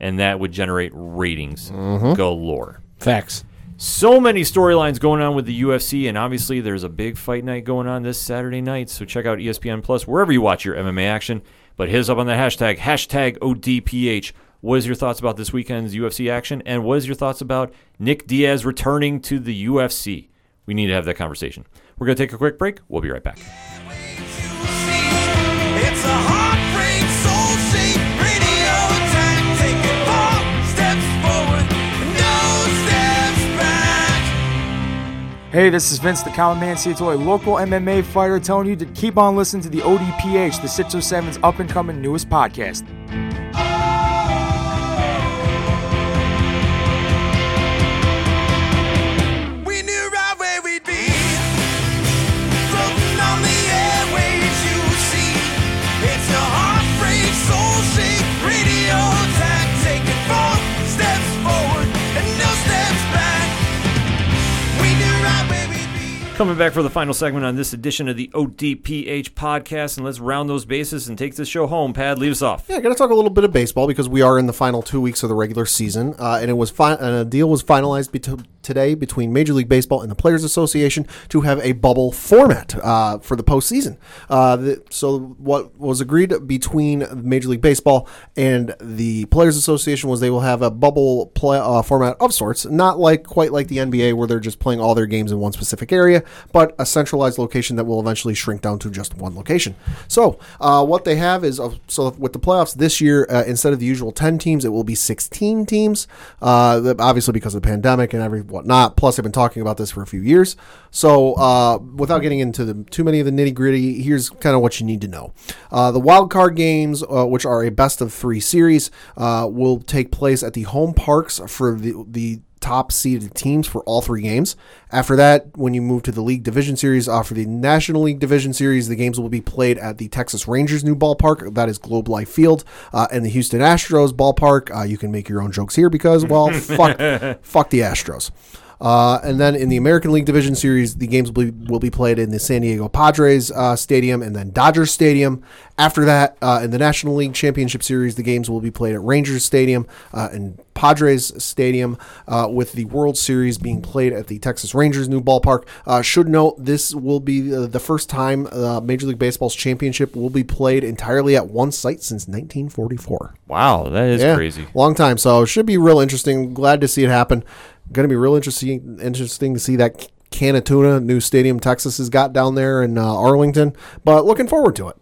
And that would generate ratings mm-hmm. galore. Facts. So many storylines going on with the UFC, and obviously there's a big fight night going on this Saturday night. So check out ESPN Plus wherever you watch your MMA action. But hit us up on the hashtag hashtag ODPH. What is your thoughts about this weekend's UFC action, and what is your thoughts about Nick Diaz returning to the UFC? We need to have that conversation. We're going to take a quick break. We'll be right back. Hey, this is Vince the Common Man Ciatoy, local MMA fighter, telling you to keep on listening to the ODPH, the 607's up and coming newest podcast. Coming back for the final segment on this edition of the ODPH podcast, and let's round those bases and take this show home. Pat, lead us off. Yeah, got to talk a little bit of baseball because we are in the final two weeks of the regular season, uh, and it was fi- and a deal was finalized today between Major League Baseball and the Players Association to have a bubble format uh, for the postseason. Uh, the, so what was agreed between Major League Baseball and the Players Association was they will have a bubble play, uh, format of sorts, not like quite like the NBA where they're just playing all their games in one specific area, but a centralized location that will eventually shrink down to just one location. So uh, what they have is uh, so with the playoffs this year, uh, instead of the usual ten teams, it will be sixteen teams. Uh, obviously because of the pandemic and every whatnot. Plus, I've been talking about this for a few years. So uh, without getting into the, too many of the nitty gritty, here's kind of what you need to know. Uh, the wild card games, which are a best of three series, will take place at the home parks for the the top seeded teams for all three games. After that, when you move to the League Division Series, for the National League Division Series, the games will be played at the Texas Rangers new ballpark. That is Globe Life Field. Uh, and the Houston Astros ballpark. Uh, you can make your own jokes here because, well, fuck, fuck the Astros. Uh, and then in the American League Division Series, the games will be, will be played in the San Diego Padres uh, Stadium and then Dodgers Stadium. After that, uh, in the National League Championship Series, the games will be played at Rangers Stadium uh, and Padres Stadium, uh, with the World Series being played at the Texas Rangers new ballpark. Uh, should note this will be uh, the first time uh, Major League Baseball's championship will be played entirely at one site since 1944. Wow, that is Yeah, crazy. Long time. So it should be real interesting. Glad to see it happen. Going to be real interesting interesting to see that can of tuna new stadium Texas has got down there in uh, Arlington. But looking forward to it.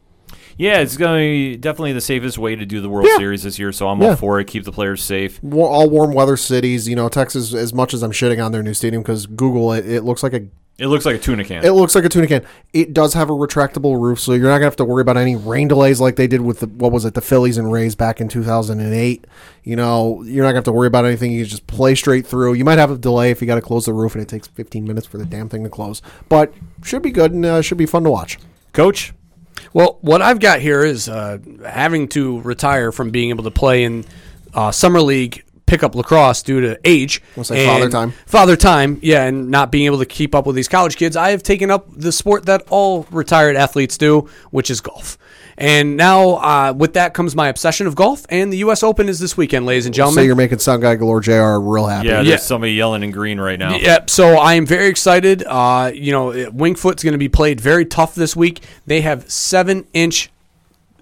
Yeah, it's going to be definitely the safest way to do the World Yeah. Series this year, so I'm Yeah. all for it. Keep the players safe. Wa- All warm weather cities. You know, Texas. As much as I'm shitting on their new stadium because Google it, it looks like a It looks like a tuna can. It looks like a tuna can. It does have a retractable roof, so you're not gonna have to worry about any rain delays like they did with the, what was it, the Phillies and Rays back in 2008. You know, you're not gonna have to worry about anything. You can just play straight through. You might have a delay if you got to close the roof, and it takes 15 minutes for the damn thing to close. But should be good and uh, should be fun to watch. Coach, Well, what I've got here is uh, having to retire from being able to play in uh, summer league pickup lacrosse due to age. We'll say father time. Father time, yeah, and not being able to keep up with these college kids. I have taken up the sport that all retired athletes do, which is golf. And now, uh, with that comes my obsession of golf, and the U.S. Open is this weekend, ladies and gentlemen. So you're making Sound Guy Galore Jr. real happy. yeah, there's Yeah. somebody yelling in green right now. Yep. So I am very excited. Uh, you know, Winged Foot's going to be played very tough this week. They have seven inch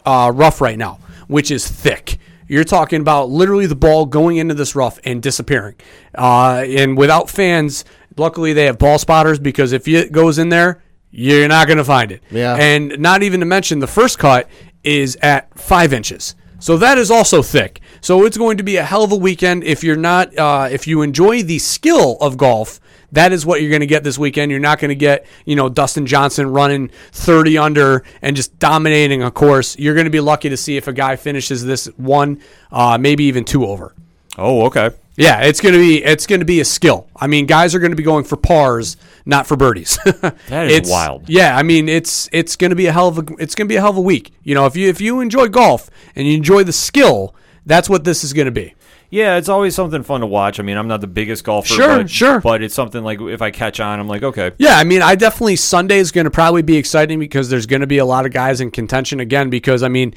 uh, rough right now, which is thick. You're talking about literally the ball going into this rough and disappearing. Uh, and without fans, luckily they have ball spotters because if it goes in there, you're not going to find it. Yeah. And not even to mention the first cut is at five inches. So that is also thick. So it's going to be a hell of a weekend. If you're not, uh, if you enjoy the skill of golf, that is what you're going to get this weekend. You're not going to get, you know, Dustin Johnson running 30 under and just dominating a course. You're going to be lucky to see if a guy finishes this one, uh, maybe even two over. Oh, okay. Yeah, it's gonna be it's gonna be a skill. I mean, guys are gonna be going for pars, not for birdies. That is It's- wild. Yeah, I mean, it's it's gonna be a hell of a it's gonna be a hell of a week. You know, if you if you enjoy golf and you enjoy the skill, that's what this is gonna be. Yeah, it's always something fun to watch. I mean, I'm not the biggest golfer, Sure, but, sure. but it's something like if I catch on, I'm like, okay, Yeah, I mean, I definitely Sunday is going to probably be exciting because there's going to be a lot of guys in contention again. Because I mean,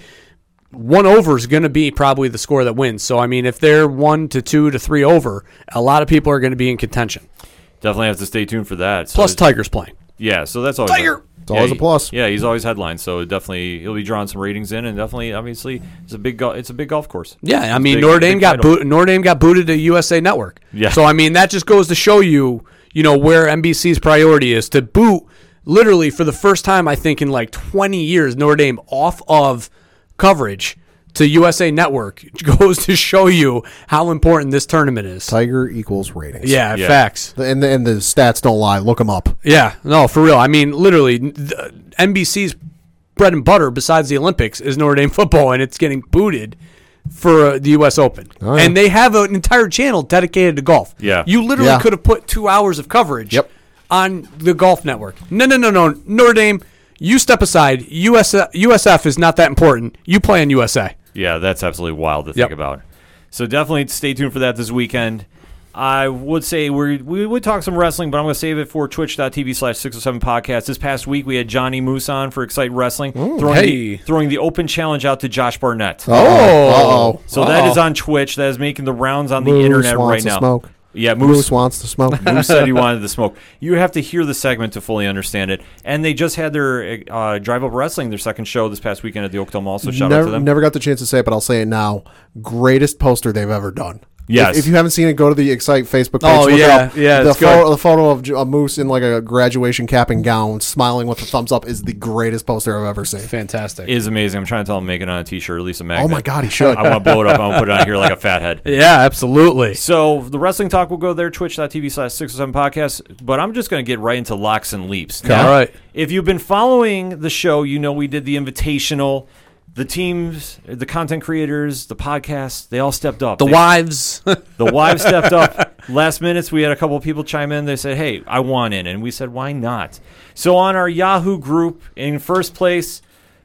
one over is going to be probably the score that wins. So I mean, if they're one to two to three over, a lot of people are going to be in contention. definitely have to stay tuned for that. So Plus, Tiger's playing. Yeah, so that's always Tiger! It's always a plus. Yeah, he's always headlined, so definitely he'll be drawing some ratings in, and definitely, obviously, it's a big go- it's a big golf course. Yeah, I mean big- Notre Dame got boot, Notre Dame got booted to USA Network. Yeah. So I mean that just goes to show you, you know, where NBC's priority is to boot literally for the first time I think in like 20 years Notre Dame off of coverage to USA Network goes to show you how important this tournament is. Tiger equals ratings. Yeah, Yeah. facts. And the, and the stats don't lie. Look them up. Yeah, no, for real. I mean, literally, the- NBC's bread and butter besides the Olympics is Notre Dame football, and it's getting booted for uh, the U.S. Open. Oh, yeah. And they have an entire channel dedicated to golf. Yeah. You literally Yeah. could have put two hours of coverage Yep. on the Golf Network. No, no, no, no. Notre Dame, you step aside. US, USF is not that important. You play in USA. Yeah, that's absolutely wild to Yep. think about. So definitely stay tuned for that this weekend. I would say we we would talk some wrestling, but I'm going to save it for twitch.tv slash 607 podcast. This past week, we had Johnny Moose on for Excite Wrestling, throwing, hey. the, throwing the open challenge out to Josh Barnett. Oh. So that is on Twitch. That is making the rounds on the internet right now. smoke. Yeah, Moose, Moose, wants to smoke. Moose said he wanted the smoke. You have to hear the segment to fully understand it. And they just had their uh, Drive Up Wrestling, their second show this past weekend at the Oakdale Mall. So shout out to them. never got the chance to say it, but I'll say it now. Greatest poster they've ever done. Yes. If, if you haven't seen it, go to the Excite Facebook page. Oh, look yeah. Yeah, The, it's photo, good. the photo of a moose in like a graduation cap and gown, smiling with a thumbs up, is the greatest poster I've ever seen. Fantastic. is amazing. I'm trying to tell him to make it on a t-shirt, at least a magnet. Oh my God, he should. I want to blow it up. I want to put it on here like a fathead. yeah, absolutely. So the wrestling talk will go there, twitch.tv slash 607 podcast. But I'm just going to get right into locks and leaps. All right. If you've been following the show, you know we did the invitational. The teams, the content creators, the podcasts, they all stepped up. The They- wives. The wives stepped up. Last minutes, we had a couple of people chime in. They said, "Hey, I want in," and we said, "Why not?" So on our Yahoo group, in first place,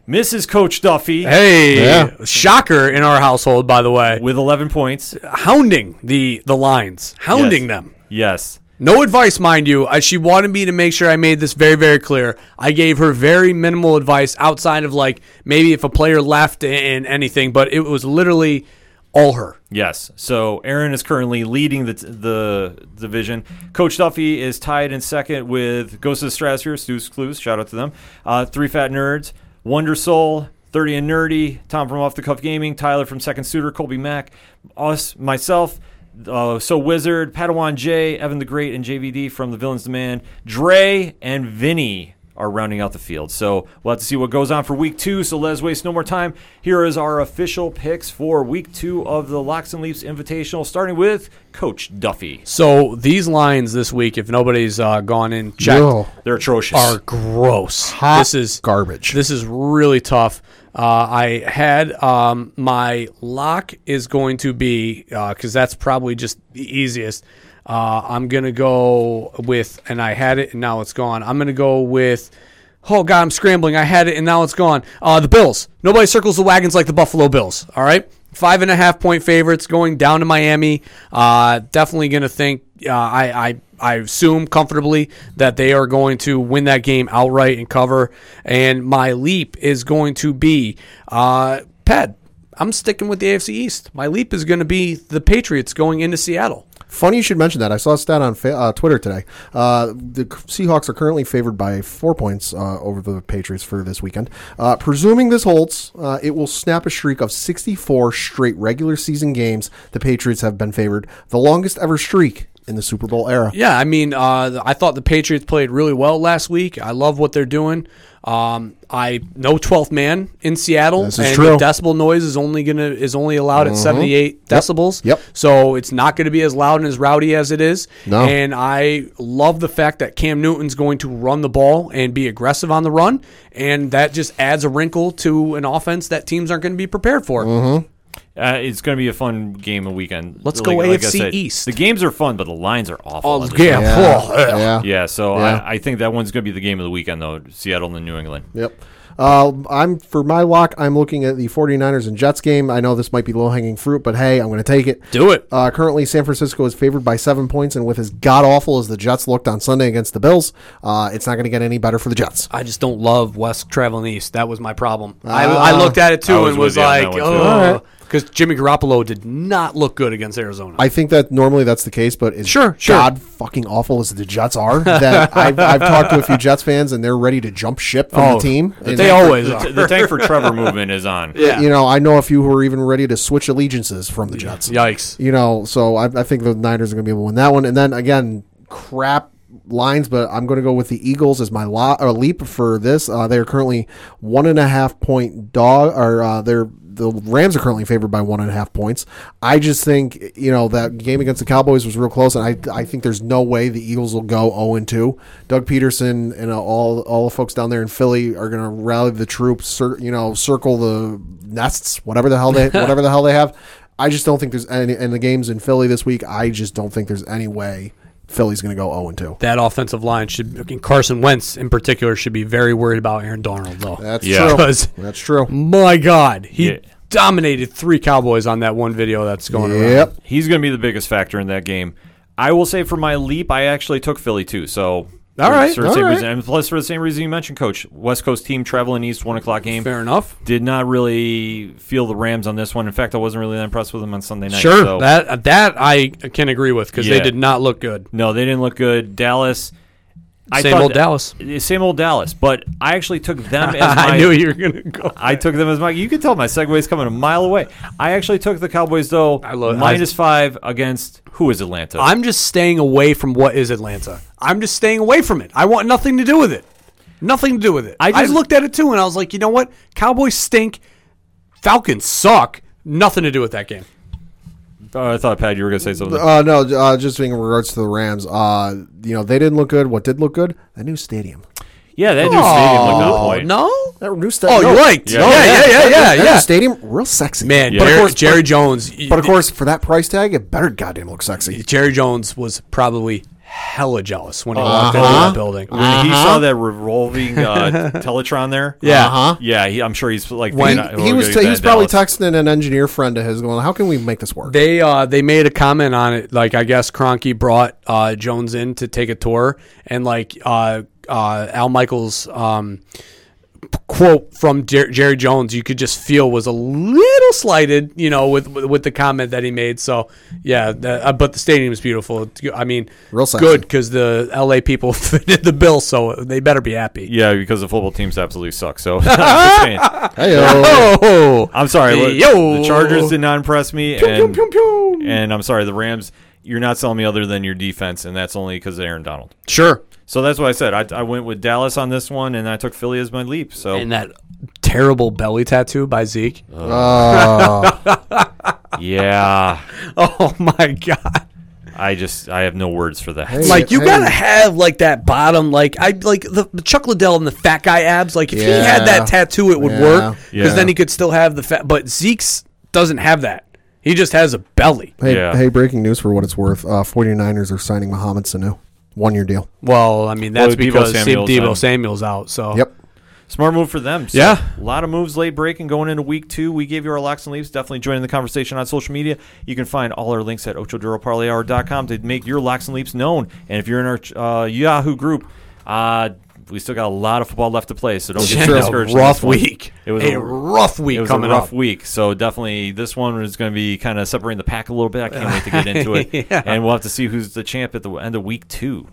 Mrs. Coach Duffy hey, Yeah. shocker in our household, by the way. with 11 points. Hounding the the lines, hounding Yes. them. Yes. No advice, mind you. She wanted me to make sure I made this very, very clear. I gave her very minimal advice outside of like maybe if a player left and anything, but it was literally all her. Yes. So Aaron is currently leading the the division. Coach Duffy is tied in second with Ghost of the Stratosphere, Stu's Clues. Shout out to them. Uh, Three Fat Nerds, Wonder Soul, 30 and Nerdy, Tom from Off the Cuff Gaming, Tyler from Second Suitor, Colby Mack, us, myself, uh, So Wizard, Padawan J, Evan the Great, and JVD from The Villain's Demand. Dre and Vinny are rounding out the field. So we'll have to see what goes on for week two. So let's waste no more time. Here is our official picks for week two of the Locks and Leaps Invitational, starting with Coach Duffy. So these lines this week, if nobody's uh, gone in checked, Yo. They're atrocious. are gross. Hot this is garbage. This is really tough. Uh, I had um, my lock is going to be because that's probably just the easiest. Uh, I'm gonna go with, and I had it, and now it's gone. I'm gonna go with. Oh God, I'm scrambling. I had it, and now it's gone. Uh, the Bills. Nobody circles the wagons like the Buffalo Bills. All right, five and a half point favorites going down to Miami. Uh, definitely gonna think. Uh, I, I I assume comfortably that they are going to win that game outright and cover. And my leap is going to be uh, Pat. I'm sticking with the AFC East. My leap is going to be the Patriots going into Seattle. Funny you should mention that. I saw a stat on fa- uh, Twitter today. Uh, the Seahawks are currently favored by four points uh, over the Patriots for this weekend. Uh, presuming this holds, uh, it will snap a streak of 64 straight regular season games. The Patriots have been favored, the longest ever streak in the Super Bowl era. Yeah, I mean, uh, I thought the Patriots played really well last week. I love what they're doing. Um, I know 12th man in Seattle, This is and true. the decibel noise is only gonna is only allowed at 78 decibels. Yep. So it's not going to be as loud and as rowdy as it is. No. And I love the fact that Cam Newton's going to run the ball and be aggressive on the run, and that just adds a wrinkle to an offense that teams aren't going to be prepared for. Uh, it's going to be a fun game of weekend. Let's go I AFC said, East. The games are fun, but the lines are awful. Oh, on this yeah. Oh, yeah. Yeah, so Yeah. I, I think that one's going to be the game of the weekend, though. Seattle and New England. Yep. Uh, I'm for my lock. I'm looking at the 49ers and Jets game. I know this might be low hanging fruit, but hey, I'm going to take it. Do it. Uh, currently, San Francisco is favored by seven points, and with as god awful as the Jets looked on Sunday against the Bills, uh, it's not going to get any better for the Jets. I just don't love West traveling east. That was my problem. I, Ah. I looked at it too was and was like, that one, too. oh, Alright. Because Jimmy Garoppolo did not look good against Arizona. I think that normally that's the case, but it's Sure, sure. god fucking awful as the Jets are. That I've, I've talked to a few Jets fans and they're ready to jump ship from Oh, the team. they And, always the, are. the tank for Trevor movement is on. yeah. You know, I know a few who are even ready to switch allegiances from the Jets. Yikes. You know, so I, I think the Niners are going to be able to win that one. And then again, crap lines, but I'm going to go with the Eagles as my lo- or leap for this. Uh, they are currently one and a half point dog, or uh, they're the Rams are currently favored by one and a half points. I just think you know that game against the Cowboys was real close, and I I think there's no way the Eagles will go 0 and 2. Doug Pederson and all all the folks down there in Philly are going to rally the troops, you know, circle the nests, whatever the hell they whatever the hell they have. I just don't think there's any in the games in Philly this week. I just don't think there's any way Philly's going to go 0 and 2. That offensive line should I mean, Carson Wentz in particular should be very worried about Aaron Donald though. That's Yeah. true. That's true. my God, he Yeah. dominated three Cowboys on that one video that's going around. Yep. He's going to be the biggest factor in that game. I will say for my leap, I actually took Philly too. So All right, for the all same right. reason, and plus for the same reason you mentioned, Coach. West Coast team traveling east, one o'clock game. Fair enough. Did not really feel the Rams on this one. In fact, I wasn't really that impressed with them on Sunday night. Sure, so- that that I can agree with because Yeah. they did not look good. no, they didn't look good. Dallas. I Same old Dallas. Same old Dallas. But I actually took them as my. I knew you were gonna go. I took them as my. You can tell my segue's coming a mile away. I actually took the Cowboys though. I love- minus five against who is Atlanta? I'm just staying away from what is Atlanta. I'm just staying away from it. I want nothing to do with it. Nothing to do with it. I I, just- looked at it too, and I was like, you know what? Cowboys stink. Falcons suck. Nothing to do with that game. Oh, I thought Pat, you were gonna say something. Uh, no, uh, just in regards to the Rams, uh, you know, they didn't look good. What did look good? The new stadium. yeah, that new stadium looked on point. No. That new stadium. Oh, stadium. you liked? Yeah, yeah, yeah, yeah, yeah. That yeah, new stadium, real sexy. Man, Yeah. but But of of course, Jerry Jones. But of course, for that price tag, it better goddamn look sexy. Jerry Jones was probably hella jealous when he walked into Uh-huh. that building. When he saw that revolving uh, Teletron there, Yeah. Uh-huh. yeah, he, I'm sure he's like He, thinking, he "Oh, was we're he gonna was get that probably Dallas." texting an engineer friend of his, going, "How can we make this work?" They uh they made a comment on it. Like I guess Kroenke brought uh Jones in to take a tour, and like uh uh Al Michaels um p- quote from Jer- Jerry Jones, you could just feel was a little slighted, you know, with with, with the comment that he made. So yeah, the, uh, but the stadium is beautiful. It's I mean, Real sexy. good because the L.A. people fitted the bill, so they better be happy. Yeah, because the football teams absolutely suck. So I'm just. Hey-o. I'm sorry. look, Yo. The Chargers did not impress me, and pew, pew. and I'm sorry. The Rams, you're not selling me other than your defense, and that's only because of Aaron Donald. sure. So that's what I said. I, I went with Dallas on this one, and I took Philly as my leap. So And that terrible belly tattoo by Zeke. Oh, yeah, Oh my god. I just I have no words for that. Hey. Like you hey. gotta have like that bottom, like I like the, the Chuck Liddell and the fat guy abs. Like if he had that tattoo, it would Yeah. work because Yeah. then he could still have the fat. But Zeke's doesn't have that. He just has a belly. hey, Yeah. hey! Breaking news for what it's worth: uh, 49ers are signing Mohamed Sanu, one year deal. Well, I mean that's Well, Deebo because Samuel's Deebo. Samuel's out. So Yep. Smart move for them. So, Yeah. A lot of moves late breaking going into week two. We gave you our locks and leaps. Definitely joining the conversation on social media. You can find all our links at ochoduroparlayhour.com to make your locks and leaps known. And if you're in our uh, Yahoo group, uh, we still got a lot of football left to play, so don't get too a discouraged. rough week. It was a, a- rough week It was coming a rough up. week, so definitely this one is going to be kind of separating the pack a little bit. I can't wait to get into it, Yeah. and we'll have to see who's the champ at the end of week two.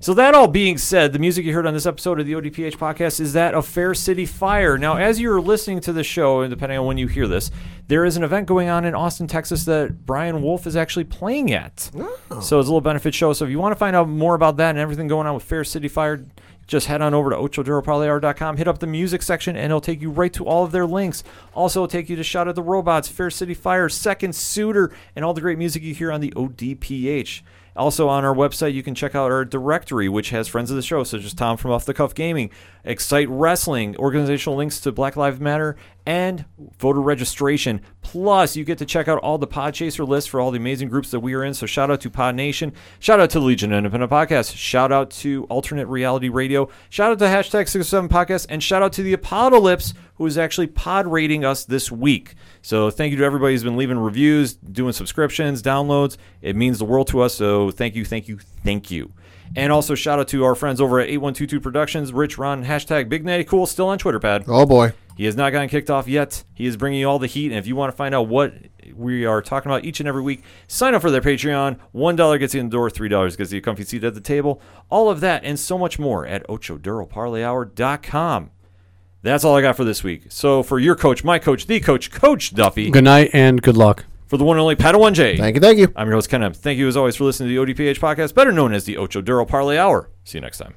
So that all being said, the music you heard on this episode of the ODPH podcast is that of Fair City Fire. Now, as you're listening to the show, and depending on when you hear this, there is an event going on in Austin, Texas that Brian Wolf is actually playing at. Oh. So it's a little benefit show. So if you want to find out more about that and everything going on with Fair City Fire, just head on over to ochoduroparlayhour.com, hit up the music section, and it'll take you right to all of their links. Also, it'll take you to Shout at the Robots, Fair City Fire, Second Suitor, and all the great music you hear on the ODPH. Also, on our website, you can check out our directory, which has friends of the show, such as Tom from Off the Cuff Gaming, Excite Wrestling, organizational links to Black Lives Matter, and voter registration. Plus, you get to check out all the Podchaser lists for all the amazing groups that we are in. So, shout out to Pod Nation, shout out to Legion Independent Podcast, shout out to Alternate Reality Radio, shout out to hashtag 607 Podcast, and shout out to the Apocalypse, who is actually pod rating us this week. So, thank you to everybody who's been leaving reviews, doing subscriptions, downloads. It means the world to us. So, thank you, thank you, thank you. And also shout out to our friends over at 8122 Productions, Rich, Ron, hashtag Big Natty Cool, still on Twitter, pad. Oh boy. He has not gotten kicked off yet. He is bringing you all the heat. And if you want to find out what we are talking about each and every week. Sign up for their Patreon. $1 gets you in the door, $3 gets you a comfy seat at the table. All of that and so much more at OchoDuroParlayHour.com. That's all I got for this week. So for your coach, my coach, the coach, Coach Duffy. Good night and good luck. For the one and only Padawan J. Thank you, thank you. I'm your host, Ken. Em. Thank you as always for listening to the ODPH podcast, better known as the Ocho Duro Parlay Hour. See you next time.